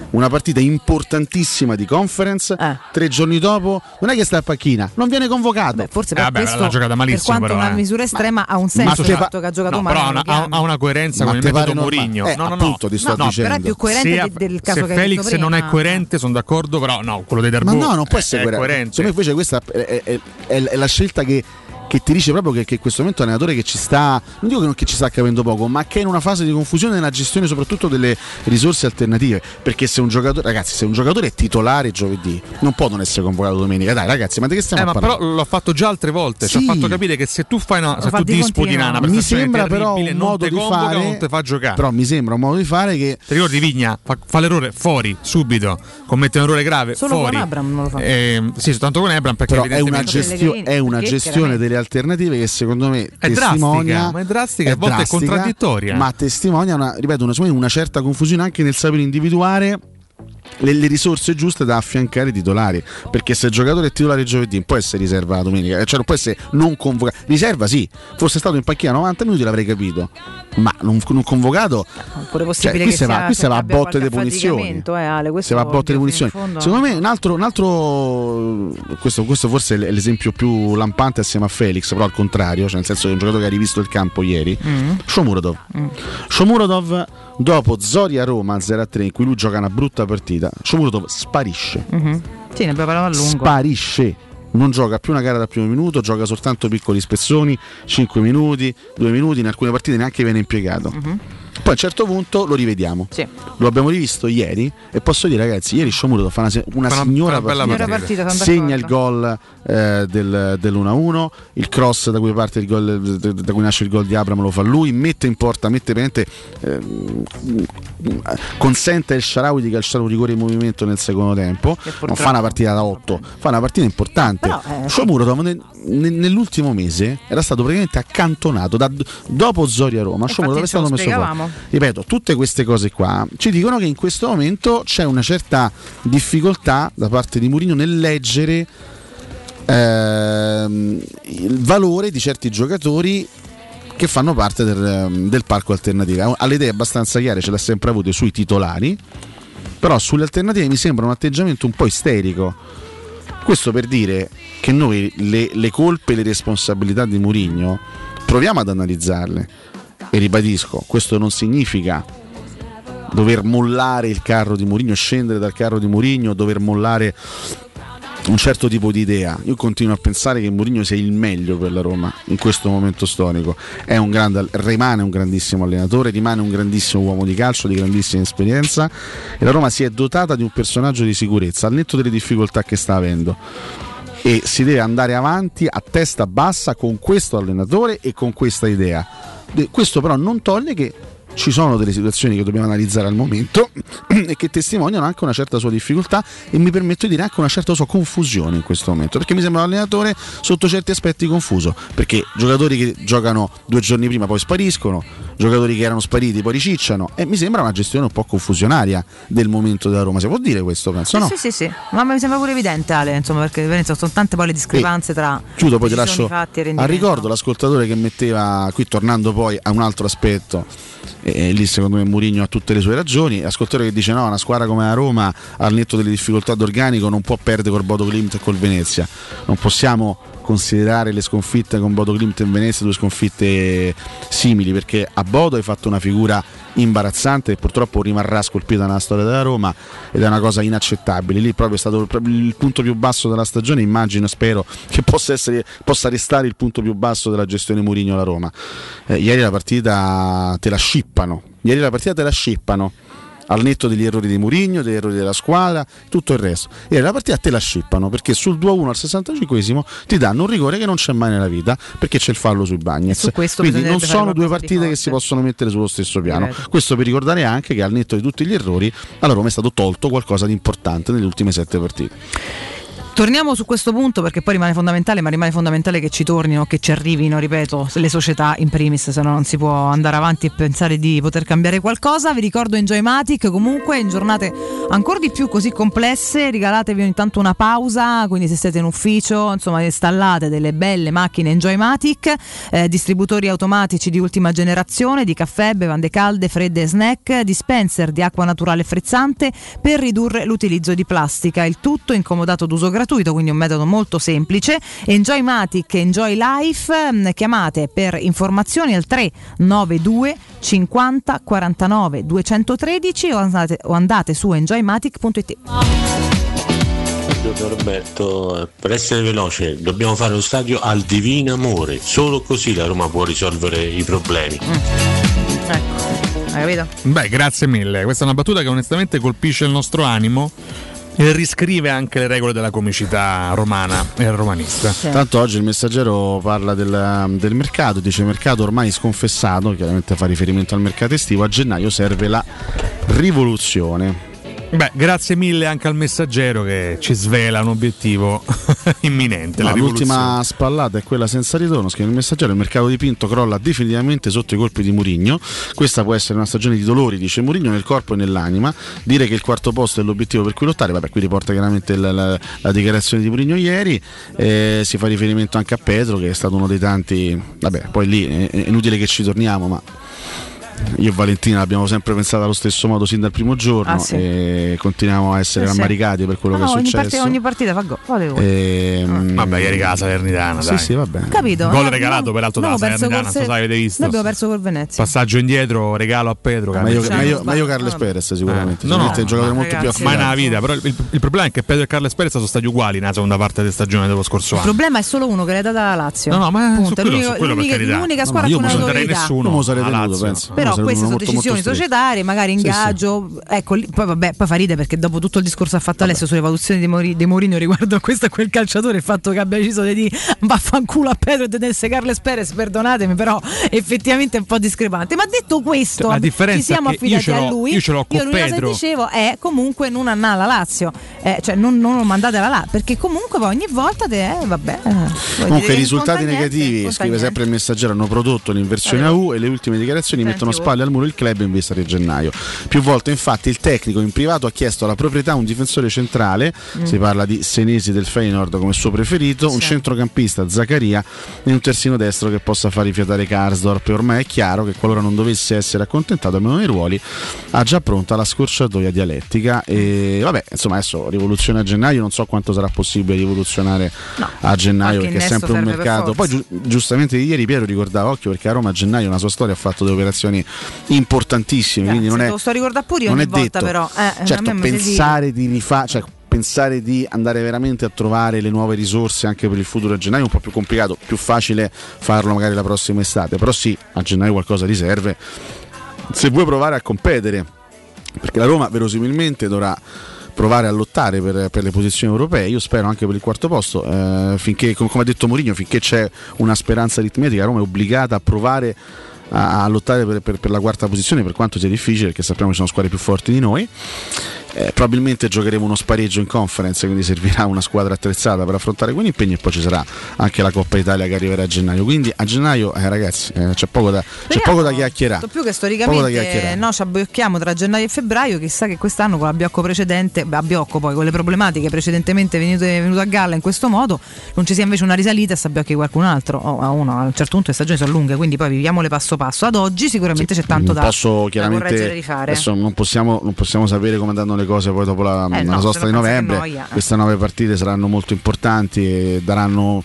Una partita importantissima di conference. Eh. Tre giorni dopo, non è che sta a panchina, non viene convocato. Forse Eh, per vabbè, questo, l'ha giocata malissimo, per quanto però, una eh. misura estrema ha un senso il fatto che ha giocato No, male. però ha una, ha- ha una coerenza Ma con il metodo? Mourinho. Eh, no, no, appunto, no. ti sto no, dicendo. però è più coerente Se, de- del caso se che hai Felix non è coerente, sono d'accordo, però no, quello dei Darbo Ma no, non può è- essere coerente. Secondo me invece questa è la scelta che, che ti dice proprio che, che in questo momento è un allenatore che ci sta, non dico che, non- che ci sta capendo poco, ma che è in una fase di confusione nella gestione soprattutto delle risorse alternative. Perché se un giocatore, ragazzi, se un giocatore è titolare giovedì, non può non essere convocato domenica. Dai, ragazzi, ma di che stiamo Eh, ma però l'ho fatto già altre volte. Ci Sì. ha fatto capire che se tu fai una, se tu di disputi una mi sembra però un modo di fare non te fa giocare. però mi sembra un modo di fare che Ti ricordi Vigna? Fa, fa l'errore fuori, subito, commette un errore grave, Solo con fuori. Abram non lo fa. Eh, sì, soltanto con Abram perché però è una, gestio- è una gestione chiaramente- delle alternative che secondo me È testimonia drastica, ma è drastica, a volte è drastica, contraddittoria. ma testimonia una, ripeto una, una certa confusione anche nel sapere individuare le, le risorse giuste da affiancare ai titolari perché se il giocatore è titolare giovedì può essere riserva la domenica cioè non può essere non convocato. Riserva sì. Fosse stato in panchina 90 minuti l'avrei capito. Ma non, non convocato Oppure è possibile cioè, qui che si va, qui si va a botte di punizioni eh, Ale, questo si va a botte di punizioni fondo- secondo me un altro, un altro questo, questo forse è l'esempio più lampante assieme a Felix però al contrario cioè nel senso che è un giocatore che ha rivisto il campo ieri. Mm. Shomurodov. Shomurodov dopo Zoria Roma 0-3 in cui lui gioca una brutta partita Shomurodov sparisce Mhm. Sì, ne abbiamo parlato a lungo. sparisce non gioca più una gara dal primo minuto gioca soltanto piccoli spezzoni 5 minuti 2 minuti in alcune partite neanche viene impiegato Mhm. Poi a un certo punto lo rivediamo. Lo abbiamo rivisto ieri e posso dire ragazzi ieri Shomurodov fa una, una Fa una- signora fa una bella partita, partita, sono segna il gol eh, del, dell'1-1 il cross da cui parte il gol da- cui nasce il gol di Abram lo fa lui mette in porta mette veramente ehm, consente al Sharawi di calciare un rigore in movimento nel secondo tempo. Non fa una partita da 8 fa una partita importante. Però, eh, nel- nel- nell'ultimo mese era stato praticamente accantonato da- dopo Zoria Roma. Shomurodov è stato messo fuori ripeto, tutte queste cose qua ci dicono che in questo momento c'è una certa difficoltà da parte di Mourinho nel leggere ehm, il valore di certi giocatori che fanno parte del, del parco alternativo. Ha le idee abbastanza chiare, ce l'ha sempre avute sui titolari, però sulle alternative mi sembra un atteggiamento un po' isterico. Questo per dire che noi le, le colpe e le responsabilità di Mourinho proviamo ad analizzarle. E ribadisco, questo non significa dover mollare il carro di Mourinho, scendere dal carro di Mourinho, dover mollare un certo tipo di idea. Io continuo a pensare che Mourinho sia il meglio per la Roma in questo momento storico. Un grande, rimane un grandissimo allenatore, rimane un grandissimo uomo di calcio, di grandissima esperienza e la Roma si è dotata di un personaggio di sicurezza al netto delle difficoltà che sta avendo. E si deve andare avanti a testa bassa con questo allenatore e con questa idea. Questo però non toglie che ci sono delle situazioni che dobbiamo analizzare al momento (clears throat) e che testimoniano anche una certa sua difficoltà e mi permetto di dire anche una certa sua confusione in questo momento perché mi sembra un allenatore sotto certi aspetti confuso perché giocatori che giocano due giorni prima poi spariscono giocatori che erano spariti poi ricicciano e mi sembra una gestione un po' confusionaria del momento della Roma si può dire questo penso no? Sì, sì, sì, ma mi sembra pure evidente Ale, insomma, perché veramente sono tante poi le discrepanze tra Chiudo, poi ti lascio fatte a rendimento. ricordo l'ascoltatore che metteva, qui tornando poi a un altro aspetto, e, e lì secondo me Mourinho ha tutte le sue ragioni. Ascoltatore che dice no, una squadra come la Roma al netto delle difficoltà d'organico non può perdere col Bodo Glimt e col Venezia. Non possiamo considerare le sconfitte con Bodo Glimt e Venezia due sconfitte simili perché a Bodo hai fatto una figura imbarazzante e purtroppo rimarrà scolpita nella storia della Roma ed è una cosa inaccettabile. Lì proprio è stato il- punto più basso della stagione, immagino spero che possa, essere, possa restare il punto più basso della gestione Mourinho alla Roma. Eh, ieri la partita te la scippano, ieri la partita te la scippano al netto degli errori di Mourinho, degli errori della squadra, tutto il resto. E la partita te la scippano perché sul 2-1 al 65 ti danno un rigore che non c'è mai nella vita perché c'è il fallo sui Bagnets. Quindi non sono due partite che si possono mettere sullo stesso piano. Questo per ricordare anche che al netto di tutti gli errori alla Roma è stato tolto qualcosa di importante nelle ultime sette partite. Torniamo su questo punto perché poi rimane fondamentale, ma rimane fondamentale che ci tornino, che ci arrivino, ripeto, le società in primis, se no non si può andare avanti e pensare di poter cambiare qualcosa. Vi ricordo Enjoymatic, comunque in giornate ancora di più così complesse, regalatevi ogni tanto una pausa, quindi se siete in ufficio, insomma, installate delle belle macchine Enjoymatic, eh, distributori automatici di ultima generazione di caffè, bevande calde, fredde e snack, dispenser di acqua naturale frizzante per ridurre l'utilizzo di plastica. Il tutto incomodato d'uso gratuito, quindi un metodo molto semplice. Enjoymatic, Enjoy Life, mm, chiamate per informazioni al 392 50 49 213 o andate, o andate su enjoymatic.it. Buongiorno Roberto, per essere veloce dobbiamo fare lo stadio al divino amore, solo così la Roma può risolvere i problemi. Ecco, hai capito? Beh, grazie mille. Questa è una battuta che onestamente colpisce il nostro animo e riscrive anche le regole della comicità romana e romanista. Tanto oggi il messaggero parla del, del mercato, dice mercato ormai sconfessato, chiaramente fa riferimento al mercato estivo, a gennaio serve la rivoluzione. Beh, grazie mille anche al messaggero che ci svela un obiettivo (laughs) imminente. No, l'ultima spallata è quella senza ritorno, scrive il messaggero, il mercato di Pinto crolla definitivamente sotto i colpi di Murigno. Questa può essere una stagione di dolori, dice Murigno, nel corpo e nell'anima. Dire che il quarto posto è l'obiettivo per cui lottare, vabbè, qui riporta chiaramente la, la- la dichiarazione di Murigno ieri. Eh, si fa riferimento anche a Pedro, che è stato uno dei tanti. Vabbè, poi lì è inutile che ci torniamo, ma. Io e Valentina l'abbiamo sempre pensata allo stesso modo sin dal primo giorno Ah, sì. e continuiamo a essere Sì, sì. rammaricati per quello No, che è ogni, successo. partita, ogni partita fa gol. Fate voi. Ehm, Vabbè, ieri la Salernitana, Sì, dai. sì, va bene. Capito? Gol Eh, regalato no, peraltro no, dalla abbiamo perso Salernitana, col non so se Se- avete visto. Noi abbiamo perso col Venezia. Passaggio indietro, regalo a Pedro. Ma io, Carles. meglio, meglio Carles Perez sicuramente, Eh, no, no, è giocatore molto più ragazzi, Mai affidato. nella vita, però il, il problema è che Pedro e Carles Perez sono stati uguali nella seconda parte di stagione dello scorso Il anno. problema è solo uno che l'ha data la Lazio. No, no, ma Punto. su quello- l'unica, No, squadra no, io con non autorità. nessuno. Io lo sarei tenuto, Lazio. penso. Però queste sono molto, decisioni molto societarie, magari Sì, sì. ingaggio. Ecco, lì- poi vabbè, poi fa ridere perché dopo tutto il discorso ha fatto Alessio sulle valutazioni di, Mori- Mourinho riguardo a questo e quel calciatore, il fatto che abbia deciso di vaffanculo a Pedro e tenesse Carles Perez, perdonatemi, però effettivamente è un po' discrepante. Ma detto questo, La differenza ci siamo io affidati ce l'ho- a lui. io ce l'ho con l'unica cosa Pedro. che dicevo è comunque non andare alla Lazio, Eh, cioè non, non lo mandate alla Lazio, perché comunque poi ogni volta te, eh, vabbè. eh, Comunque i risultati negativi, scrive sempre il messaggero, hanno prodotto l'inversione a U e le ultime dichiarazioni mettono. Spalle al muro il club in vista di gennaio. Più volte infatti il tecnico in privato ha chiesto alla proprietà un difensore centrale, Mm. si parla di Senesi del Feyenoord come suo preferito, un centrocampista Zaccaria e un terzino destro che possa far rifiatare Karsdorp. E ormai è chiaro che qualora non dovesse essere accontentato almeno nei ruoli ha già pronta la scorciatoia dialettica. E vabbè insomma adesso rivoluzione a gennaio non so quanto sarà possibile rivoluzionare a gennaio perché è sempre un mercato. Poi giustamente ieri Piero ricordava occhio perché a Roma a gennaio una sua storia ha fatto delle operazioni importantissime quindi non è, lo sto a ricordare pure io non ogni è volta detto però. Eh, certo pensare di rifare cioè, pensare di andare veramente a trovare le nuove risorse anche per il futuro a gennaio è un po' più complicato più facile farlo magari la prossima estate però sì a gennaio qualcosa riserve se vuoi provare a competere perché la Roma verosimilmente dovrà provare a lottare per, per le posizioni europee io spero anche per il quarto posto eh, finché com- come ha detto Mourinho finché c'è una speranza aritmetica la Roma è obbligata a provare a, a lottare per, per- per la quarta posizione per quanto sia difficile perché sappiamo che ci sono squadre più forti di noi Eh, probabilmente giocheremo uno spareggio in conference, quindi servirà una squadra attrezzata per affrontare quegli impegni e poi ci sarà anche la Coppa Italia che arriverà a gennaio. Quindi a gennaio, eh, ragazzi, eh, c'è, poco da, c'è poco da chiacchierare. Più che storicamente no, ci abbiocchiamo tra gennaio e febbraio, chissà che quest'anno con l'abbiocco precedente, beh, abbiocco poi con le problematiche precedentemente venute, venute a galla in questo modo, non ci sia invece una risalita e si abbiocchi qualcun altro. O a uno, a un certo punto le stagioni sono lunghe, quindi poi viviamole passo passo. Ad oggi sicuramente c'è tanto Non da, posso da correggere e rifare. adesso non possiamo, non possiamo sapere come andranno le cose poi dopo la, Eh, la no, sosta di novembre noia, eh. queste nove partite saranno molto importanti e daranno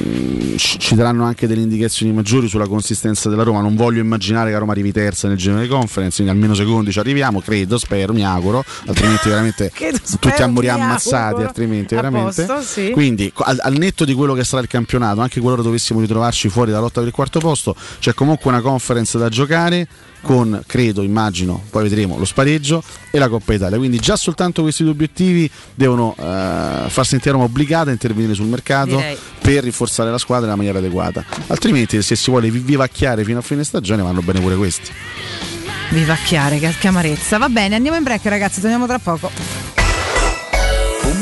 mm, ci daranno anche delle indicazioni maggiori sulla consistenza della Roma non voglio immaginare che la Roma arrivi terza nel girone di conference quindi almeno secondi ci arriviamo credo, spero, mi auguro altrimenti (laughs) veramente Credo, tutti spero, a morire mi ammassati auguro. altrimenti veramente posto, sì. quindi al, al netto di quello che sarà il campionato anche qualora dovessimo ritrovarci fuori dalla lotta per il quarto posto c'è comunque una conference da giocare con, credo, immagino, poi vedremo lo spareggio e la Coppa Italia. Quindi già soltanto questi due obiettivi devono eh, far sentire Roma obbligata a intervenire sul mercato Direi. per rinforzare la squadra nella maniera adeguata. Altrimenti se si vuole vi- vivacchiare fino a fine stagione vanno bene pure questi. Vivacchiare, che amarezza. Va bene, andiamo in break ragazzi, torniamo tra poco.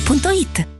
paolettimobili.it.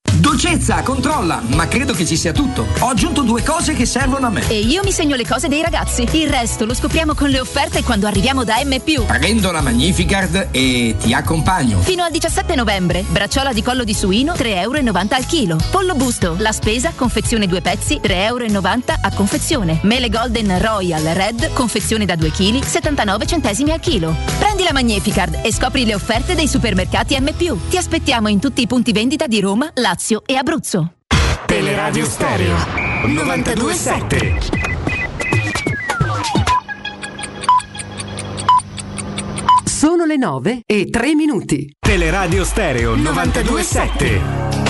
Dolcezza, controlla, ma credo che ci sia tutto. Ho aggiunto due cose che servono a me. E io mi segno le cose dei ragazzi. Il resto lo scopriamo con le offerte quando arriviamo da M. Prendo la Magnificard e ti accompagno. Fino al 17 novembre, bracciola di collo di suino 3,90 euro al chilo. Pollo busto, la spesa, confezione due pezzi 3,90 euro a confezione. Mele Golden Royal Red, confezione da 2 kg 79 centesimi al chilo. Prendi la Magnificard e scopri le offerte dei supermercati M. Ti aspettiamo in tutti i punti vendita di Roma, Lazio Lazio e Abruzzo. Teleradio Stereo 927. Sono le 9 e 3 minuti. Teleradio Stereo 927.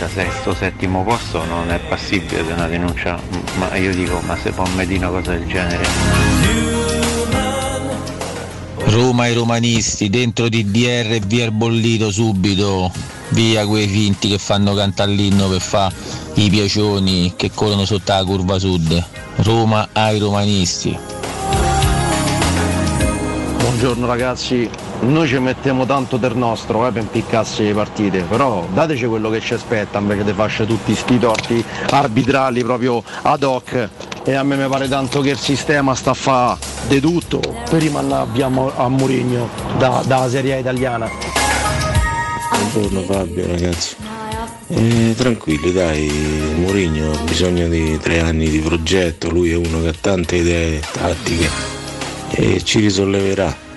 Da sesto, settimo posto, non è passibile di una denuncia, ma io dico, ma se può medire una cosa del genere? Roma ai romanisti, dentro DDR via bollito subito, via quei finti che fanno cantare l'inno per fare i piacioni che corrono sotto la curva sud. Roma ai romanisti. Buongiorno ragazzi, noi ci mettiamo tanto del nostro eh, per impiccarsi le partite, però dateci quello che ci aspetta invece di farci tutti sti torti arbitrali proprio ad hoc e a me mi pare tanto che il sistema sta a fa di tutto per abbiamo a Mourinho da- dalla Serie A italiana. Buongiorno Fabio ragazzi. Eh, tranquilli dai, Mourinho ha bisogno di tre anni di progetto, lui è uno che ha tante idee tattiche e ci risolleverà.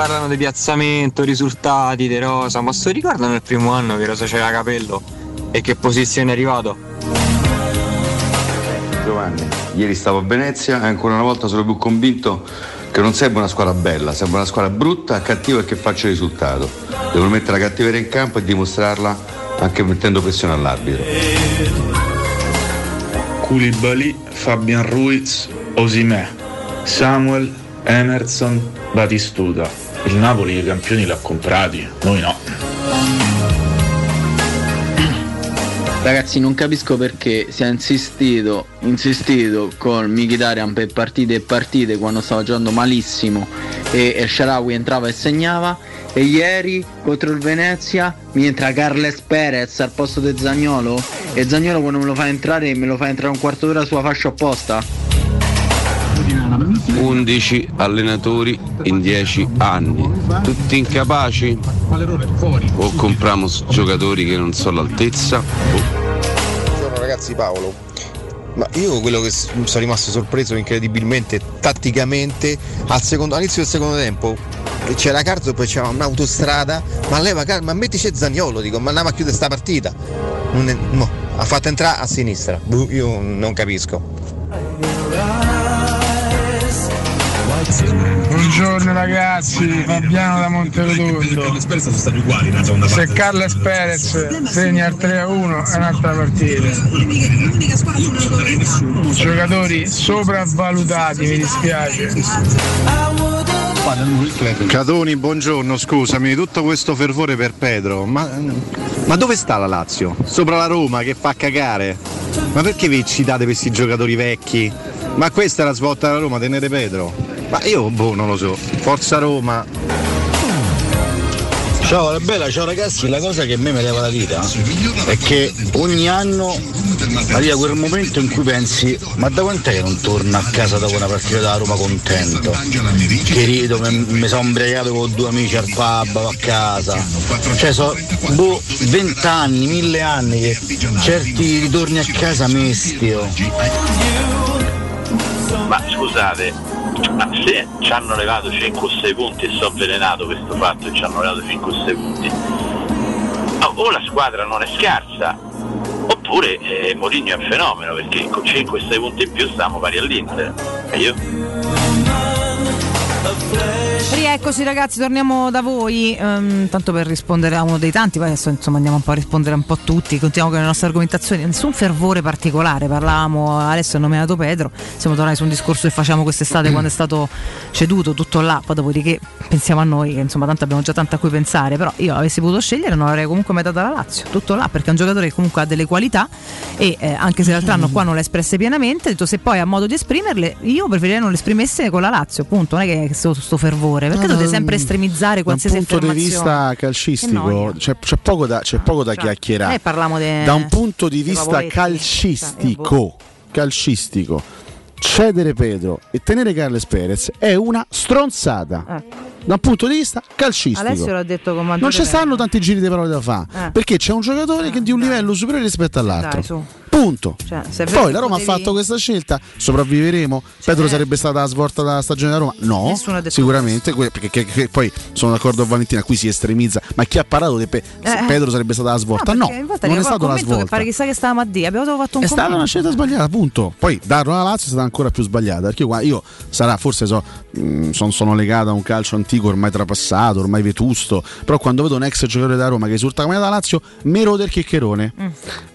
Parlano di piazzamento, risultati, De Rosa, ma sto ricordano il primo anno che Rosa c'era capello e che posizione è arrivato? Giovanni, ieri stavo a Venezia e ancora una volta sono più convinto che non serve una squadra bella, serve una squadra brutta, cattiva e che faccia risultato. Devono mettere la cattiveria in campo e dimostrarla anche mettendo pressione all'arbitro. Koulibaly, Fabian Ruiz, Osimè, Samuel, Emerson, Batistuta. Il Napoli i campioni l'ha comprati, noi no. Ragazzi non capisco perché si è insistito, insistito con Mkhitaryan per partite e partite quando stava giocando malissimo e El Sharawi entrava e segnava. E ieri contro il Venezia mi entra Carles Perez al posto di Zagnolo e Zagnolo quando me lo fa entrare me lo fa entrare un quarto d'ora sulla fascia opposta 11 allenatori in 10 anni, tutti incapaci? O compriamo giocatori che non sono all'altezza? Buongiorno ragazzi Paolo. Ma io quello che sono rimasto sorpreso incredibilmente tatticamente al secondo- all'inizio del secondo tempo c'era Carzo poi c'era un'autostrada ma leva Car- ma mettici Zagnolo dico ma andiamo a chiudere sta partita è- mo, ha fatto entrare a sinistra Boh, io non capisco Buongiorno ragazzi, Fabiano da Monterotondo. Se Carles Perez segna il 3 a 1 è un'altra partita. Giocatori sopravvalutati, mi dispiace. Catoni, buongiorno, scusami, tutto questo fervore per Pedro, ma, ma dove sta la Lazio? Sopra la Roma che fa cagare? Ma perché vi citate questi giocatori vecchi? Ma questa è la svolta della Roma, tenere Pedro? Ma io, boh, non lo so. Forza Roma. Ciao, la bella, ciao ragazzi, la cosa che a me mi leva la vita è che ogni anno arriva quel momento in cui pensi ma da quant'è che non torno a casa dopo una partita da Roma contento? Che rido, mi, mi sono imbriacato con due amici al pub a casa. Cioè so boh, vent'anni, mille anni che certi ritorni a casa mestio. Ma scusate, ma se ci hanno levato 5 o 6 punti e so avvelenato questo fatto e ci hanno levato 5 o 6 punti, o o la squadra non è scarsa, oppure eh, Mourinho è un fenomeno perché con 5 e 6 punti in più stiamo pari all'Inter. E io? Rieccoci ragazzi, torniamo da voi, ehm, tanto per rispondere a uno dei tanti, poi adesso insomma andiamo un po' a rispondere un po' tutti, continuiamo con le nostre argomentazioni, nessun fervore particolare, parlavamo, Alessio ha nominato Pedro, siamo tornati su un discorso che facciamo quest'estate quando è stato ceduto, tutto là, poi dopodiché pensiamo a noi, che insomma tanto abbiamo già tanto a cui pensare, però io avessi potuto scegliere non avrei comunque mai dato la Lazio, tutto là, perché è un giocatore che comunque ha delle qualità e eh, anche se l'altro anno qua non le ha espresse pienamente, ho detto se poi ha modo di esprimerle, io preferirei non le esprimesse con la Lazio, appunto, non è che sto, sto fervore, perché dovete sempre estremizzare Da un qualsiasi punto di vista calcistico c'è, c'è poco da, c'è poco da chiacchierare. Eh, parliamo de- da un punto di vista calcistico, calcistico, cedere Pedro e tenere Carles Perez è una stronzata. Da un punto di vista calcistico. Eh. Alessio l'ha detto con Non ci stanno tanti giri di parole da fare Eh. perché c'è un giocatore che è di un livello superiore rispetto all'altro. Dai. Punto. Cioè, Poi la Roma potevi- ha fatto questa scelta, sopravviveremo. Pedro sarebbe stata la svolta della stagione da Roma? No, sicuramente. que- Perché che- che- poi sono d'accordo con Valentina, qui si estremizza. Ma chi ha parlato di Pe- se Eh. Pedro sarebbe stata la svolta? No, infatti non è stata qua la un commento svolta. Che pare chissà che stavamo a dire, abbiamo fatto un È stata commento. una scelta sbagliata, appunto. Poi darlo alla Lazio è stata ancora più sbagliata. Perché io, qua- io sarà, forse so, mh, son- sono legato a un calcio antico, ormai trapassato, ormai vetusto. Però quando vedo un ex giocatore da Roma che esulta come da Lazio, me rode il chiccherone. Mm.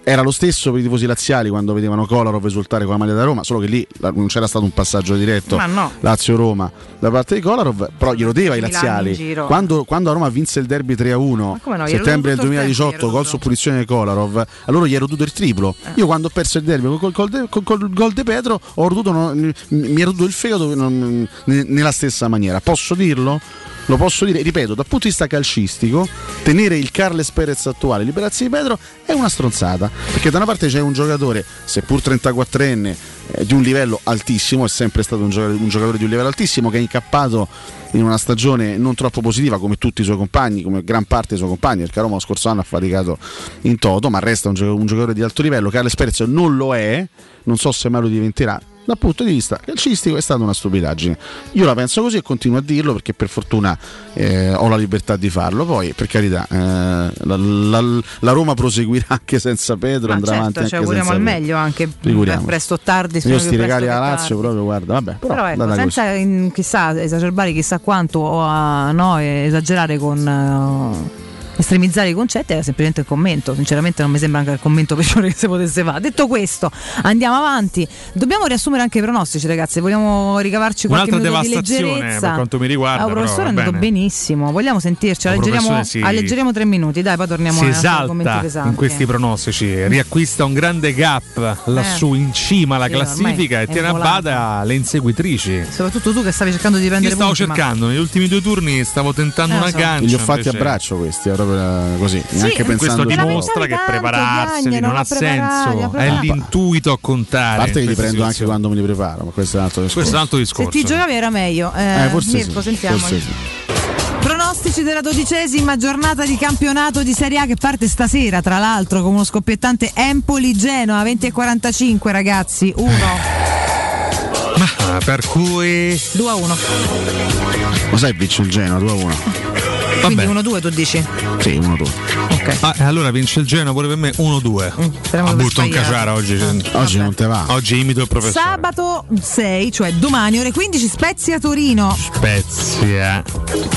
Era lo stesso per i tifosi laziali quando vedevano Kolarov esultare con la maglia da Roma, solo che lì non c'era stato un passaggio diretto no. Lazio-Roma da parte di Kolarov, però glielo deva in laziali. Quando, quando a Roma vinse il derby 3-1, come no, settembre del tutto il tempo, 2018, gol su punizione di Kolarov, allora gli ero dovuto il triplo. Eh. Io quando ho perso il derby col, col, de- col- col gol di Pedro, ho rotuto, non- mi ero dovuto il fegato non- ne- nella stessa maniera. Posso dirlo? Lo posso dire, ripeto, dal punto di vista calcistico, tenere il Carles Perez attuale, liberarsi di Pedro, è una stronzata. Perché da una parte c'è un giocatore, seppur 34enne, eh, di un livello altissimo, è sempre stato un giocatore, un giocatore di un livello altissimo, che è incappato in una stagione non troppo positiva come tutti i suoi compagni, come gran parte dei suoi compagni, perché Roma lo scorso anno ha faticato in toto, ma resta un, gio- un giocatore di alto livello. Carles Perez non lo è, non so se mai lo diventerà. Dal punto di vista calcistico è stata una stupidaggine. Io la penso così e continuo a dirlo perché per fortuna eh, ho la libertà di farlo. Poi, per carità, eh, la, la- la Roma proseguirà anche senza Pedro, Ma andrà certo, avanti ci anche auguriamo al meglio anche presto o tardi. Io sti regali che alla tardi. Lazio proprio, guarda, vabbè, però, Però ecco, senza in- chissà, esacerbare chissà quanto o a, no, esagerare con eh, estremizzare i concetti era semplicemente il commento. Sinceramente non mi sembra anche il commento peggiore che si potesse fare. Detto questo, andiamo avanti. Dobbiamo riassumere anche i pronostici, ragazzi. Vogliamo ricavarci qualche Un'altra minuto di devastazione leggerezza. per quanto mi riguarda, Ah, un però, professore è va andato bene. benissimo. Vogliamo sentirci? Alleggeriamo, si- alleggeriamo tre minuti, dai, poi torniamo si esalta pesanti. in questi pronostici, riacquista un grande gap lassù in cima alla Eh. Sì, classifica e è tiene a bada le inseguitrici. Soprattutto tu che stavi cercando di Io prendere stavo punti, ma- cercando, negli ultimi due turni stavo tentando Eh, una so. gancia. Li ho fatti a invece- braccio questi, è eh, così. neanche questo pensando dimostra che prepararseli non, ha senso, è l'intuito a contare. A parte che li prendo anche quando me li preparo, ma questo è un altro discorso. Questo è un altro Se discorso. ti giocavi era meglio. Eh, Eh, forse Mirko, sì, sentiamo. forse sì. Pronostici della dodicesima giornata di campionato di Serie A che parte stasera, tra l'altro, con uno scoppiettante Empoli-Genoa 20 e 45, ragazzi. 1, Ma per cui 2 a 1. Lo sai, vince il Genoa 2 a 1. Quindi 1-2 tu dici? Sì, 1 2. Ah, e allora vince il Genoa pure per me 1-2. Mm, butto un caciara oggi. Oggi non te va. Oggi imito il professore. Sabato 6, cioè domani ore 15 Spezia Torino. Spezia.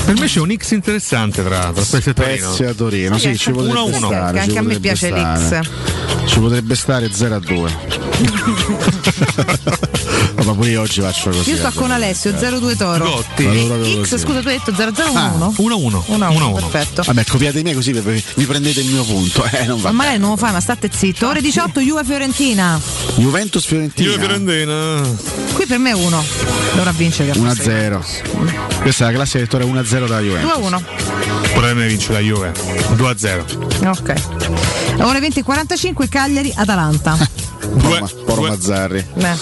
Per me c'è un X interessante tra, tra Spezia e Torino. Spezia Torino, Sì, sì, ci potrebbe 1-1. stare. Che ci anche a me piace stare. l'X. Ci potrebbe stare 0 a 2. (laughs) ma pure io oggi faccio così. Io sto con Alessio 02 Toro. Gotti. E X, così. scusa, tu hai detto 001? 1-1. 1-1, perfetto. Vabbè, copiate me così vi, prendete il mio punto. Eh, non va Ma magari non lo fai, ma state zitto. Ore 18, Juve Fiorentina. Juventus Fiorentina. Io Fiorentina. Qui per me è 1. Dovrà vincere. 1-0. Questa è la classica vittoria 1-0 da Juventus. 2-1. Pure me vince la Juve. 2-0. Ok. Ore 20 e 45 Cagliari Atalanta. (laughs) Porma, Porma Mazzarri. Beh,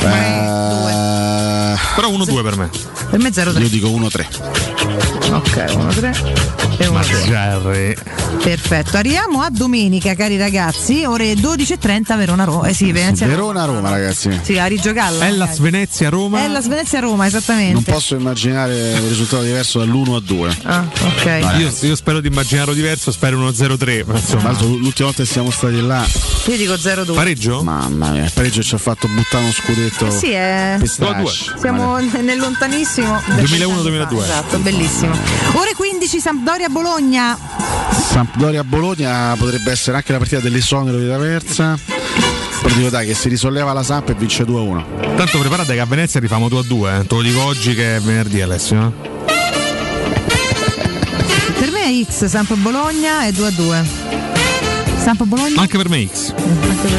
Eh, Però 1-2 per me. per me 0-3. io dico 1-3. Ok, 1-3 e 1-2. Mazzarri. Perfetto, arriviamo a domenica, cari ragazzi, ore 12.30 Verona Roma. Eh sì, Venezia Verona Roma, ragazzi. Sì, a Rigiogalla. Hellas Venezia Roma. È la Svezia Roma, esattamente. Non posso immaginare un risultato diverso dall'1 a 2. Ah, ok. Io, io spero di immaginarlo diverso, spero 1-0-3. Ma Tra insomma. l'altro l'ultima volta che siamo stati là, Io dico 0-2. Pareggio? mamma mia, il pareggio ci ha fatto buttare uno scudetto. Eh sì, è... Pistache. Siamo nel lontanissimo del 2001-2002. Esatto, bellissimo. Ore 15 Sampdoria Bologna. Sampdoria Bologna potrebbe essere anche la partita dell'esonero di Taversa. Però dico dai che si risolleva la Samp e vince 2-1. Tanto preparate che a Venezia rifamo 2-2. Eh. Te lo dico oggi che è venerdì, Alessio. eh. Per me è X, Samp Bologna e 2-2. Samp Bologna? Anche per me X.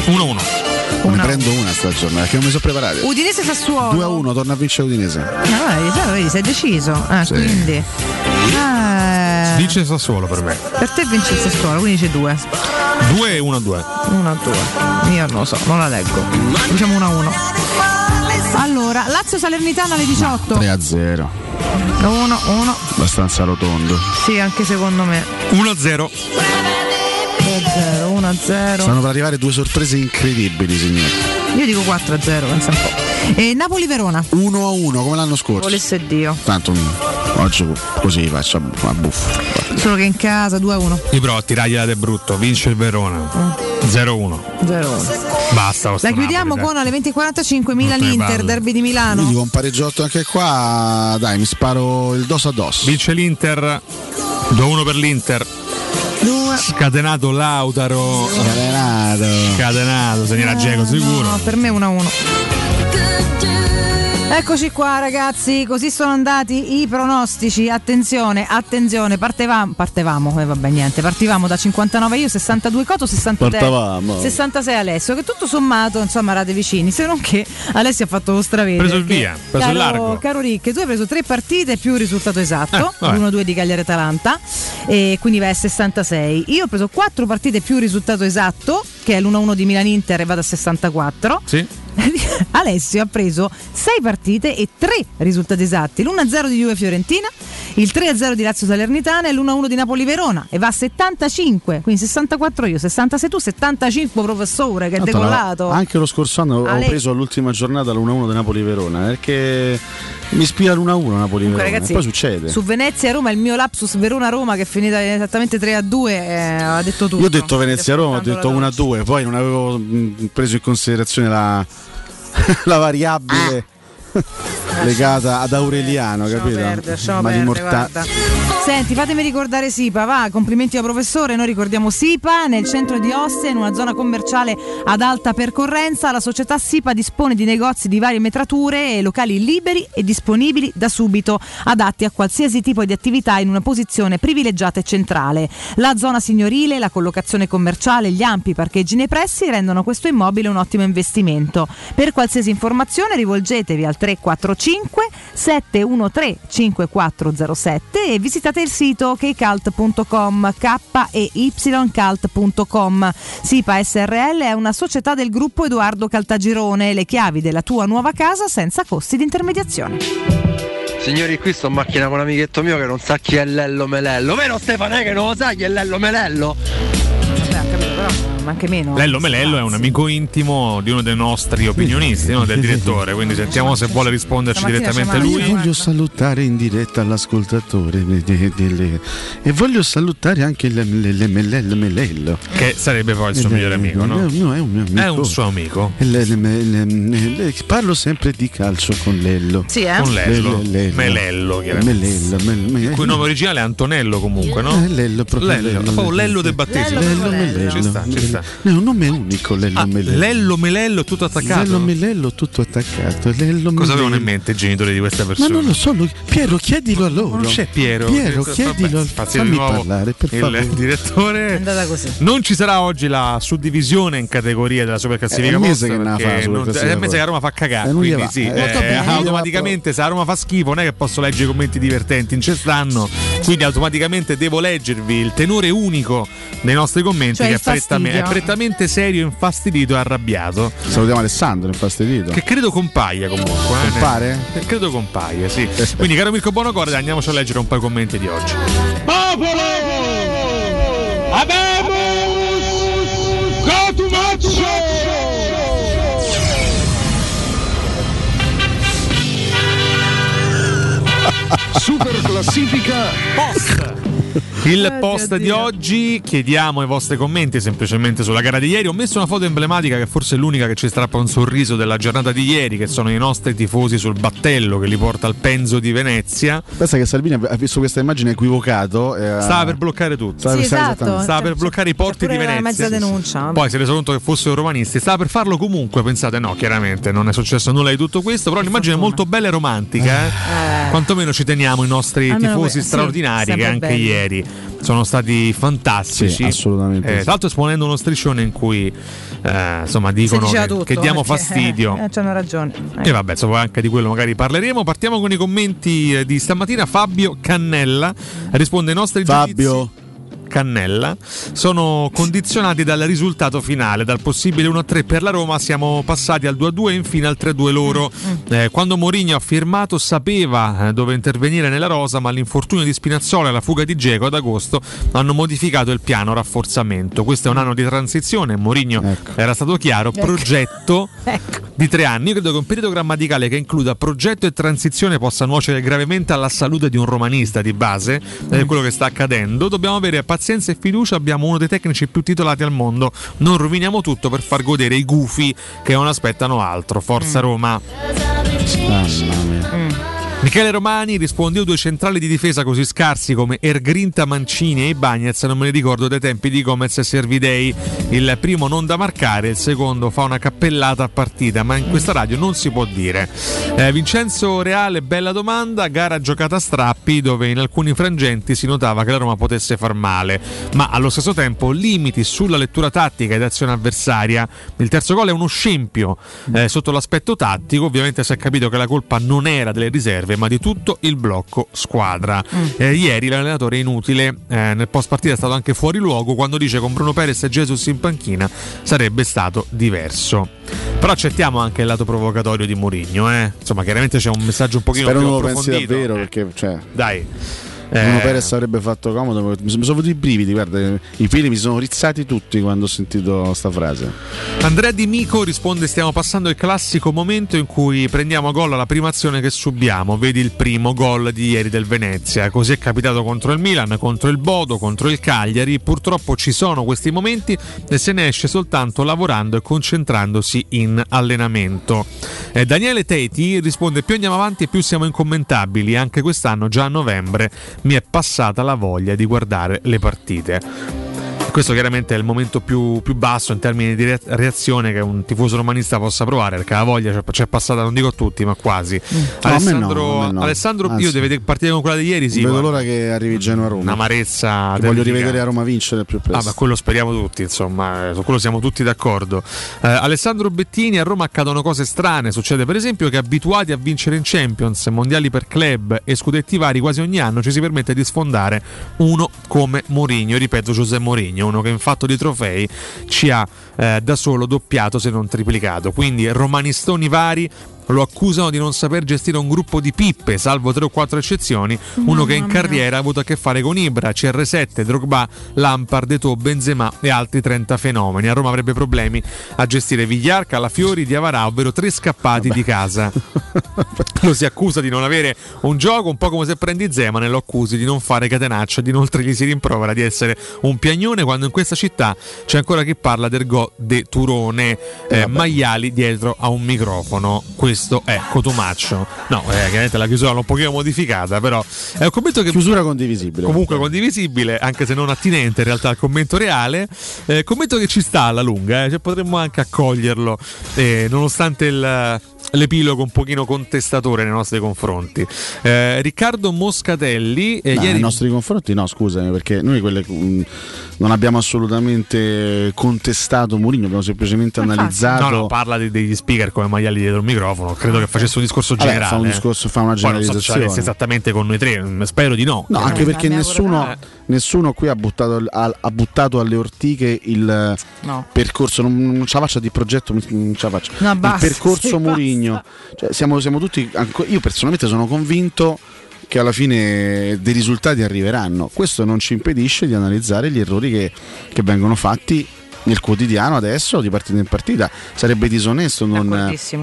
1-1. Ne prendo una sta giornata perché non mi sono preparato. Udinese Sassuolo. 2-1, torna a vincere Udinese. Ah, vedi, già, vedi, sei deciso. Ah, Sì. quindi. Ah, Vince Sassuolo per me. per te vince il Sassuolo, quindi c'è 2. 2 1 2. 1 2. Io non lo so, non la leggo. Diciamo 1 1. Allora, Lazio Salernitana alle 18. 3-0. 1 1. Abbastanza rotondo. Sì, anche secondo me. 1-0. 0 1 0. Stanno per arrivare due sorprese incredibili, signori. Io dico 4 a 0, pensa un po'. E Napoli Verona. 1-1 come l'anno scorso. Volesse Dio. Tanto mm, oggi così faccio a, a buffo. Solo che in casa 2 a 1. Io provo a tirargliela de brutto. Vince il Verona. 0-1. 0 1. Basta. La chiudiamo con alle 20.45 Milan-Inter, palle. derby di Milano. dico un pareggiotto anche qua, dai, mi sparo il dos a dos. Vince l'Inter. 2-1 per l'Inter. 2 Scatenato Lautaro. Scatenato. Scatenato, segnerà Geco sicuro. No, per me 1 a 1. Eccoci qua ragazzi, così sono andati i pronostici. Attenzione, attenzione, partevamo, partevamo, eh, vabbè niente, partivamo da 59 io, 62 Coto, 63 Partavamo. 66 Alessio, che tutto sommato insomma erate vicini, se non che Alessio ha fatto lo stravede. Preso il via, preso caro, il largo. Caro Rick, tu hai preso tre partite più il risultato esatto, Eh, vabbè. l'1-2 di Cagliari Atalanta, e quindi vai a 66. Io ho preso quattro partite più il risultato esatto, che è l'1-1 di Milan Inter e vado a 64. Sì. (laughs) Alessio ha preso 6 partite e 3 risultati esatti, l'1-0 di Juve Fiorentina, il 3-0 di Lazio Salernitana e l'1-1 di Napoli Verona e va a 75, quindi 64 io, 66 tu, 75 professore che è Tanto decollato. la- anche lo scorso anno Ale- ho preso all'ultima giornata l'1-1 di Napoli-Verona perché mi ispira l'1-1 Comunque, Napoli-Verona ragazzi, e poi succede. Su Venezia Roma il mio lapsus Verona Roma che è finita esattamente 3 a 2 eh, ha detto tutto. Io ho detto Venezia-Roma, ho detto una 1-2, poi non avevo mh, preso in considerazione la, (laughs) la variabile (laughs) legata ad Aureliano, capito? lasciamo Ma di perdere, morta-. Senti, fatemi ricordare Sipa, va, complimenti al professore, noi ricordiamo Sipa nel centro di Ostia, in una zona commerciale ad alta percorrenza, la società Sipa dispone di negozi di varie metrature e locali liberi e disponibili da subito, adatti a qualsiasi tipo di attività in una posizione privilegiata e centrale. La zona signorile, la collocazione commerciale, gli ampi parcheggi nei pressi rendono questo immobile un ottimo investimento. Per qualsiasi informazione rivolgetevi al 345 713 5407 e visitate il sito kcalt.com k e ycalt.com. Sipa SRL è una società del gruppo Edoardo Caltagirone, le chiavi della tua nuova casa senza costi di intermediazione. Signori, qui sto in macchina con un amichetto mio che non sa chi è Lello Melello. Vero Stefano, che non lo sa chi è Lello Melello? Vabbè, ho capito, però ma anche meno. Lello Melello è un amico intimo di uno dei nostri opinionisti, no? del direttore, quindi sentiamo se vuole risponderci Stamattina direttamente lui. Io voglio salutare in diretta l'ascoltatore delle- e voglio salutare anche il le- le- Melello Melello. Che sarebbe poi il suo migliore amico, no? No, è un mio amico. È un suo amico. E le- parlo sempre di calcio con Lello. Sì, eh? Con Lello. Le- le- Melello, chiaramente. Melello, mel- me- Il cui nome originale è Antonello comunque, no? Eh, Lello, proprio Lello, Lello, proprio Lello. Lello de battesimo. Lello, Melello. Ci sta, ci sta. Questa? È un nome unico, Lello Ah, Melello. Lello Melello tutto attaccato. Lello Melello tutto attaccato. Lello Cosa avevano in mente i genitori di questa Ma persona? non lo so, lo- Piero, chiedilo a loro. Non c'è Piero. Piero, Eh, chiedilo al Infatti, fammi parlare, per il favore. direttore. È andata così. Non ci sarà oggi la suddivisione in categorie della superclassifica È un mese che non la fa la non- superclassifica è un mese che a Roma fa cagare. Eh, quindi sì, Eh, eh, automaticamente se a Roma fa schifo non è che posso leggere i commenti divertenti, non ci stanno. Quindi automaticamente devo leggervi il tenore unico dei nostri commenti Cioè che è, prettame- fastidio. È prettamente serio, infastidito e arrabbiato. Salutiamo Alessandro, infastidito. Che credo compaia comunque. eh. Compare? Eh, Credo compaia, sì. Quindi, caro Mirko Bonocore, andiamoci a leggere un po' i commenti di oggi. Popolo! Abemus! Super classifica post. Il post di oggi chiediamo i vostri commenti semplicemente sulla gara di ieri. Ho messo una foto emblematica che forse è l'unica che ci strappa un sorriso della giornata di ieri, che sono i nostri tifosi sul battello che li porta al Penzo di Venezia. Pensa che Salvini ha visto questa immagine equivocato. e ha- Stava per bloccare tutto. Stava Sì, per- esatto. Stava per bloccare i porti di Venezia. mezza denuncia. Poi si è reso conto che fossero romanisti. Stava per farlo comunque. Pensate, no, chiaramente non è successo nulla di tutto questo. Però l'immagine è molto bella e romantica. eh. Quantomeno ci teniamo i nostri Almeno tifosi que- sì, straordinari che sempre anche belli. ieri sono stati fantastici. Sì, assolutamente Eh, sì. Tra l'altro esponendo uno striscione in cui eh, insomma dicono che, tutto, che diamo perché, fastidio. (laughs) Eh, c'hanno ragione. Eh. E vabbè, insomma, anche di quello magari parleremo. Partiamo con i commenti eh, di stamattina. Fabio Cannella risponde ai nostri Fabio. giudizi. Cannella sono condizionati dal risultato finale, dal possibile 1-3 per la Roma siamo passati al 2-2 e infine al 3-2 loro. Eh, quando Mourinho ha firmato sapeva eh, dove intervenire nella rosa, ma l'infortunio di Spinazzola e la fuga di Geco ad agosto hanno modificato il piano rafforzamento. Questo è un anno di transizione, Mourinho era stato chiaro, progetto (laughs) di tre anni. Io credo che un periodo grammaticale che includa progetto e transizione possa nuocere gravemente alla salute di un romanista di base, ed è quello che sta accadendo. Dobbiamo avere pazienza e fiducia, abbiamo uno dei tecnici più titolati al mondo. Non roviniamo tutto per far godere i gufi che non aspettano altro. Forza Roma. Mamma mia. Mm. Michele Romani risponde: Io due centrali di difesa così scarsi come Ergrinta Mancini e Ibagnez non me ne ricordo dai tempi di Gomez e Servidei. Il primo non da marcare, il secondo fa una cappellata a partita, ma in questa radio non si può dire. Eh, Vincenzo Reale, bella domanda. Gara giocata a strappi dove in alcuni frangenti si notava che la Roma potesse far male, ma allo stesso tempo limiti sulla lettura tattica ed azione avversaria. Il terzo gol è uno scempio eh, sotto l'aspetto tattico. Ovviamente si è capito che la colpa non era delle riserve, ma di tutto il blocco squadra. Eh, ieri l'allenatore è inutile, eh, nel post partita è stato anche fuori luogo quando dice con Bruno Perez e Jesus in panchina sarebbe stato diverso. Però accettiamo anche il lato provocatorio di Mourinho, eh. Insomma, chiaramente c'è un messaggio un pochino Spero più non lo pensi davvero perché cioè, Dai. Bruno Eh, Perez avrebbe fatto comodo. Mi sono venuti i brividi, guarda, i peli mi sono rizzati tutti quando ho sentito sta frase. Andrea Di Mico risponde: Stiamo passando il classico momento in cui prendiamo a gol la prima azione che subiamo. Vedi il primo gol di ieri del Venezia. Così è capitato contro il Milan, contro il Bodo, contro il Cagliari. Purtroppo ci sono questi momenti e se ne esce soltanto lavorando e concentrandosi in allenamento. Eh, Daniele Teti risponde: Più andiamo avanti più siamo incommentabili. Anche quest'anno, già a novembre, mi è passata la voglia di guardare le partite. Questo chiaramente è il momento più, più basso in termini di re- reazione che un tifoso romanista possa provare, perché la voglia c'è, passata, non dico a tutti, ma quasi. Mm. me Alessandro, no, no. Alessandro Anzi. io deve partire con quella di ieri, sì. Vedo l'ora che arrivi Genoa Roma. Un'amarezza. Voglio rivedere a Roma vincere più presto. Ah, ma quello speriamo tutti, insomma, eh, su quello siamo tutti d'accordo. Eh, Alessandro Bettini, a Roma accadono cose strane. Succede, per esempio, che abituati a vincere in Champions, mondiali per club e scudetti vari quasi ogni anno, ci si permette di sfondare uno come Mourinho. Ripeto, Giuseppe Mourinho, uno che in fatto di trofei ci ha eh, da solo doppiato, se non triplicato. Quindi, romanistoni vari. Lo accusano di non saper gestire un gruppo di pippe, salvo tre o quattro eccezioni. Uno che in Mamma mia. carriera ha avuto a che fare con Ibra, CR7, Drogba, Lampard, Eto'o, Benzema e altri 30 fenomeni. A Roma avrebbe problemi a gestire Vigliar, Calafiori, Diavarà, ovvero tre scappati di casa. (laughs) lo si accusa di non avere un gioco, un po' come se prendi Zeman e lo accusi di non fare catenaccio, di inoltre gli si rimprovera di essere un piagnone quando in questa città c'è ancora chi parla del go de Turone, eh, maiali dietro a un microfono. Questo questo è Cotumaccio. No, eh, chiaramente la chiusura l'ho un pochino modificata, però è un commento che... Chiusura condivisibile. Comunque condivisibile, anche se non attinente in realtà al commento reale. Eh, commento che ci sta alla lunga, eh, cioè potremmo anche accoglierlo, eh, nonostante il, l'epilogo un pochino contestatore nei nostri confronti. Eh, Riccardo Moscatelli, eh, No, ieri... nei nostri confronti no, scusami, perché noi quelle, mh, non abbiamo assolutamente contestato Mourinho, abbiamo semplicemente analizzato No, no, parla di- degli speaker come maiali dietro il microfono. Credo che facesse un discorso Vabbè, generale. fa un discorso, fa una Poi non so generalizzazione. esattamente con noi tre. mm, Spero di no. No, Eh, anche perché la mia nessuno, pure- nessuno qui ha buttato, ha, ha buttato alle ortiche il No. percorso, non, non ce la faccia di progetto, non ce la faccio. No, il basta, percorso sì, Mourinho. Cioè, siamo, siamo tutti, io personalmente sono convinto che alla fine dei risultati arriveranno. Questo non ci impedisce di analizzare gli errori che, che vengono fatti nel quotidiano adesso di partita in partita sarebbe disonesto non,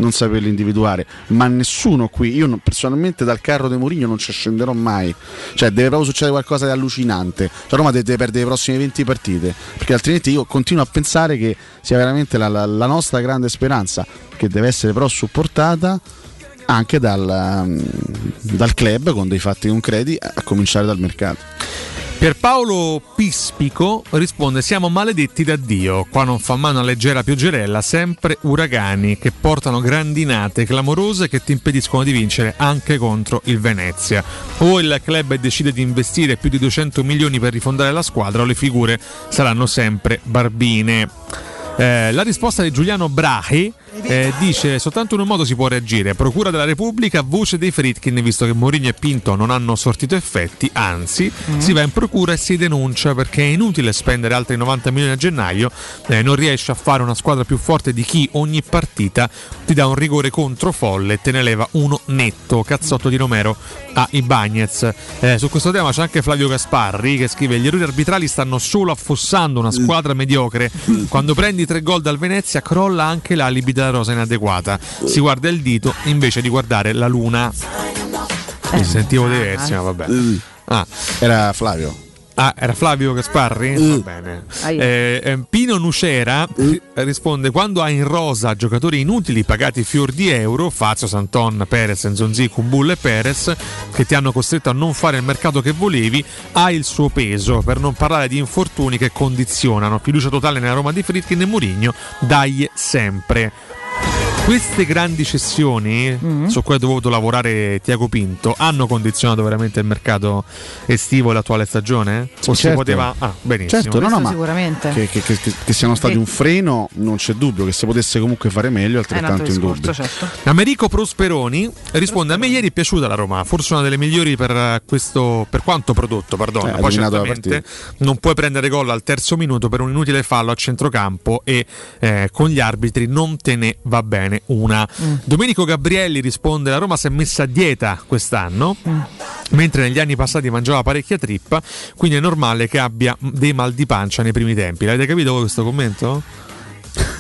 non saperli individuare. Ma nessuno qui io non- personalmente dal carro di Mourinho non ci scenderò mai. Cioè deve proprio succedere qualcosa di allucinante. Cioè Roma deve, deve perdere le prossime 20 partite perché altrimenti io continuo a pensare che sia veramente la, la- la nostra grande speranza che deve essere però supportata anche dal, um, dal club con dei fatti concreti a cominciare dal mercato Pierpaolo Pispico risponde: Siamo maledetti da Dio. Qua non fa mano a leggera pioggerella, sempre uragani che portano grandinate clamorose che ti impediscono di vincere anche contro il Venezia. O il club decide di investire più di 200 milioni per rifondare la squadra, o le figure saranno sempre barbine. Eh, la risposta di Giuliano Brahe eh, dice soltanto in un modo si può reagire. Procura della Repubblica, voce dei Fritkin visto che Mourinho e Pinto non hanno sortito effetti anzi si va in procura e si denuncia perché è inutile spendere altri 90 milioni a gennaio eh, non riesce a fare una squadra più forte di chi ogni partita ti dà un rigore contro folle e te ne leva uno netto. Cazzotto di Romero a Ibagnez Eh, su questo tema c'è anche Flavio Gasparri che scrive gli errori arbitrali stanno solo affossando una squadra mediocre. (laughs) Quando prendi tre gol dal Venezia crolla anche l'alibi della rosa inadeguata si guarda il dito invece di guardare la luna mi sentivo diversi ma vabbè Ah. era Flavio Ah, era Flavio Gasparri? Va bene. Aia. Eh, eh, Pino Nucera eh, risponde: Quando hai in rosa giocatori inutili pagati fior di euro, Fazio, Santon, Perez, Nzonzi, Kumbull e Perez, che ti hanno costretto a non fare il mercato che volevi, ha il suo peso. Per non parlare di infortuni che condizionano. Fiducia totale nella Roma di Fritkin e Mourinho, dai sempre. Queste grandi cessioni su cui ha dovuto lavorare Tiago Pinto hanno condizionato veramente il mercato estivo e l'attuale stagione? O si certo. poteva. Ah, benissimo. Certo, no, no, ma sicuramente. che, che- che- che siano stati Sì. un freno non c'è dubbio, che si potesse comunque fare meglio altrettanto in dubbio. certo. Americo Prosperoni risponde: A me ieri è piaciuta la Roma, forse una delle migliori per eh, questo per quanto prodotto, pardon. Eh, Poi certamente non puoi prendere gol al terzo minuto per un inutile fallo a centrocampo e eh, con gli arbitri non te ne va bene una. Domenico Gabrielli risponde: La Roma si è messa a dieta quest'anno. Mentre negli anni passati mangiava parecchia trippa, quindi è normale che abbia dei mal di pancia nei primi tempi. L'avete capito voi questo commento?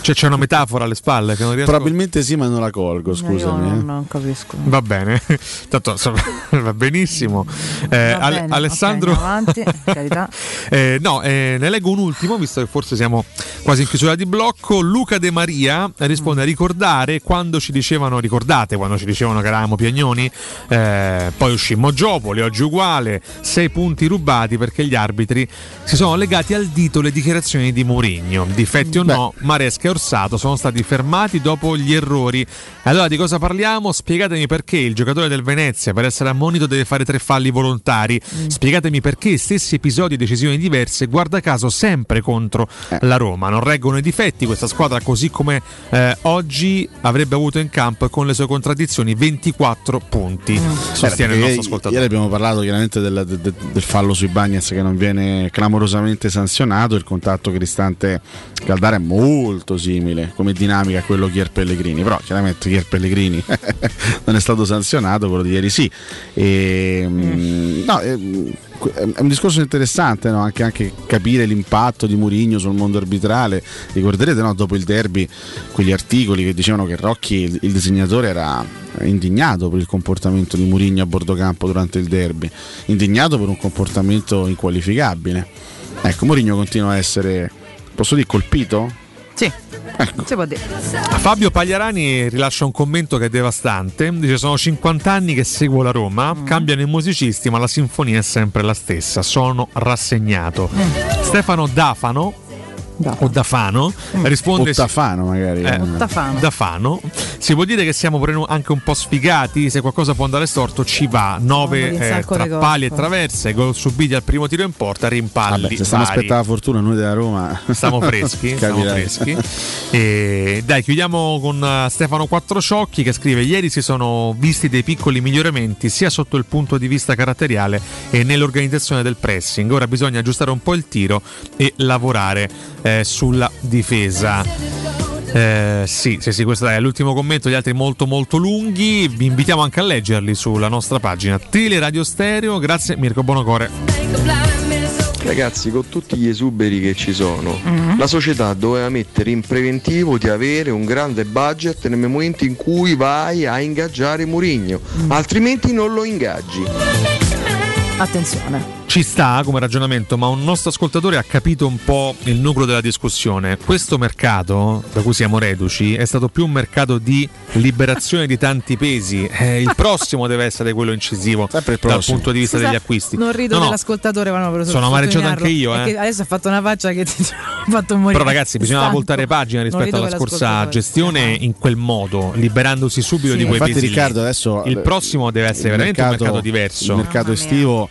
Cioè c'è una metafora alle spalle che non riesco Probabilmente sì, ma non la colgo, scusami. Io eh. non, non capisco. Va bene, (laughs) tanto (laughs) va benissimo. Eh, Va Ale- bene, Alessandro, ok, andiamo avanti, (laughs) carità. Eh, no, eh, ne leggo un ultimo, visto che forse siamo quasi in chiusura di blocco. Luca De Maria risponde a ricordare quando ci dicevano, ricordate quando ci dicevano che eravamo piagnoni, eh, poi uscimmo Giopoli, oggi uguale, sei punti rubati perché gli arbitri si sono legati al dito le dichiarazioni di Mourinho. Difetti o no, Maresca e Orsato sono stati fermati dopo gli errori. Allora di cosa parliamo? Spiegatemi perché il giocatore del Venezia per essere ammonito deve fare tre falli volontari. Spiegatemi perché stessi episodi e decisioni diverse, guarda caso sempre contro la Roma. Non reggono i difetti questa squadra così come eh, oggi avrebbe avuto in campo con le sue contraddizioni 24 punti. Sostiene il Eh, perché nostro ascoltatore. Ieri abbiamo parlato chiaramente del, del- del- del fallo sui Bagnets che non viene clamorosamente sanzionato. Il contatto Cristante Caldara è molto simile come dinamica a quello Chier Pellegrini. Però chiaramente Chier Pellegrini (laughs) non è stato sanzionato, quello di ieri sì. E, mm, no, è, è un discorso interessante no? anche, anche capire l'impatto di Mourinho sul mondo arbitrale. Ricorderete no? dopo il derby quegli articoli che dicevano che Rocchi, il, il disegnatore, era indignato per il comportamento di Mourinho a bordo campo durante il derby, indignato per un comportamento inqualificabile. Ecco, Mourinho continua a essere, posso dire, colpito Sì, si può dire. Fabio Pagliarani rilascia un commento che è devastante. Dice: Sono 50 anni che seguo la Roma, Mm. cambiano i musicisti, ma la sinfonia è sempre la stessa. Sono rassegnato. Mm. Stefano Dafano. O Dafano risponde O Tafano, magari. Eh, Dafano. Dafano. Si può dire che siamo pure anche un po' sfigati. Se qualcosa può andare storto, ci va. Nove Mamma mia, eh, sacco tra pali e traverse, gol subiti al primo tiro in porta, rimpalli. Vabbè, se stiamo aspettando la fortuna noi della Roma. Stiamo freschi, (laughs) stiamo freschi. (laughs) E dai, chiudiamo con eh, Stefano Quattrociocchi che scrive: Ieri si sono visti dei piccoli miglioramenti sia sotto il punto di vista caratteriale e nell'organizzazione del pressing. Ora bisogna aggiustare un po' il tiro e lavorare eh, sulla difesa. Eh, sì, sì, sì, questo è l'ultimo commento, gli altri molto molto lunghi. Vi invitiamo anche a leggerli sulla nostra pagina Teleradio Stereo. Grazie Mirko Bonocore. Ragazzi, con tutti gli esuberi che ci sono, Mm-hmm. la società doveva mettere in preventivo di avere un grande budget nel momento in cui vai a ingaggiare Murigno, Mm. altrimenti non lo ingaggi. Attenzione. Ci sta come ragionamento, ma un nostro ascoltatore ha capito un po' il nucleo della discussione. Questo mercato, da cui siamo reduci, è stato più un mercato di liberazione di tanti pesi. Eh, il prossimo deve essere quello incisivo dal punto di vista Scusa, degli acquisti. Non rido No, no, dell'ascoltatore, ma no, per Sono amareggiato anche io, eh. adesso ha fatto una faccia che (laughs) ti ha fatto morire. Però ragazzi, bisognava Stanco. voltare pagina rispetto alla scorsa gestione in quel modo, liberandosi subito Sì. di quei Infatti, pesi. Riccardo, adesso il prossimo deve essere il veramente un mercato- mercato diverso. Il mercato estivo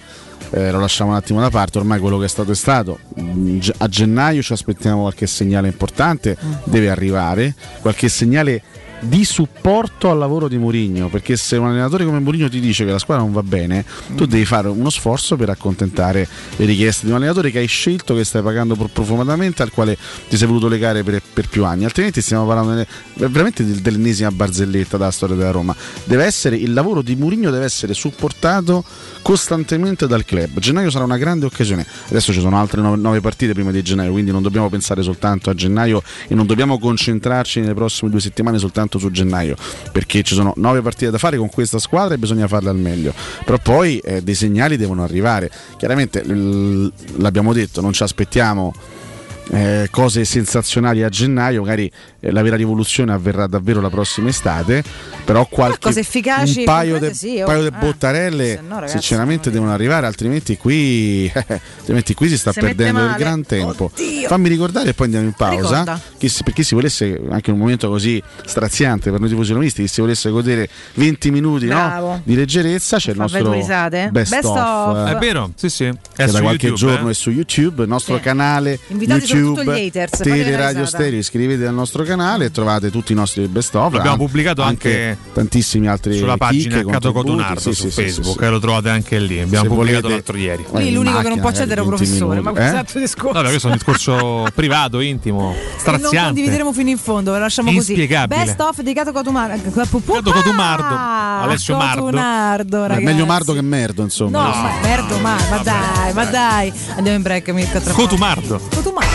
eh, lo lasciamo un attimo da parte, ormai quello che è stato è stato. Mm, A gennaio ci aspettiamo qualche segnale importante, deve arrivare, qualche segnale di supporto al lavoro di Mourinho, perché se un allenatore come Mourinho ti dice che la squadra non va bene, tu devi fare uno sforzo per accontentare le richieste di un allenatore che hai scelto, che stai pagando pro- profumatamente, al quale ti sei voluto legare per, per più anni, altrimenti stiamo parlando veramente del- dell'ennesima barzelletta della storia della Roma. Deve essere, il lavoro di Mourinho deve essere supportato costantemente dal club. Gennaio sarà una grande occasione. Adesso ci sono altre nove partite prima di gennaio, quindi non dobbiamo pensare soltanto a gennaio e non dobbiamo concentrarci nelle prossime due settimane soltanto su gennaio, perché ci sono nove partite da fare con questa squadra e bisogna farle al meglio. Però poi eh, dei segnali devono arrivare. Chiaramente l- l'abbiamo detto, non ci aspettiamo eh, cose sensazionali a gennaio, magari eh, la vera rivoluzione avverrà davvero la prossima estate, però qualche cose efficaci un paio di sì, oh. Eh, bottarelle se no, ragazzi, sinceramente devono arrivare, altrimenti qui, (laughs) altrimenti qui si sta Si perdendo il gran tempo. Fammi ricordare e poi andiamo in pausa. Si- per chi si volesse, anche un momento così straziante per noi tifosi romisti, chi si volesse godere 20 minuti no, di leggerezza, c'è il nostro risate. best, Best of, of. eh, È vero, sì, sì. È da qualche YouTube, giorno eh. è su YouTube, il nostro Sì. canale Invitati YouTube, soprattutto gli haters, fate la Teleradio risata. Stereo, iscrivetevi al nostro canale e trovate tutti i nostri best of. L'abbiamo an- pubblicato anche tantissimi altri sulla pagina Cato. Cotonardo Sì, su sì, Facebook sì, sì. e lo trovate anche lì. Abbiamo Se pubblicato volete- l'altro ieri. Vai Lì l'unico che non può accedere è un 20 professore, ma minuti. questo è Eh? un altro discorso. Vabbè, questo è un discorso (laughs) privato, intimo, Non straziante. condivideremo fino in fondo, lo lasciamo così. Best of di Cato Cotumardo. Cato Cotumardo, Alessio Mardo. Cotunardo, meglio Mardo che merdo, insomma. No, ma merdo, ma, ma dai, ma dai. Andiamo in break, Mirko. Cotumardo. Cotumardo.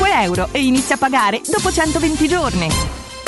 euro e inizia a pagare dopo 120 giorni.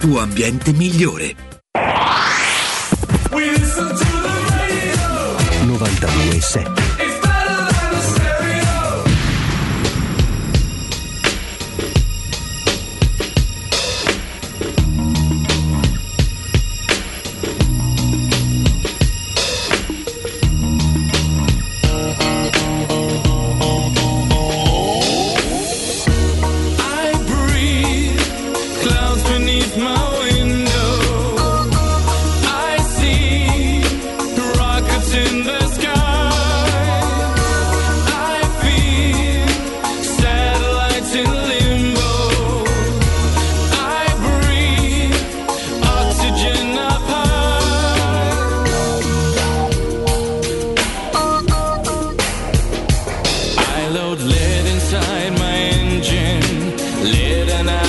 tuo ambiente migliore. 92.7 engine lit out.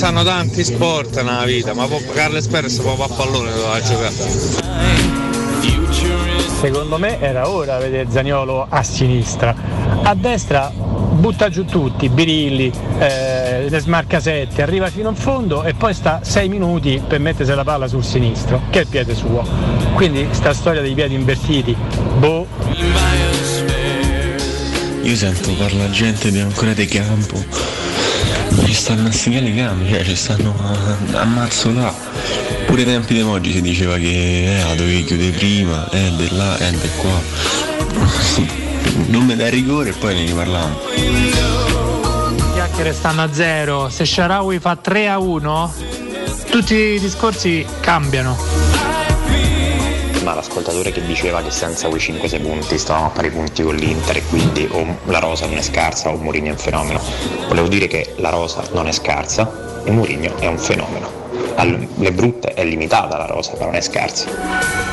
Stanno tanti sport nella vita, ma può Carles Perez può a pallone doveva giocare. Secondo me era ora vedere Zaniolo a sinistra. A destra butta giù tutti, Birilli, eh, le smarcasette, arriva fino in fondo e poi sta 6 minuti per mettersi la palla sul sinistro, che è il piede suo. Quindi sta storia dei piedi invertiti, boh. Io sento parlare gente di ancora di campo. Ci stanno a segnare i campi, cioè ci stanno a, a mazzo là. Pure ai tempi di oggi si diceva che eh, la dovevi chiudere prima, eh, di là, eh, di qua. Non mi dai rigore e poi ne riparliamo. chiacchiere stanno a zero. Se Sharawi fa 3 a 1, tutti i discorsi cambiano. Ma l'ascoltatore che diceva che senza quei 5-6 punti stavamo a pari punti con l'Inter e quindi o la rosa non è scarsa o Mourinho è un fenomeno. Volevo dire che la rosa non è scarsa e Mourinho è un fenomeno. Le brutte è limitata la rosa, però non è scarsa.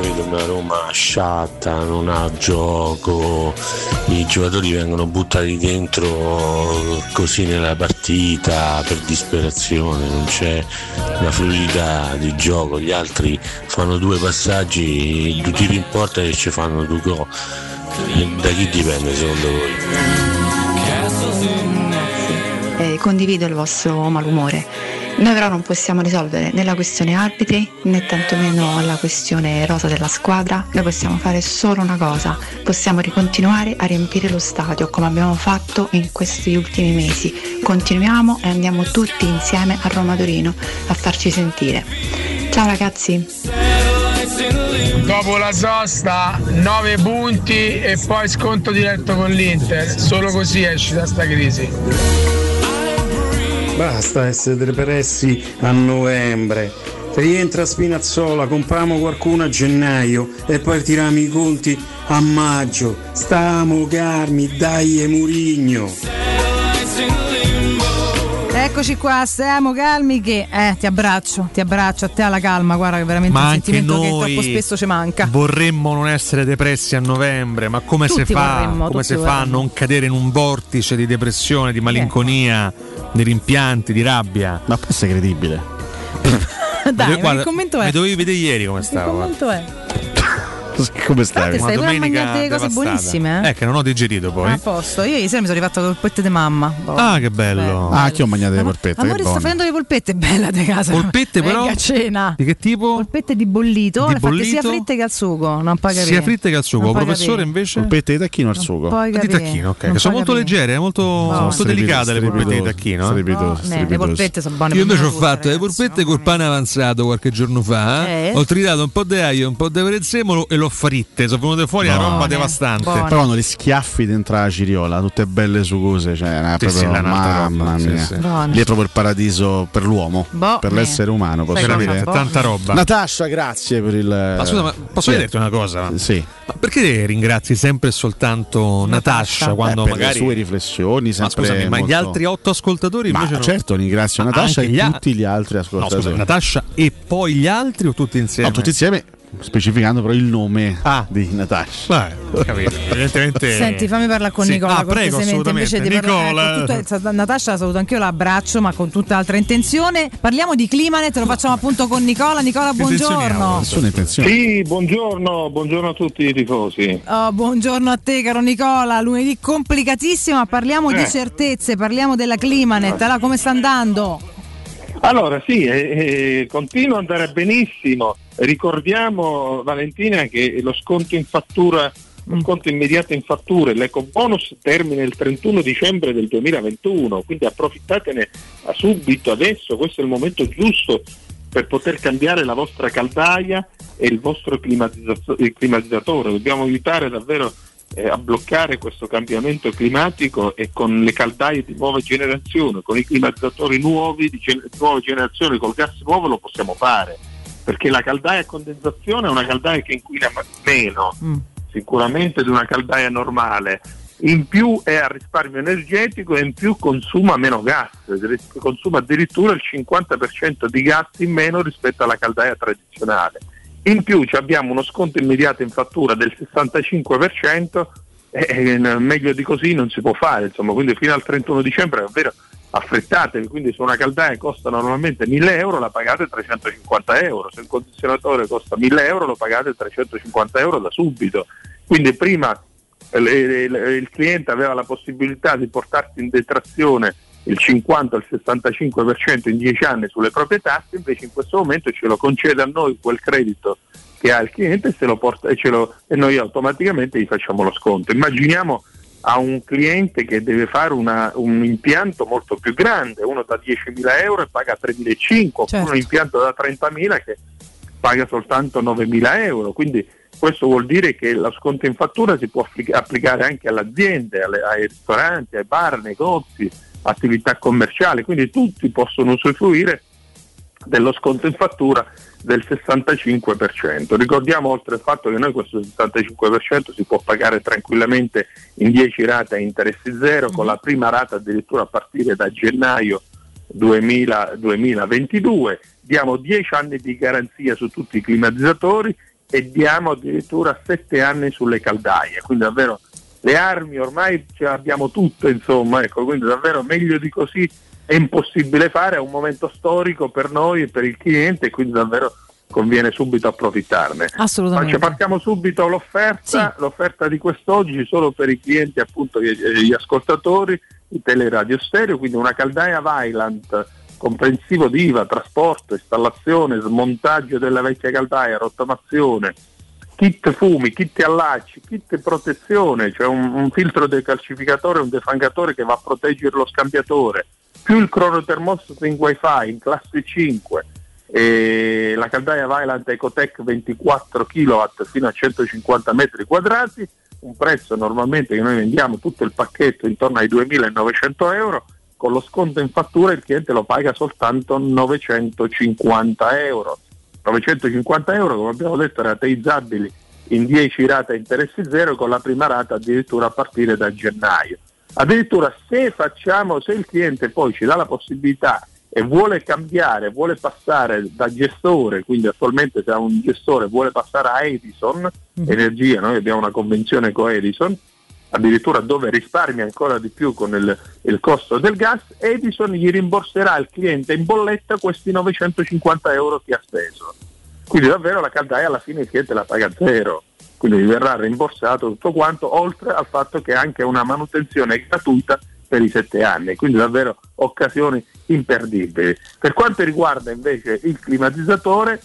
Vedo una Roma sciatta, non ha gioco, i giocatori vengono buttati dentro così nella partita per disperazione, non c'è una fluidità di gioco, gli altri fanno due passaggi, due tiri in porta e ci fanno due gol. Da chi dipende secondo voi? Eh, condivido il vostro malumore. Noi però non possiamo risolvere né la questione arbitri né tantomeno la questione rosa della squadra. Noi possiamo fare solo una cosa, possiamo ricontinuare a riempire lo stadio come abbiamo fatto in questi ultimi mesi. Continuiamo e andiamo tutti insieme a Roma Torino a farci sentire. Ciao ragazzi! Dopo la sosta 9 punti e poi sconto diretto con l'Inter. Solo così esci da sta crisi. Basta essere depressi a novembre. Rientra Spinazzola, compriamo qualcuno a gennaio e poi tiriamo i conti a maggio. Stiamo calmi, dai e Murigno. Eccoci qua, stiamo calmi che eh, ti abbraccio, ti abbraccio a te alla calma, guarda che veramente Ma un sentimento che troppo spesso ci manca. Vorremmo non essere depressi a novembre, ma come Tutti si fa, vorremmo, come si fa a non cadere in un vortice di depressione, di malinconia, di rimpianti, di rabbia? Ma può essere credibile. (laughs) Dai, ma Guarda, che commento è? Mi dovevi vedere ieri come stavo. guarda. commento è? Come stai? Stai pure mangiare delle cose buonissime, eh? Eh, che non ho digerito poi. A posto, io ieri sera mi sono rifatta le polpette di mamma. Boh. Ah, che bello. Ah, che ho mangiato le polpette. Amore, sto facendo le polpette (laughs) bella di casa. Polpette, però? Venga a cena. Di che tipo? Polpette di bollito, Di fatte sia bollito? fritte che al sugo. Non capire. Sia fritte che al sugo. Professore invece? Polpette di tacchino al sugo. puoi Di tacchino, ok. Sono molto leggere, molto, molto Strepido- delicate le polpette di tacchino. eh? Eh, le polpette sono buone. Io invece ho fatto le polpette col pane avanzato qualche giorno fa. Eh? Ho tritato un po' di aglio, un po' di prezzemolo e l'ho fritte. Sono venute fuori una Buone, roba devastante. Poi quando le schiaffi dentro la ciriola, tutte belle sucose, cioè, è Sì, proprio, sì, mamma roba, mia. sì. Buone. Lì è proprio il paradiso per l'uomo, Boh, per eh. l'essere umano, posso dire. Tanta roba. Natascia, grazie per il. Ma scusa, ma posso Sì. dirti una cosa? Sì. Ma perché ringrazi sempre e soltanto Natascia quando Eh, per magari. le sue riflessioni, Ma scusami, ma gli molto- altri otto ascoltatori Ma invece no? certo, ringrazio Natascia e gli a- tutti gli altri No, ascoltatori. scusa, Natascia e poi gli altri o tutti insieme? No, tutti insieme, specificando però il nome Ah. di Natascia. Beh, capito. (laughs) Evidentemente. Senti, fammi parlare con Sì. Nicola. Ah, prego, di assolutamente. parlare Nicola. con tutta- Natascia, saluto anch'io, l'abbraccio, ma con tutta altra intenzione. Parliamo di Climanet, lo facciamo appunto con Nicola. Nicola, buongiorno. Nessuna intenzione. Sì, buongiorno, buongiorno a tutti i tifosi. Oh, buongiorno a te, caro Nicola. Lunedì complicatissima, parliamo di Eh. certezze, parliamo della Climanet. Allora, come sta andando? Allora sì, eh, eh, continua ad andare benissimo. Ricordiamo Valentina che lo sconto in fattura, lo sconto immediato in fatture, l'eco bonus termina il 31 dicembre del 2021, quindi approfittatene subito adesso, questo è il momento giusto per poter cambiare la vostra caldaia e il vostro climatizzatore. Dobbiamo aiutare davvero eh, a bloccare questo cambiamento climatico e con le caldaie di nuova generazione, con i climatizzatori nuovi di gen- nuova generazione, col gas nuovo lo possiamo fare, perché la caldaia a condensazione è una caldaia che inquina meno sicuramente di una caldaia normale. In più è a risparmio energetico e in più consuma meno gas, consuma addirittura il 50% di gas in meno rispetto alla caldaia tradizionale. In più abbiamo uno sconto immediato in fattura del 65% e e meglio di così non si può fare, insomma, quindi fino al 31 dicembre davvero affrettatevi, quindi se una caldaia costa normalmente 1000 euro la pagate 350 euro, se il condizionatore costa 1000 euro lo pagate 350 euro da subito, quindi prima eh, il cliente aveva la possibilità di portarsi in detrazione il 50 al 65% in 10 anni sulle proprie tasse, invece in questo momento ce lo concede a noi quel credito che ha il cliente e, se lo porta, e, ce lo- e noi automaticamente gli facciamo lo sconto. Immaginiamo a un cliente che deve fare una- un impianto molto più grande, uno da 10.000 euro e paga 3.500, oppure Certo. un impianto da 30.000 che paga soltanto 9.000 euro, quindi Questo vuol dire che lo sconto in fattura si può applic- applicare anche alle aziende, alle- ai ristoranti, ai bar, negozi, attività commerciali, quindi tutti possono usufruire dello sconto in fattura del 65%. Ricordiamo oltre al fatto che noi questo 65% si può pagare tranquillamente in 10 rate a interessi zero, con la prima rata addirittura a partire da gennaio 2000 2022, diamo 10 anni di garanzia su tutti i climatizzatori e diamo addirittura 7 anni sulle caldaie, quindi davvero le armi ormai ce l'abbiamo tutto, insomma, ecco, quindi davvero meglio di così è impossibile fare, è un momento storico per noi e per il cliente e quindi davvero conviene subito approfittarne. Assolutamente. Faccio- partiamo subito all'offerta, l'offerta di quest'oggi solo per i clienti appunto gli, ascoltatori di Teleradio Stereo, quindi una caldaia Vylant comprensivo di IVA, trasporto, installazione, smontaggio della vecchia caldaia, rottamazione, kit fumi, kit allacci, kit protezione, cioè un, un filtro decalcificatore un defangatore che va a proteggere lo scambiatore, più il cronotermostato in wifi in classe 5 e la caldaia Vylant Ecotech 24 kW fino a 150 metri quadrati, un prezzo normalmente che noi vendiamo tutto il pacchetto intorno ai 2.900 euro, con lo sconto in fattura il cliente lo paga soltanto 950 euro. 950 euro, come abbiamo detto, rateizzabili in 10 rate a interessi zero, con la prima rata addirittura a partire da gennaio. Addirittura se facciamo, se il cliente poi ci dà la possibilità e vuole cambiare, vuole passare da gestore, quindi attualmente se ha un gestore vuole passare a Edison Energia, noi abbiamo una convenzione con Edison, addirittura dove risparmia ancora di più con il, il costo del gas, Edison gli rimborserà al cliente in bolletta questi 950 euro che ha speso. Quindi davvero la caldaia alla fine il cliente la paga zero, quindi gli verrà rimborsato tutto quanto, oltre al fatto che anche una manutenzione gratuita per i sette anni, quindi davvero occasioni imperdibili. Per quanto riguarda invece il climatizzatore,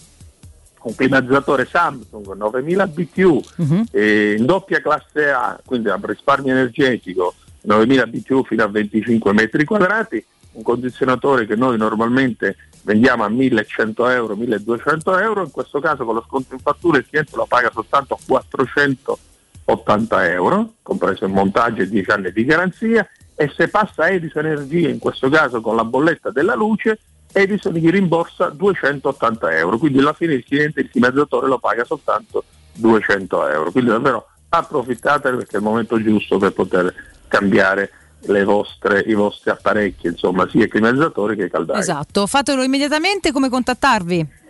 un climatizzatore Samsung 9000 BTU eh, in doppia classe A, quindi a risparmio energetico 9000 BTU fino a 25 metri quadrati, un condizionatore che noi normalmente vendiamo a 1100 euro, 1200 euro, in questo caso con lo sconto in fattura il cliente lo paga soltanto 480 euro, compreso il montaggio e 10 anni di garanzia, e se passa a Edison Energia, in questo caso con la bolletta della luce, Edison gli rimborsa 280 euro, quindi alla fine il cliente, il climatizzatore lo paga soltanto 200 euro, quindi davvero approfittate perché è il momento giusto per poter cambiare le vostre, i vostri apparecchi, insomma sia climatizzatori che caldaie. Esatto, fatelo immediatamente come contattarvi.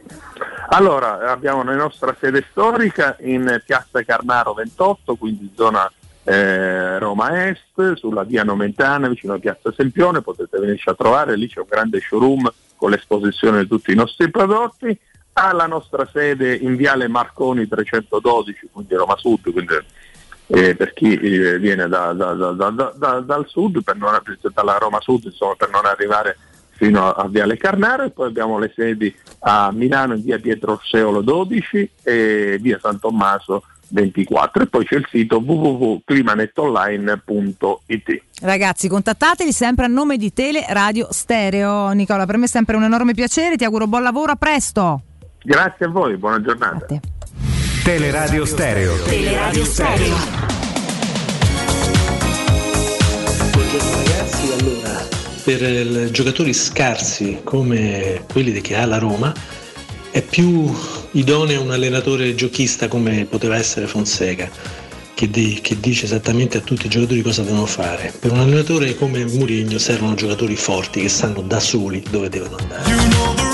Allora, abbiamo la nostra sede storica in piazza Carnaro 28, quindi zona eh, Roma Est, sulla via Nomentana, vicino a piazza Sempione, potete venirci a trovare, lì c'è un grande showroom con l'esposizione di tutti i nostri prodotti. Ha la nostra sede in viale Marconi 312, quindi Roma Sud, quindi eh, per chi eh, viene da- da- da- da- da- da- dal sud, non, dalla Roma Sud, insomma, per non arrivare fino a, a Viale Carnaro e poi abbiamo le sedi a Milano in via Pietro Orseolo 12 e via San Tommaso 24 e poi c'è il sito www.climanettonline.it Ragazzi, contattateli sempre a nome di Tele Radio Stereo. Nicola, per me è sempre un enorme piacere, ti auguro buon lavoro, a presto. Grazie a voi, buona giornata. Teleradio Stereo. Teleradio Stereo. Buongiorno ragazzi, allora per giocatori scarsi come quelli che ha la Roma è più idoneo un allenatore giochista come poteva essere Fonseca che, di- che dice esattamente a tutti i giocatori cosa devono fare. Per un allenatore come Mourinho servono giocatori forti che sanno da soli dove devono andare.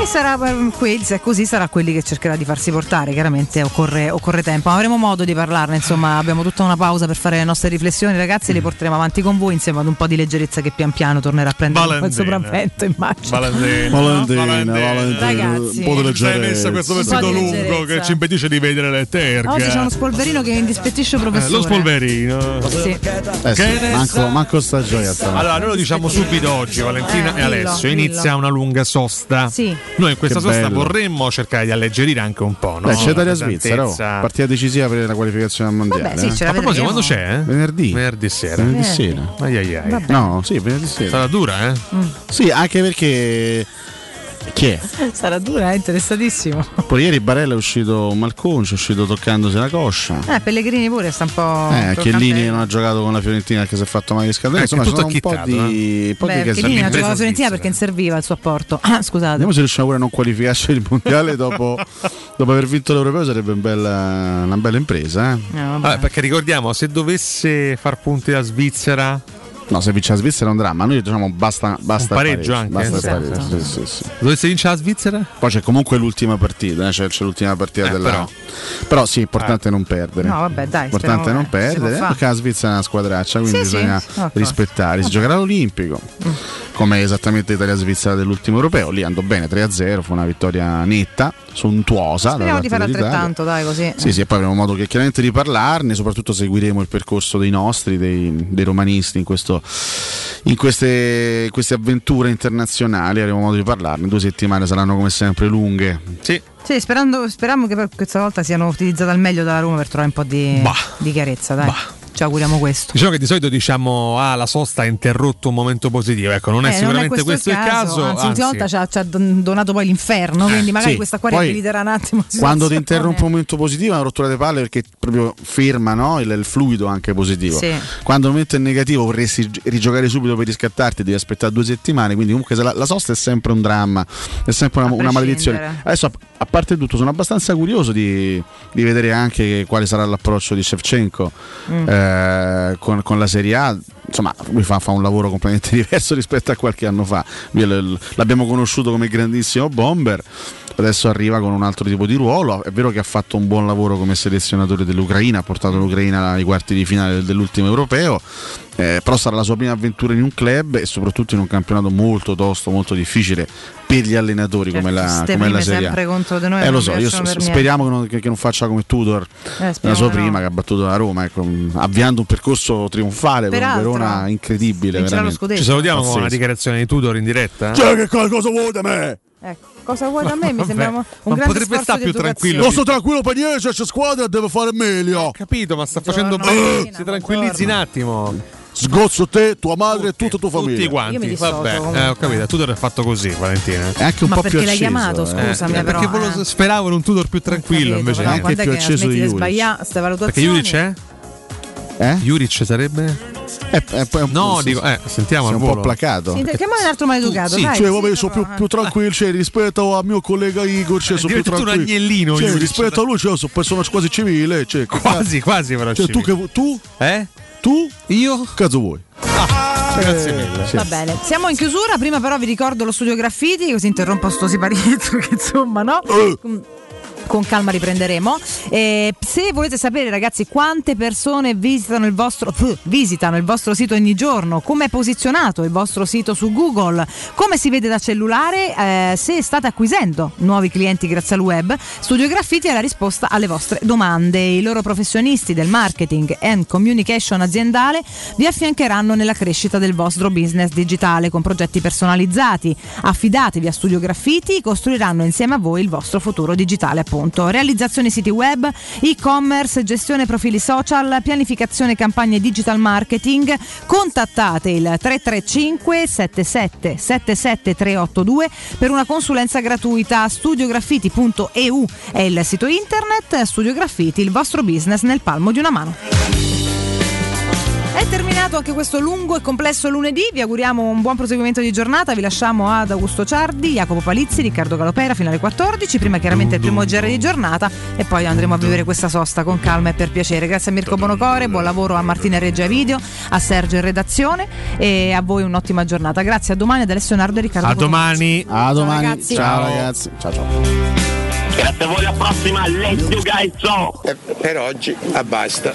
E sarà eh, quel- se è così sarà quelli che cercherà di farsi portare, chiaramente occorre, occorre tempo. Ma avremo modo di parlarne, insomma, abbiamo tutta una pausa per fare le nostre riflessioni, ragazzi, le porteremo avanti con voi insieme ad un po' di leggerezza che pian piano tornerà a prendere po' il Valentina. sopravvento, immagino. Valentina, Valentina, Valentina. Valentina, Ragazzi. un po' di messa questo vestito lungo leggerezza. che ci impedisce di vedere le terghe. Oggi c'è uno spolverino che indispettisce il Eh, professore. lo spolverino. Sì. Eh sì, manco, manco sta gioia. Allora, noi lo diciamo subito oggi, Valentina Eh, e Alessio. dillo. Inizia una lunga sosta. Sì. Noi in questa Che sosta bello. vorremmo cercare di alleggerire anche un po', no? Beh, c'è Italia La Svizzera, oh. partita decisiva per la qualificazione al mondiale. Vabbè, sì, eh. A proposito, quando c'è? eh? Venerdì. Venerdì sera. Venerdì sera. Ai ai ai. No, sì, venerdì sera. Sarà dura, eh? Mm. Sì, anche perché Chi è? Sarà dura, è interessatissimo. Poi ieri Barella è uscito malconcio, è uscito toccandosi la coscia. Eh, Pellegrini pure sta un po'. Eh. Chiellini non ha giocato con la Fiorentina perché si è fatto male di scaldere. Eh, Insomma, che sono un po' di, po' di Beh. Chiellini ha giocato la Fiorentina perché non serviva il suo apporto. Ah, scusate. Vediamo se riusciamo pure a non qualificarci il mondiale dopo, (laughs) dopo aver vinto l'Europeo sarebbe un bella- una bella impresa. eh. Vabbè, perché ricordiamo, se dovesse far punti la Svizzera, No, se vince la Svizzera è un dramma. Noi diciamo basta, basta un il pareggio anche. Basta eh? pareggio, sì, sì, sì. Dovesse vincere la Svizzera? Poi c'è comunque l'ultima partita, eh, c'è, c'è l'ultima partita Eh, della. però. Però. sì, importante è non perdere. No, vabbè, dai. Importante speriamo- non eh, perdere, perché la Svizzera è una squadraccia, quindi bisogna rispettare. Si giocherà all'Olimpico, come esattamente Italia-Svizzera dell'ultimo europeo. Lì andò bene 3-0, fu una vittoria netta, sontuosa. Speriamo di fare altrettanto, dai, così. Sì, sì, e poi avremo modo che chiaramente di parlarne, soprattutto seguiremo il percorso dei nostri, dei, dei romanisti in, questo- in queste, queste avventure internazionali, avremo modo di parlarne. Due settimane saranno come sempre lunghe. Sì. Sì, sperando, speriamo che questa volta siano utilizzate al meglio dalla Roma per trovare un po' di, di chiarezza, dai. Ci auguriamo questo. Diciamo che di solito diciamo ah la sosta ha interrotto un momento positivo, ecco, non è Eh, sicuramente questo, il caso. Anzi, l'ultima volta ci ha, donato poi l'inferno, quindi magari sì. questa qua Poi, riabiliterà un attimo. Quando ti (laughs) interrompe un momento positivo è una rottura di palle perché proprio ferma no? il, il fluido anche positivo. Sì. Quando il momento è negativo vorresti gi- rigiocare subito per riscattarti, devi aspettare due settimane. Quindi comunque la, la sosta è sempre un dramma, è sempre una, una maledizione. Adesso a, a parte tutto sono abbastanza curioso di, di vedere anche quale sarà l'approccio di Shevchenko Mm. eh, con, con la Serie A. Insomma, lui fa, fa un lavoro completamente (laughs) diverso rispetto a qualche anno fa. L'abbiamo conosciuto come grandissimo bomber adesso arriva con un altro tipo di ruolo. È vero che ha fatto un buon lavoro come selezionatore dell'Ucraina, ha portato l'Ucraina ai quarti di finale dell'ultimo europeo. eh, però sarà la sua prima avventura in un club e soprattutto in un campionato molto tosto, molto difficile per gli allenatori come la, come la Serie A. sempre contro di noi Eh, lo so, per speriamo che non, che- che non faccia come Tudor Eh, la sua di no. prima che ha battuto la Roma, ecco, avviando un percorso trionfale con un Verona incredibile. lo veramente. scudetto. Ci salutiamo con Pazzesco. una dichiarazione di Tudor in diretta. Cioè, che co- cosa vuoi da me? Ecco, cosa vuoi da me? Mi sembra un ma grande potrebbe stare più educazione. tranquillo. Non sto tranquillo per niente, c'è squadra e deve fare meglio. capito, ma sta facendo Buongiorno, bene. Martina, Si tranquillizzi un attimo. Sgozzo te, tua madre e tutta tua famiglia. Tutti Io mi quanti. dissocio, Vabbè, eh, ho capito. Tudor è fatto così, Valentina. È anche un Ma po' perché più l'hai acceso. chiamato, eh. scusami, Eh, però. perché volevo- eh. speravo in un Tudor più tranquillo, Capito, invece. però anche più acceso di Juric. Perché? Juric c'è? Eh? Juric sarebbe? Eh, eh, poi- No, sì, dico, eh, sentiamo un po' placato. Sì, chiamare un altro maleducato, sì, dai. Cioè, sì, vabbè, sono più, però, più eh. tranquillo cioè, rispetto al mio collega Igor, cioè, sono più diventato un tranquillo. agnellino, Cioè, Juric. rispetto a lui, cioè, sono persona quasi civile. Cioè, Quasi, quasi però. Cioè, tu, che, tu, Eh? tu, Io? cazzo vuoi? Grazie mille. Va bene, siamo in chiusura. Prima, però, vi ricordo lo studio graffiti, così interrompo sto siparietto (laughs) che insomma, no? Con- Con calma riprenderemo. Eh, se volete sapere, ragazzi, quante persone visitano il vostro visitano il vostro sito ogni giorno, come è posizionato il vostro sito su Google, come si vede da cellulare, eh, se state acquisendo nuovi clienti grazie al web, Studio Graffiti è la risposta alle vostre domande. I loro professionisti del marketing and communication aziendale vi affiancheranno nella crescita del vostro business digitale con progetti personalizzati. Affidatevi a Studio Graffiti, costruiranno insieme a voi il vostro futuro digitale, appunto. Realizzazione siti web, e-commerce, gestione profili social, pianificazione campagne digital marketing. Contattate il 335 77 77 382 per una consulenza gratuita. Studiograffiti.eu è il sito internet. Studio Graffiti, il vostro business nel palmo di una mano. È terminato anche questo lungo e complesso lunedì, vi auguriamo un buon proseguimento di giornata, vi lasciamo ad Augusto Ciardi, Jacopo Palizzi, Riccardo Galopera fino alle 14, prima chiaramente il primo GR di giornata e poi andremo a vivere questa sosta con calma e per piacere. Grazie a Mirko Bonocore, buon lavoro a Martina Reggia Video, a Sergio in redazione e a voi un'ottima giornata. Grazie, a domani ad Alessio Nardo e Riccardo A domani. A domani. ragazzi. Ciao, Ciao. ragazzi. Ciao ciao. Grazie a voi, alla prossima, let's go guys! Ciao! Per oggi, ah, basta.